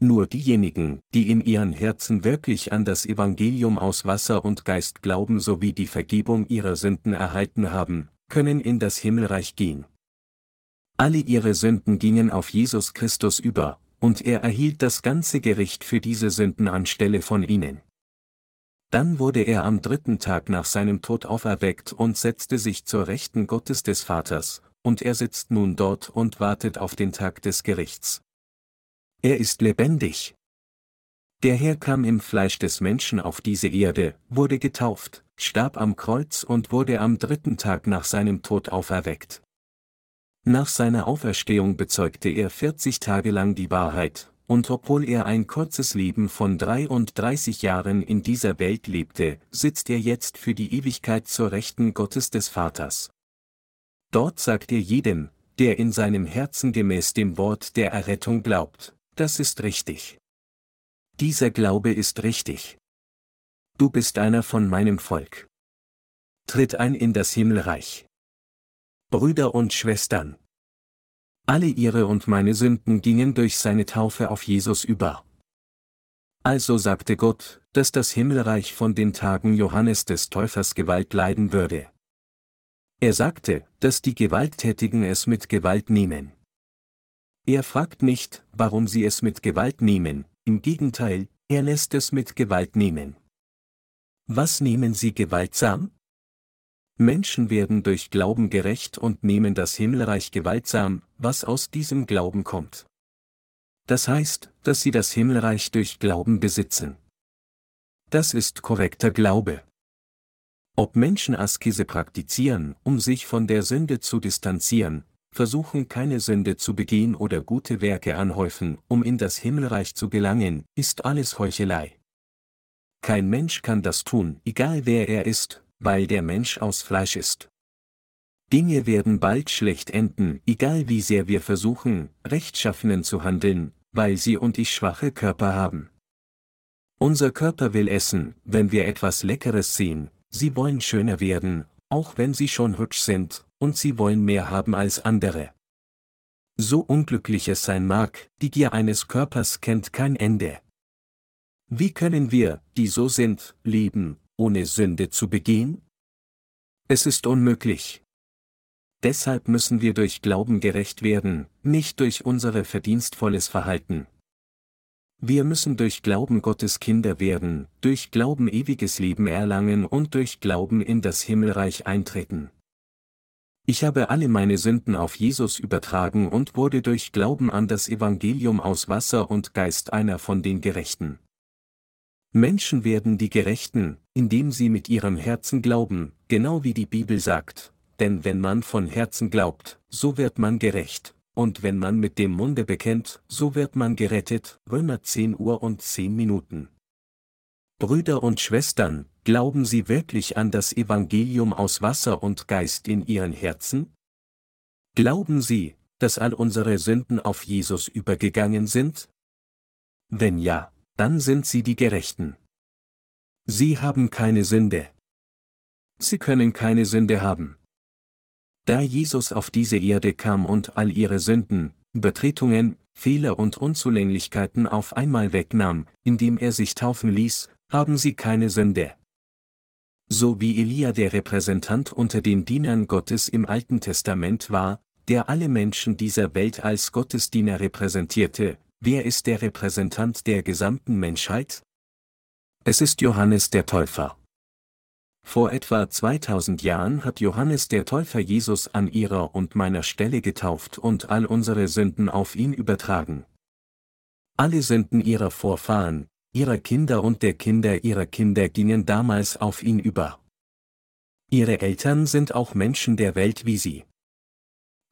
Nur diejenigen, die in ihren Herzen wirklich an das Evangelium aus Wasser und Geist glauben sowie die Vergebung ihrer Sünden erhalten haben, können in das Himmelreich gehen. Alle ihre Sünden gingen auf Jesus Christus über, und er erhielt das ganze Gericht für diese Sünden anstelle von ihnen. Dann wurde er am dritten Tag nach seinem Tod auferweckt und setzte sich zur Rechten Gottes des Vaters, und er sitzt nun dort und wartet auf den Tag des Gerichts. Er ist lebendig. Der Herr kam im Fleisch des Menschen auf diese Erde, wurde getauft, starb am Kreuz und wurde am dritten Tag nach seinem Tod auferweckt. Nach seiner Auferstehung bezeugte er 40 Tage lang die Wahrheit, und obwohl er ein kurzes Leben von 33 Jahren in dieser Welt lebte, sitzt er jetzt für die Ewigkeit zur Rechten Gottes des Vaters. Dort sagt er jedem, der in seinem Herzen gemäß dem Wort der Errettung glaubt, das ist richtig. Dieser Glaube ist richtig. Du bist einer von meinem Volk. Tritt ein in das Himmelreich. Brüder und Schwestern. Alle ihre und meine Sünden gingen durch seine Taufe auf Jesus über. Also sagte Gott, dass das Himmelreich von den Tagen Johannes des Täufers Gewalt leiden würde. Er sagte, dass die Gewalttätigen es mit Gewalt nehmen. Er fragt nicht, warum sie es mit Gewalt nehmen, im Gegenteil, er lässt es mit Gewalt nehmen. Was nehmen sie gewaltsam? Menschen werden durch Glauben gerecht und nehmen das Himmelreich gewaltsam, was aus diesem Glauben kommt. Das heißt, dass sie das Himmelreich durch Glauben besitzen. Das ist korrekter Glaube. Ob Menschen Askese praktizieren, um sich von der Sünde zu distanzieren, versuchen keine Sünde zu begehen oder gute Werke anhäufen, um in das Himmelreich zu gelangen, ist alles Heuchelei. Kein Mensch kann das tun, egal wer er ist, weil der Mensch aus Fleisch ist. Dinge werden bald schlecht enden, egal wie sehr wir versuchen, rechtschaffenen zu handeln, weil sie und ich schwache Körper haben. Unser Körper will essen, wenn wir etwas Leckeres sehen, Sie wollen schöner werden, auch wenn sie schon hübsch sind, und sie wollen mehr haben als andere. So unglücklich es sein mag, die Gier eines Körpers kennt kein Ende. Wie können wir, die so sind, leben, ohne Sünde zu begehen? Es ist unmöglich. Deshalb müssen wir durch Glauben gerecht werden, nicht durch unsere verdienstvolles Verhalten. Wir müssen durch Glauben Gottes Kinder werden, durch Glauben ewiges Leben erlangen und durch Glauben in das Himmelreich eintreten. Ich habe alle meine Sünden auf Jesus übertragen und wurde durch Glauben an das Evangelium aus Wasser und Geist einer von den Gerechten. Menschen werden die Gerechten, indem sie mit ihrem Herzen glauben, genau wie die Bibel sagt, denn wenn man von Herzen glaubt, so wird man gerecht und wenn man mit dem Munde bekennt, so wird man gerettet. Römer 10 Uhr und 10 Minuten. Brüder und Schwestern, glauben Sie wirklich an das Evangelium aus Wasser und Geist in Ihren Herzen? Glauben Sie, dass all unsere Sünden auf Jesus übergegangen sind? Wenn ja, dann sind Sie die Gerechten. Sie haben keine Sünde. Sie können keine Sünde haben. Da Jesus auf diese Erde kam und all ihre Sünden, Übertretungen, Fehler und Unzulänglichkeiten auf einmal wegnahm, indem er sich taufen ließ, haben sie keine Sünde. So wie Elia der Repräsentant unter den Dienern Gottes im Alten Testament war, der alle Menschen dieser Welt als Gottesdiener repräsentierte, wer ist der Repräsentant der gesamten Menschheit? Es ist Johannes der Täufer. Vor etwa 2000 Jahren hat Johannes der Täufer Jesus an ihrer und meiner Stelle getauft und all unsere Sünden auf ihn übertragen. Alle Sünden ihrer Vorfahren, ihrer Kinder und der Kinder ihrer Kinder gingen damals auf ihn über. Ihre Eltern sind auch Menschen der Welt wie sie.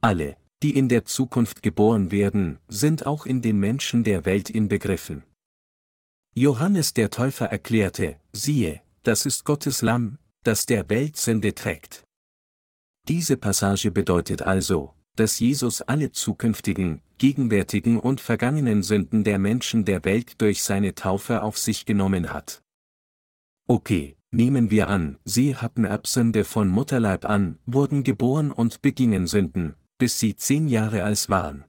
Alle, die in der Zukunft geboren werden, sind auch in den Menschen der Welt inbegriffen. Johannes der Täufer erklärte, siehe, das ist Gottes Lamm, das der Welt Sünde trägt. Diese Passage bedeutet also, dass Jesus alle zukünftigen, gegenwärtigen und vergangenen Sünden der Menschen der Welt durch seine Taufe auf sich genommen hat. Okay, nehmen wir an, sie hatten Erbsünde von Mutterleib an, wurden geboren und begingen Sünden, bis sie zehn Jahre alt waren.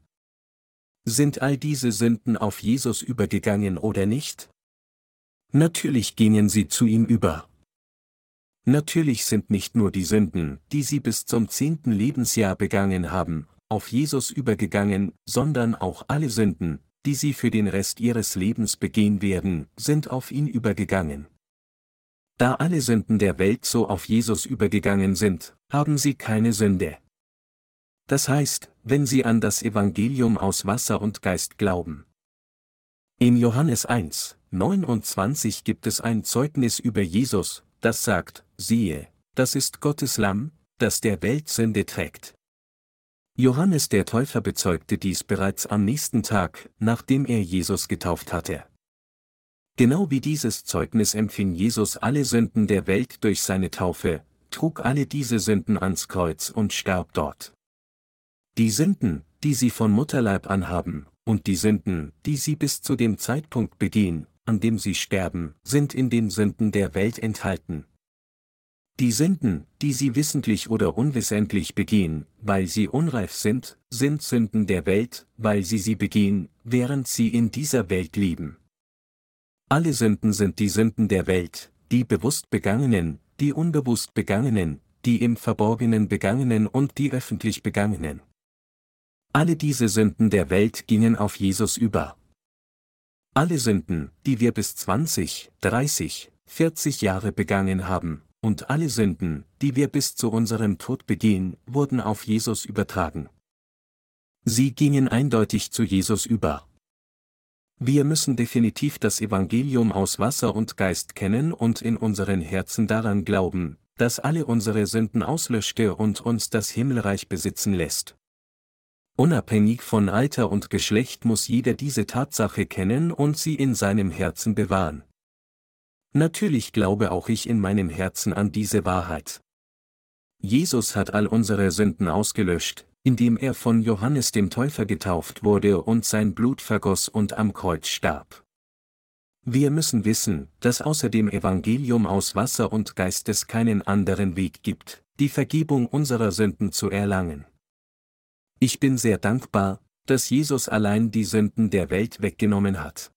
Sind all diese Sünden auf Jesus übergegangen oder nicht? Natürlich gingen sie zu ihm über. Natürlich sind nicht nur die Sünden, die sie bis zum zehnten Lebensjahr begangen haben, auf Jesus übergegangen, sondern auch alle Sünden, die sie für den Rest ihres Lebens begehen werden, sind auf ihn übergegangen. Da alle Sünden der Welt so auf Jesus übergegangen sind, haben sie keine Sünde. Das heißt, wenn sie an das Evangelium aus Wasser und Geist glauben. In Johannes 1, 29 gibt es ein Zeugnis über Jesus, das sagt, siehe, das ist Gottes Lamm, das der Welt Sünde trägt. Johannes der Täufer bezeugte dies bereits am nächsten Tag, nachdem er Jesus getauft hatte. Genau wie dieses Zeugnis empfing Jesus alle Sünden der Welt durch seine Taufe, trug alle diese Sünden ans Kreuz und starb dort. Die Sünden, die sie von Mutterleib anhaben, und die Sünden, die sie bis zu dem Zeitpunkt begehen, an dem sie sterben, sind in den Sünden der Welt enthalten. Die Sünden, die sie wissentlich oder unwissentlich begehen, weil sie unreif sind, sind Sünden der Welt, weil sie sie begehen, während sie in dieser Welt leben. Alle Sünden sind die Sünden der Welt, die bewusst begangenen, die unbewusst begangenen, die im Verborgenen begangenen und die öffentlich begangenen. Alle diese Sünden der Welt gingen auf Jesus über. Alle Sünden, die wir bis 20, 30, 40 Jahre begangen haben, und alle Sünden, die wir bis zu unserem Tod begehen, wurden auf Jesus übertragen. Sie gingen eindeutig zu Jesus über. Wir müssen definitiv das Evangelium aus Wasser und Geist kennen und in unseren Herzen daran glauben, dass alle unsere Sünden auslöschte und uns das Himmelreich besitzen lässt. Unabhängig von Alter und Geschlecht muss jeder diese Tatsache kennen und sie in seinem Herzen bewahren. Natürlich glaube auch ich in meinem Herzen an diese Wahrheit. Jesus hat all unsere Sünden ausgelöscht, indem er von Johannes dem Täufer getauft wurde und sein Blut vergoss und am Kreuz starb. Wir müssen wissen, dass außer dem Evangelium aus Wasser und Geist es keinen anderen Weg gibt, die Vergebung unserer Sünden zu erlangen. Ich bin sehr dankbar, dass Jesus allein die Sünden der Welt weggenommen hat.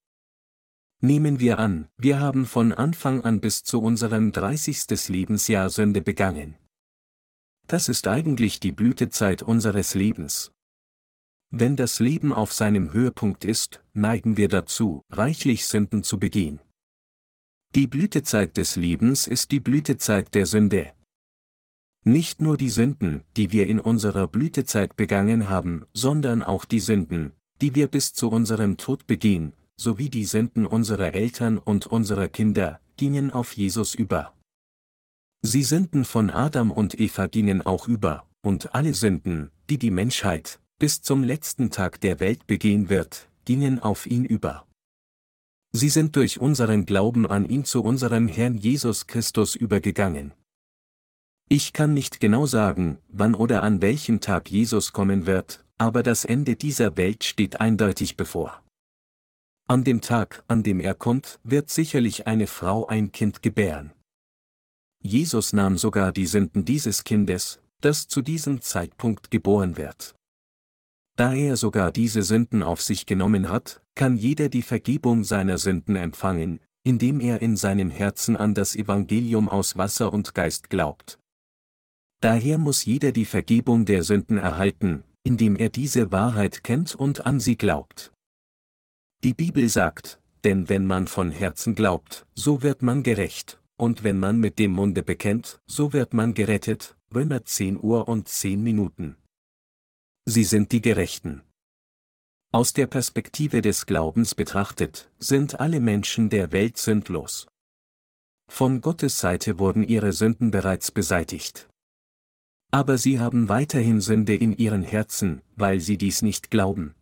Nehmen wir an, wir haben von Anfang an bis zu unserem 30. Lebensjahr Sünde begangen. Das ist eigentlich die Blütezeit unseres Lebens. Wenn das Leben auf seinem Höhepunkt ist, neigen wir dazu, reichlich Sünden zu begehen. Die Blütezeit des Lebens ist die Blütezeit der Sünde. Nicht nur die Sünden, die wir in unserer Blütezeit begangen haben, sondern auch die Sünden, die wir bis zu unserem Tod begehen, sowie die Sünden unserer Eltern und unserer Kinder, gingen auf Jesus über. Sie Sünden von Adam und Eva gingen auch über, und alle Sünden, die die Menschheit, bis zum letzten Tag der Welt begehen wird, gingen auf ihn über. Sie sind durch unseren Glauben an ihn zu unserem Herrn Jesus Christus übergegangen. Ich kann nicht genau sagen, wann oder an welchem Tag Jesus kommen wird, aber das Ende dieser Welt steht eindeutig bevor. An dem Tag, an dem er kommt, wird sicherlich eine Frau ein Kind gebären. Jesus nahm sogar die Sünden dieses Kindes, das zu diesem Zeitpunkt geboren wird. Da er sogar diese Sünden auf sich genommen hat, kann jeder die Vergebung seiner Sünden empfangen, indem er in seinem Herzen an das Evangelium aus Wasser und Geist glaubt. Daher muss jeder die Vergebung der Sünden erhalten, indem er diese Wahrheit kennt und an sie glaubt. Die Bibel sagt, denn wenn man von Herzen glaubt, so wird man gerecht und wenn man mit dem Munde bekennt, so wird man gerettet, Römer 10 Uhr und 10 Minuten. Sie sind die Gerechten. Aus der Perspektive des Glaubens betrachtet, sind alle Menschen der Welt sündlos. Von Gottes Seite wurden ihre Sünden bereits beseitigt. Aber sie haben weiterhin Sünde in ihren Herzen, weil sie dies nicht glauben.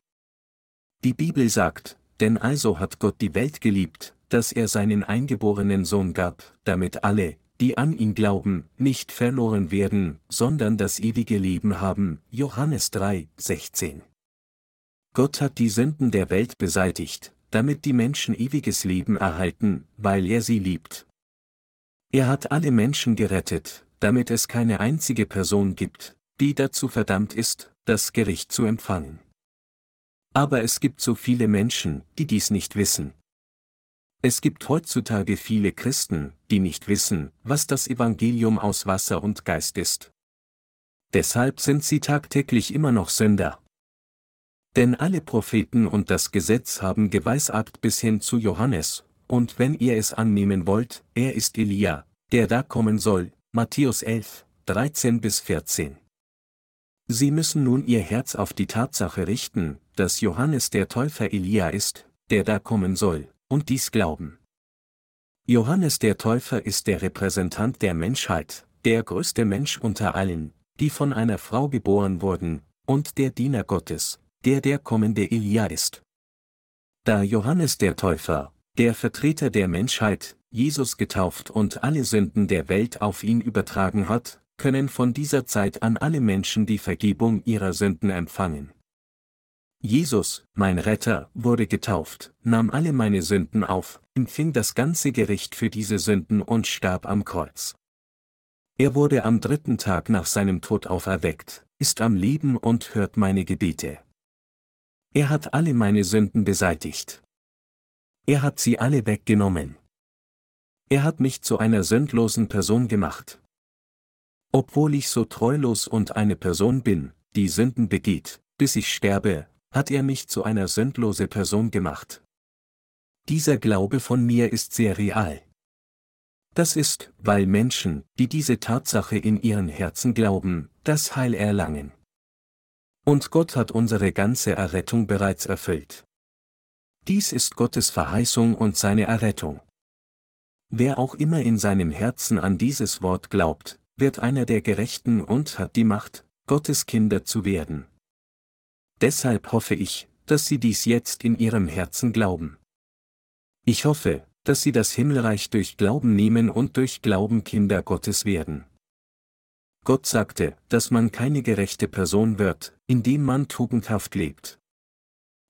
Die Bibel sagt, denn also hat Gott die Welt geliebt, dass er seinen eingeborenen Sohn gab, damit alle, die an ihn glauben, nicht verloren werden, sondern das ewige Leben haben. Johannes 3, 16. Gott hat die Sünden der Welt beseitigt, damit die Menschen ewiges Leben erhalten, weil er sie liebt. Er hat alle Menschen gerettet, damit es keine einzige Person gibt, die dazu verdammt ist, das Gericht zu empfangen. Aber es gibt so viele Menschen, die dies nicht wissen. Es gibt heutzutage viele Christen, die nicht wissen, was das Evangelium aus Wasser und Geist ist. Deshalb sind sie tagtäglich immer noch Sünder. Denn alle Propheten und das Gesetz haben geweissagt bis hin zu Johannes, und wenn ihr es annehmen wollt, er ist Elia, der da kommen soll, Matthäus 11, 13 bis 14. Sie müssen nun ihr Herz auf die Tatsache richten, dass Johannes der Täufer Elia ist, der da kommen soll, und dies glauben. Johannes der Täufer ist der Repräsentant der Menschheit, der größte Mensch unter allen, die von einer Frau geboren wurden, und der Diener Gottes, der der kommende Elia ist. Da Johannes der Täufer, der Vertreter der Menschheit, Jesus getauft und alle Sünden der Welt auf ihn übertragen hat, können von dieser Zeit an alle Menschen die Vergebung ihrer Sünden empfangen. Jesus, mein Retter, wurde getauft, nahm alle meine Sünden auf, empfing das ganze Gericht für diese Sünden und starb am Kreuz. Er wurde am dritten Tag nach seinem Tod auferweckt, ist am Leben und hört meine Gebete. Er hat alle meine Sünden beseitigt. Er hat sie alle weggenommen. Er hat mich zu einer sündlosen Person gemacht. Obwohl ich so treulos und eine Person bin, die Sünden begeht, bis ich sterbe, hat er mich zu einer sündlose Person gemacht. Dieser Glaube von mir ist sehr real. Das ist, weil Menschen, die diese Tatsache in ihren Herzen glauben, das Heil erlangen. Und Gott hat unsere ganze Errettung bereits erfüllt. Dies ist Gottes Verheißung und seine Errettung. Wer auch immer in seinem Herzen an dieses Wort glaubt, wird einer der Gerechten und hat die Macht, Gottes Kinder zu werden. Deshalb hoffe ich, dass Sie dies jetzt in Ihrem Herzen glauben. Ich hoffe, dass Sie das Himmelreich durch Glauben nehmen und durch Glauben Kinder Gottes werden. Gott sagte, dass man keine gerechte Person wird, indem man tugendhaft lebt.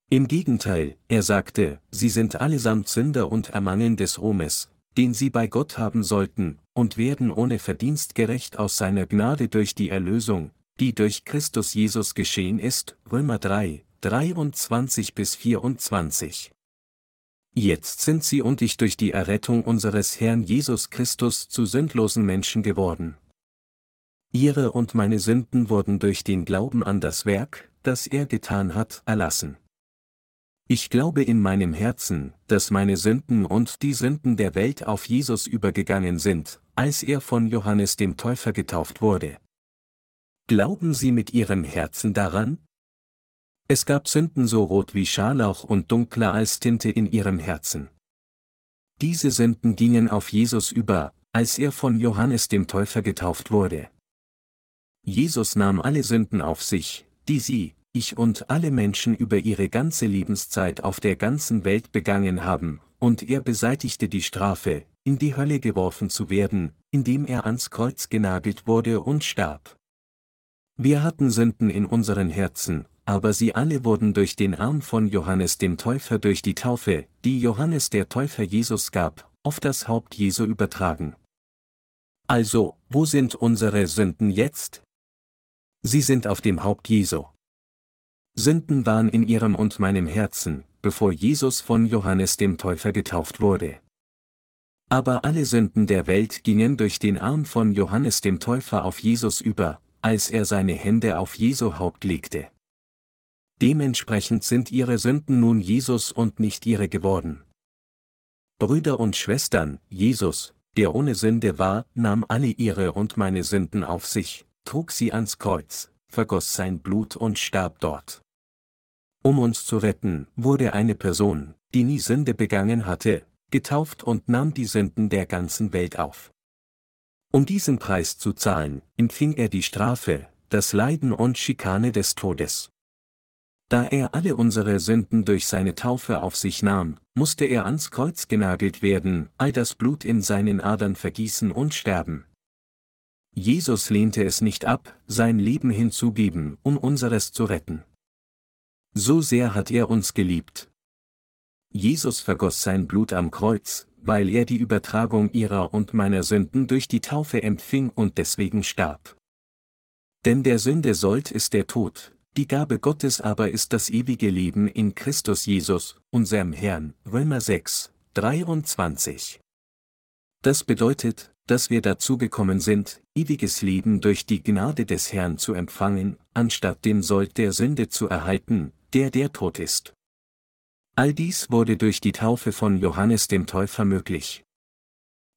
Im Gegenteil, er sagte, sie sind allesamt Sünder und ermangeln des Ruhmes, den sie bei Gott haben sollten, und werden ohne Verdienst gerecht aus seiner Gnade durch die Erlösung, die durch Christus Jesus geschehen ist, Römer 3, 23 bis 24. Jetzt sind sie und ich durch die Errettung unseres Herrn Jesus Christus zu sündlosen Menschen geworden. Ihre und meine Sünden wurden durch den Glauben an das Werk, das er getan hat, erlassen. Ich glaube in meinem Herzen, dass meine Sünden und die Sünden der Welt auf Jesus übergegangen sind, als er von Johannes dem Täufer getauft wurde. Glauben Sie mit Ihrem Herzen daran? Es gab Sünden so rot wie Scharlauch und dunkler als Tinte in Ihrem Herzen. Diese Sünden gingen auf Jesus über, als er von Johannes dem Täufer getauft wurde. Jesus nahm alle Sünden auf sich, die Sie, ich und alle Menschen über ihre ganze Lebenszeit auf der ganzen Welt begangen haben, und er beseitigte die Strafe, in die Hölle geworfen zu werden, indem er ans Kreuz genagelt wurde und starb. Wir hatten Sünden in unseren Herzen, aber sie alle wurden durch den Arm von Johannes dem Täufer durch die Taufe, die Johannes der Täufer Jesus gab, auf das Haupt Jesu übertragen. Also, wo sind unsere Sünden jetzt? Sie sind auf dem Haupt Jesu. Sünden waren in ihrem und meinem Herzen, bevor Jesus von Johannes dem Täufer getauft wurde. Aber alle Sünden der Welt gingen durch den Arm von Johannes dem Täufer auf Jesus über, als er seine Hände auf Jesu Haupt legte. Dementsprechend sind ihre Sünden nun Jesus und nicht ihre geworden. Brüder und Schwestern, Jesus, der ohne Sünde war, nahm alle ihre und meine Sünden auf sich, trug sie ans Kreuz, vergoss sein Blut und starb dort. Um uns zu retten, wurde eine Person, die nie Sünde begangen hatte, getauft und nahm die Sünden der ganzen Welt auf. Um diesen Preis zu zahlen, empfing er die Strafe, das Leiden und Schikane des Todes. Da er alle unsere Sünden durch seine Taufe auf sich nahm, musste er ans Kreuz genagelt werden, all das Blut in seinen Adern vergießen und sterben. Jesus lehnte es nicht ab, sein Leben hinzugeben, um unseres zu retten. So sehr hat er uns geliebt. Jesus vergoss sein Blut am Kreuz, weil er die Übertragung ihrer und meiner Sünden durch die Taufe empfing und deswegen starb. Denn der Sünde Sold ist der Tod, die Gabe Gottes aber ist das ewige Leben in Christus Jesus, unserem Herrn, Römer 6, 23. Das bedeutet, dass wir dazu gekommen sind, ewiges Leben durch die Gnade des Herrn zu empfangen, anstatt den Sold der Sünde zu erhalten, der der Tod ist. All dies wurde durch die Taufe von Johannes dem Täufer möglich.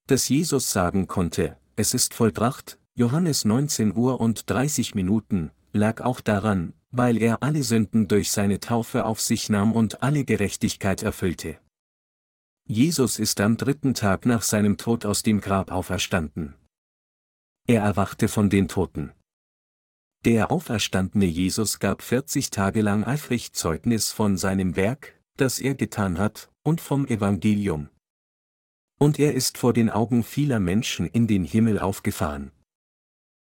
Dass Jesus sagen konnte, es ist vollbracht, Johannes 19 Uhr und 30 Minuten, lag auch daran, weil er alle Sünden durch seine Taufe auf sich nahm und alle Gerechtigkeit erfüllte. Jesus ist am dritten Tag nach seinem Tod aus dem Grab auferstanden. Er erwachte von den Toten. Der auferstandene Jesus gab 40 Tage lang eifrig Zeugnis von seinem Werk, das er getan hat, und vom Evangelium. Und er ist vor den Augen vieler Menschen in den Himmel aufgefahren.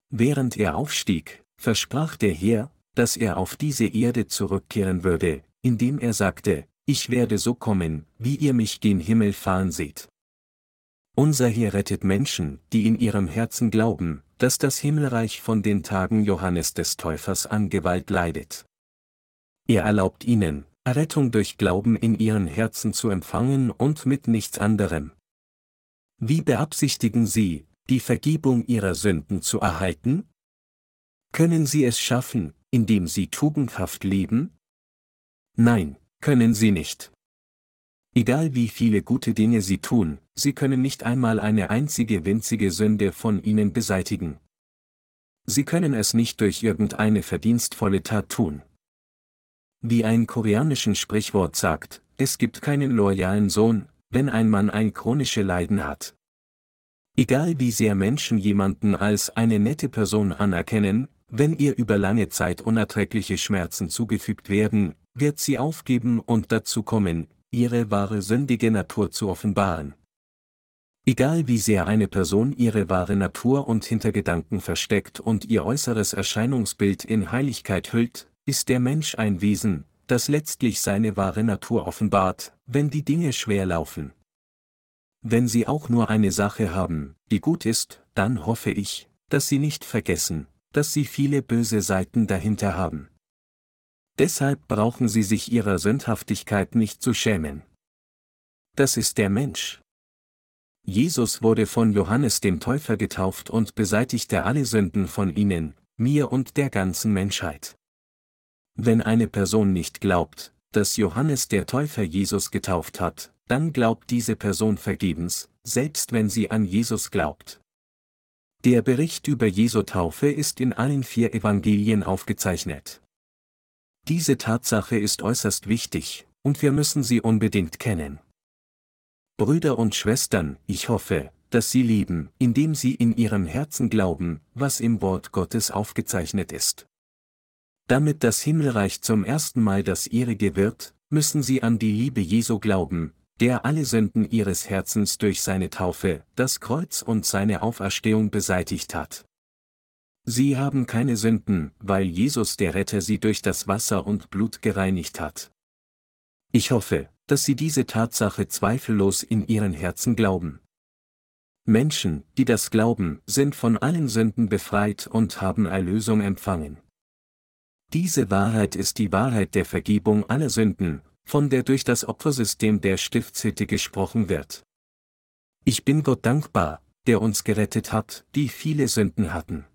Während er aufstieg, versprach der Herr, dass er auf diese Erde zurückkehren würde, indem er sagte, ich werde so kommen, wie ihr mich gen Himmel fahren seht. Unser Herr rettet Menschen, die in ihrem Herzen glauben, dass das Himmelreich von den Tagen Johannes des Täufers an Gewalt leidet. Er erlaubt ihnen, Errettung durch Glauben in ihren Herzen zu empfangen und mit nichts anderem. Wie beabsichtigen Sie, die Vergebung Ihrer Sünden zu erhalten? Können Sie es schaffen, indem Sie tugendhaft leben? Nein, können Sie nicht. Egal wie viele gute Dinge sie tun, sie können nicht einmal eine einzige winzige Sünde von ihnen beseitigen. Sie können es nicht durch irgendeine verdienstvolle Tat tun. Wie ein koreanischen Sprichwort sagt, es gibt keinen loyalen Sohn, wenn ein Mann ein chronische Leiden hat. Egal wie sehr Menschen jemanden als eine nette Person anerkennen, wenn ihr über lange Zeit unerträgliche Schmerzen zugefügt werden, wird sie aufgeben und dazu kommen, ihre wahre sündige Natur zu offenbaren. Egal wie sehr eine Person ihre wahre Natur und Hintergedanken versteckt und ihr äußeres Erscheinungsbild in Heiligkeit hüllt, ist der Mensch ein Wesen, das letztlich seine wahre Natur offenbart, wenn die Dinge schwer laufen. Wenn Sie auch nur eine Sache haben, die gut ist, dann hoffe ich, dass Sie nicht vergessen, dass Sie viele böse Seiten dahinter haben. Deshalb brauchen sie sich ihrer Sündhaftigkeit nicht zu schämen. Das ist der Mensch. Jesus wurde von Johannes dem Täufer getauft und beseitigte alle Sünden von ihnen, mir und der ganzen Menschheit. Wenn eine Person nicht glaubt, dass Johannes der Täufer Jesus getauft hat, dann glaubt diese Person vergebens, selbst wenn sie an Jesus glaubt. Der Bericht über Jesu Taufe ist in allen vier Evangelien aufgezeichnet. Diese Tatsache ist äußerst wichtig, und wir müssen sie unbedingt kennen. Brüder und Schwestern, ich hoffe, dass Sie lieben, indem Sie in Ihrem Herzen glauben, was im Wort Gottes aufgezeichnet ist. Damit das Himmelreich zum ersten Mal das Ihrige wird, müssen Sie an die Liebe Jesu glauben, der alle Sünden Ihres Herzens durch seine Taufe, das Kreuz und seine Auferstehung beseitigt hat. Sie haben keine Sünden, weil Jesus der Retter sie durch das Wasser und Blut gereinigt hat. Ich hoffe, dass Sie diese Tatsache zweifellos in Ihren Herzen glauben. Menschen, die das glauben, sind von allen Sünden befreit und haben Erlösung empfangen. Diese Wahrheit ist die Wahrheit der Vergebung aller Sünden, von der durch das Opfersystem der Stiftshütte gesprochen wird. Ich bin Gott dankbar, der uns gerettet hat, die viele Sünden hatten.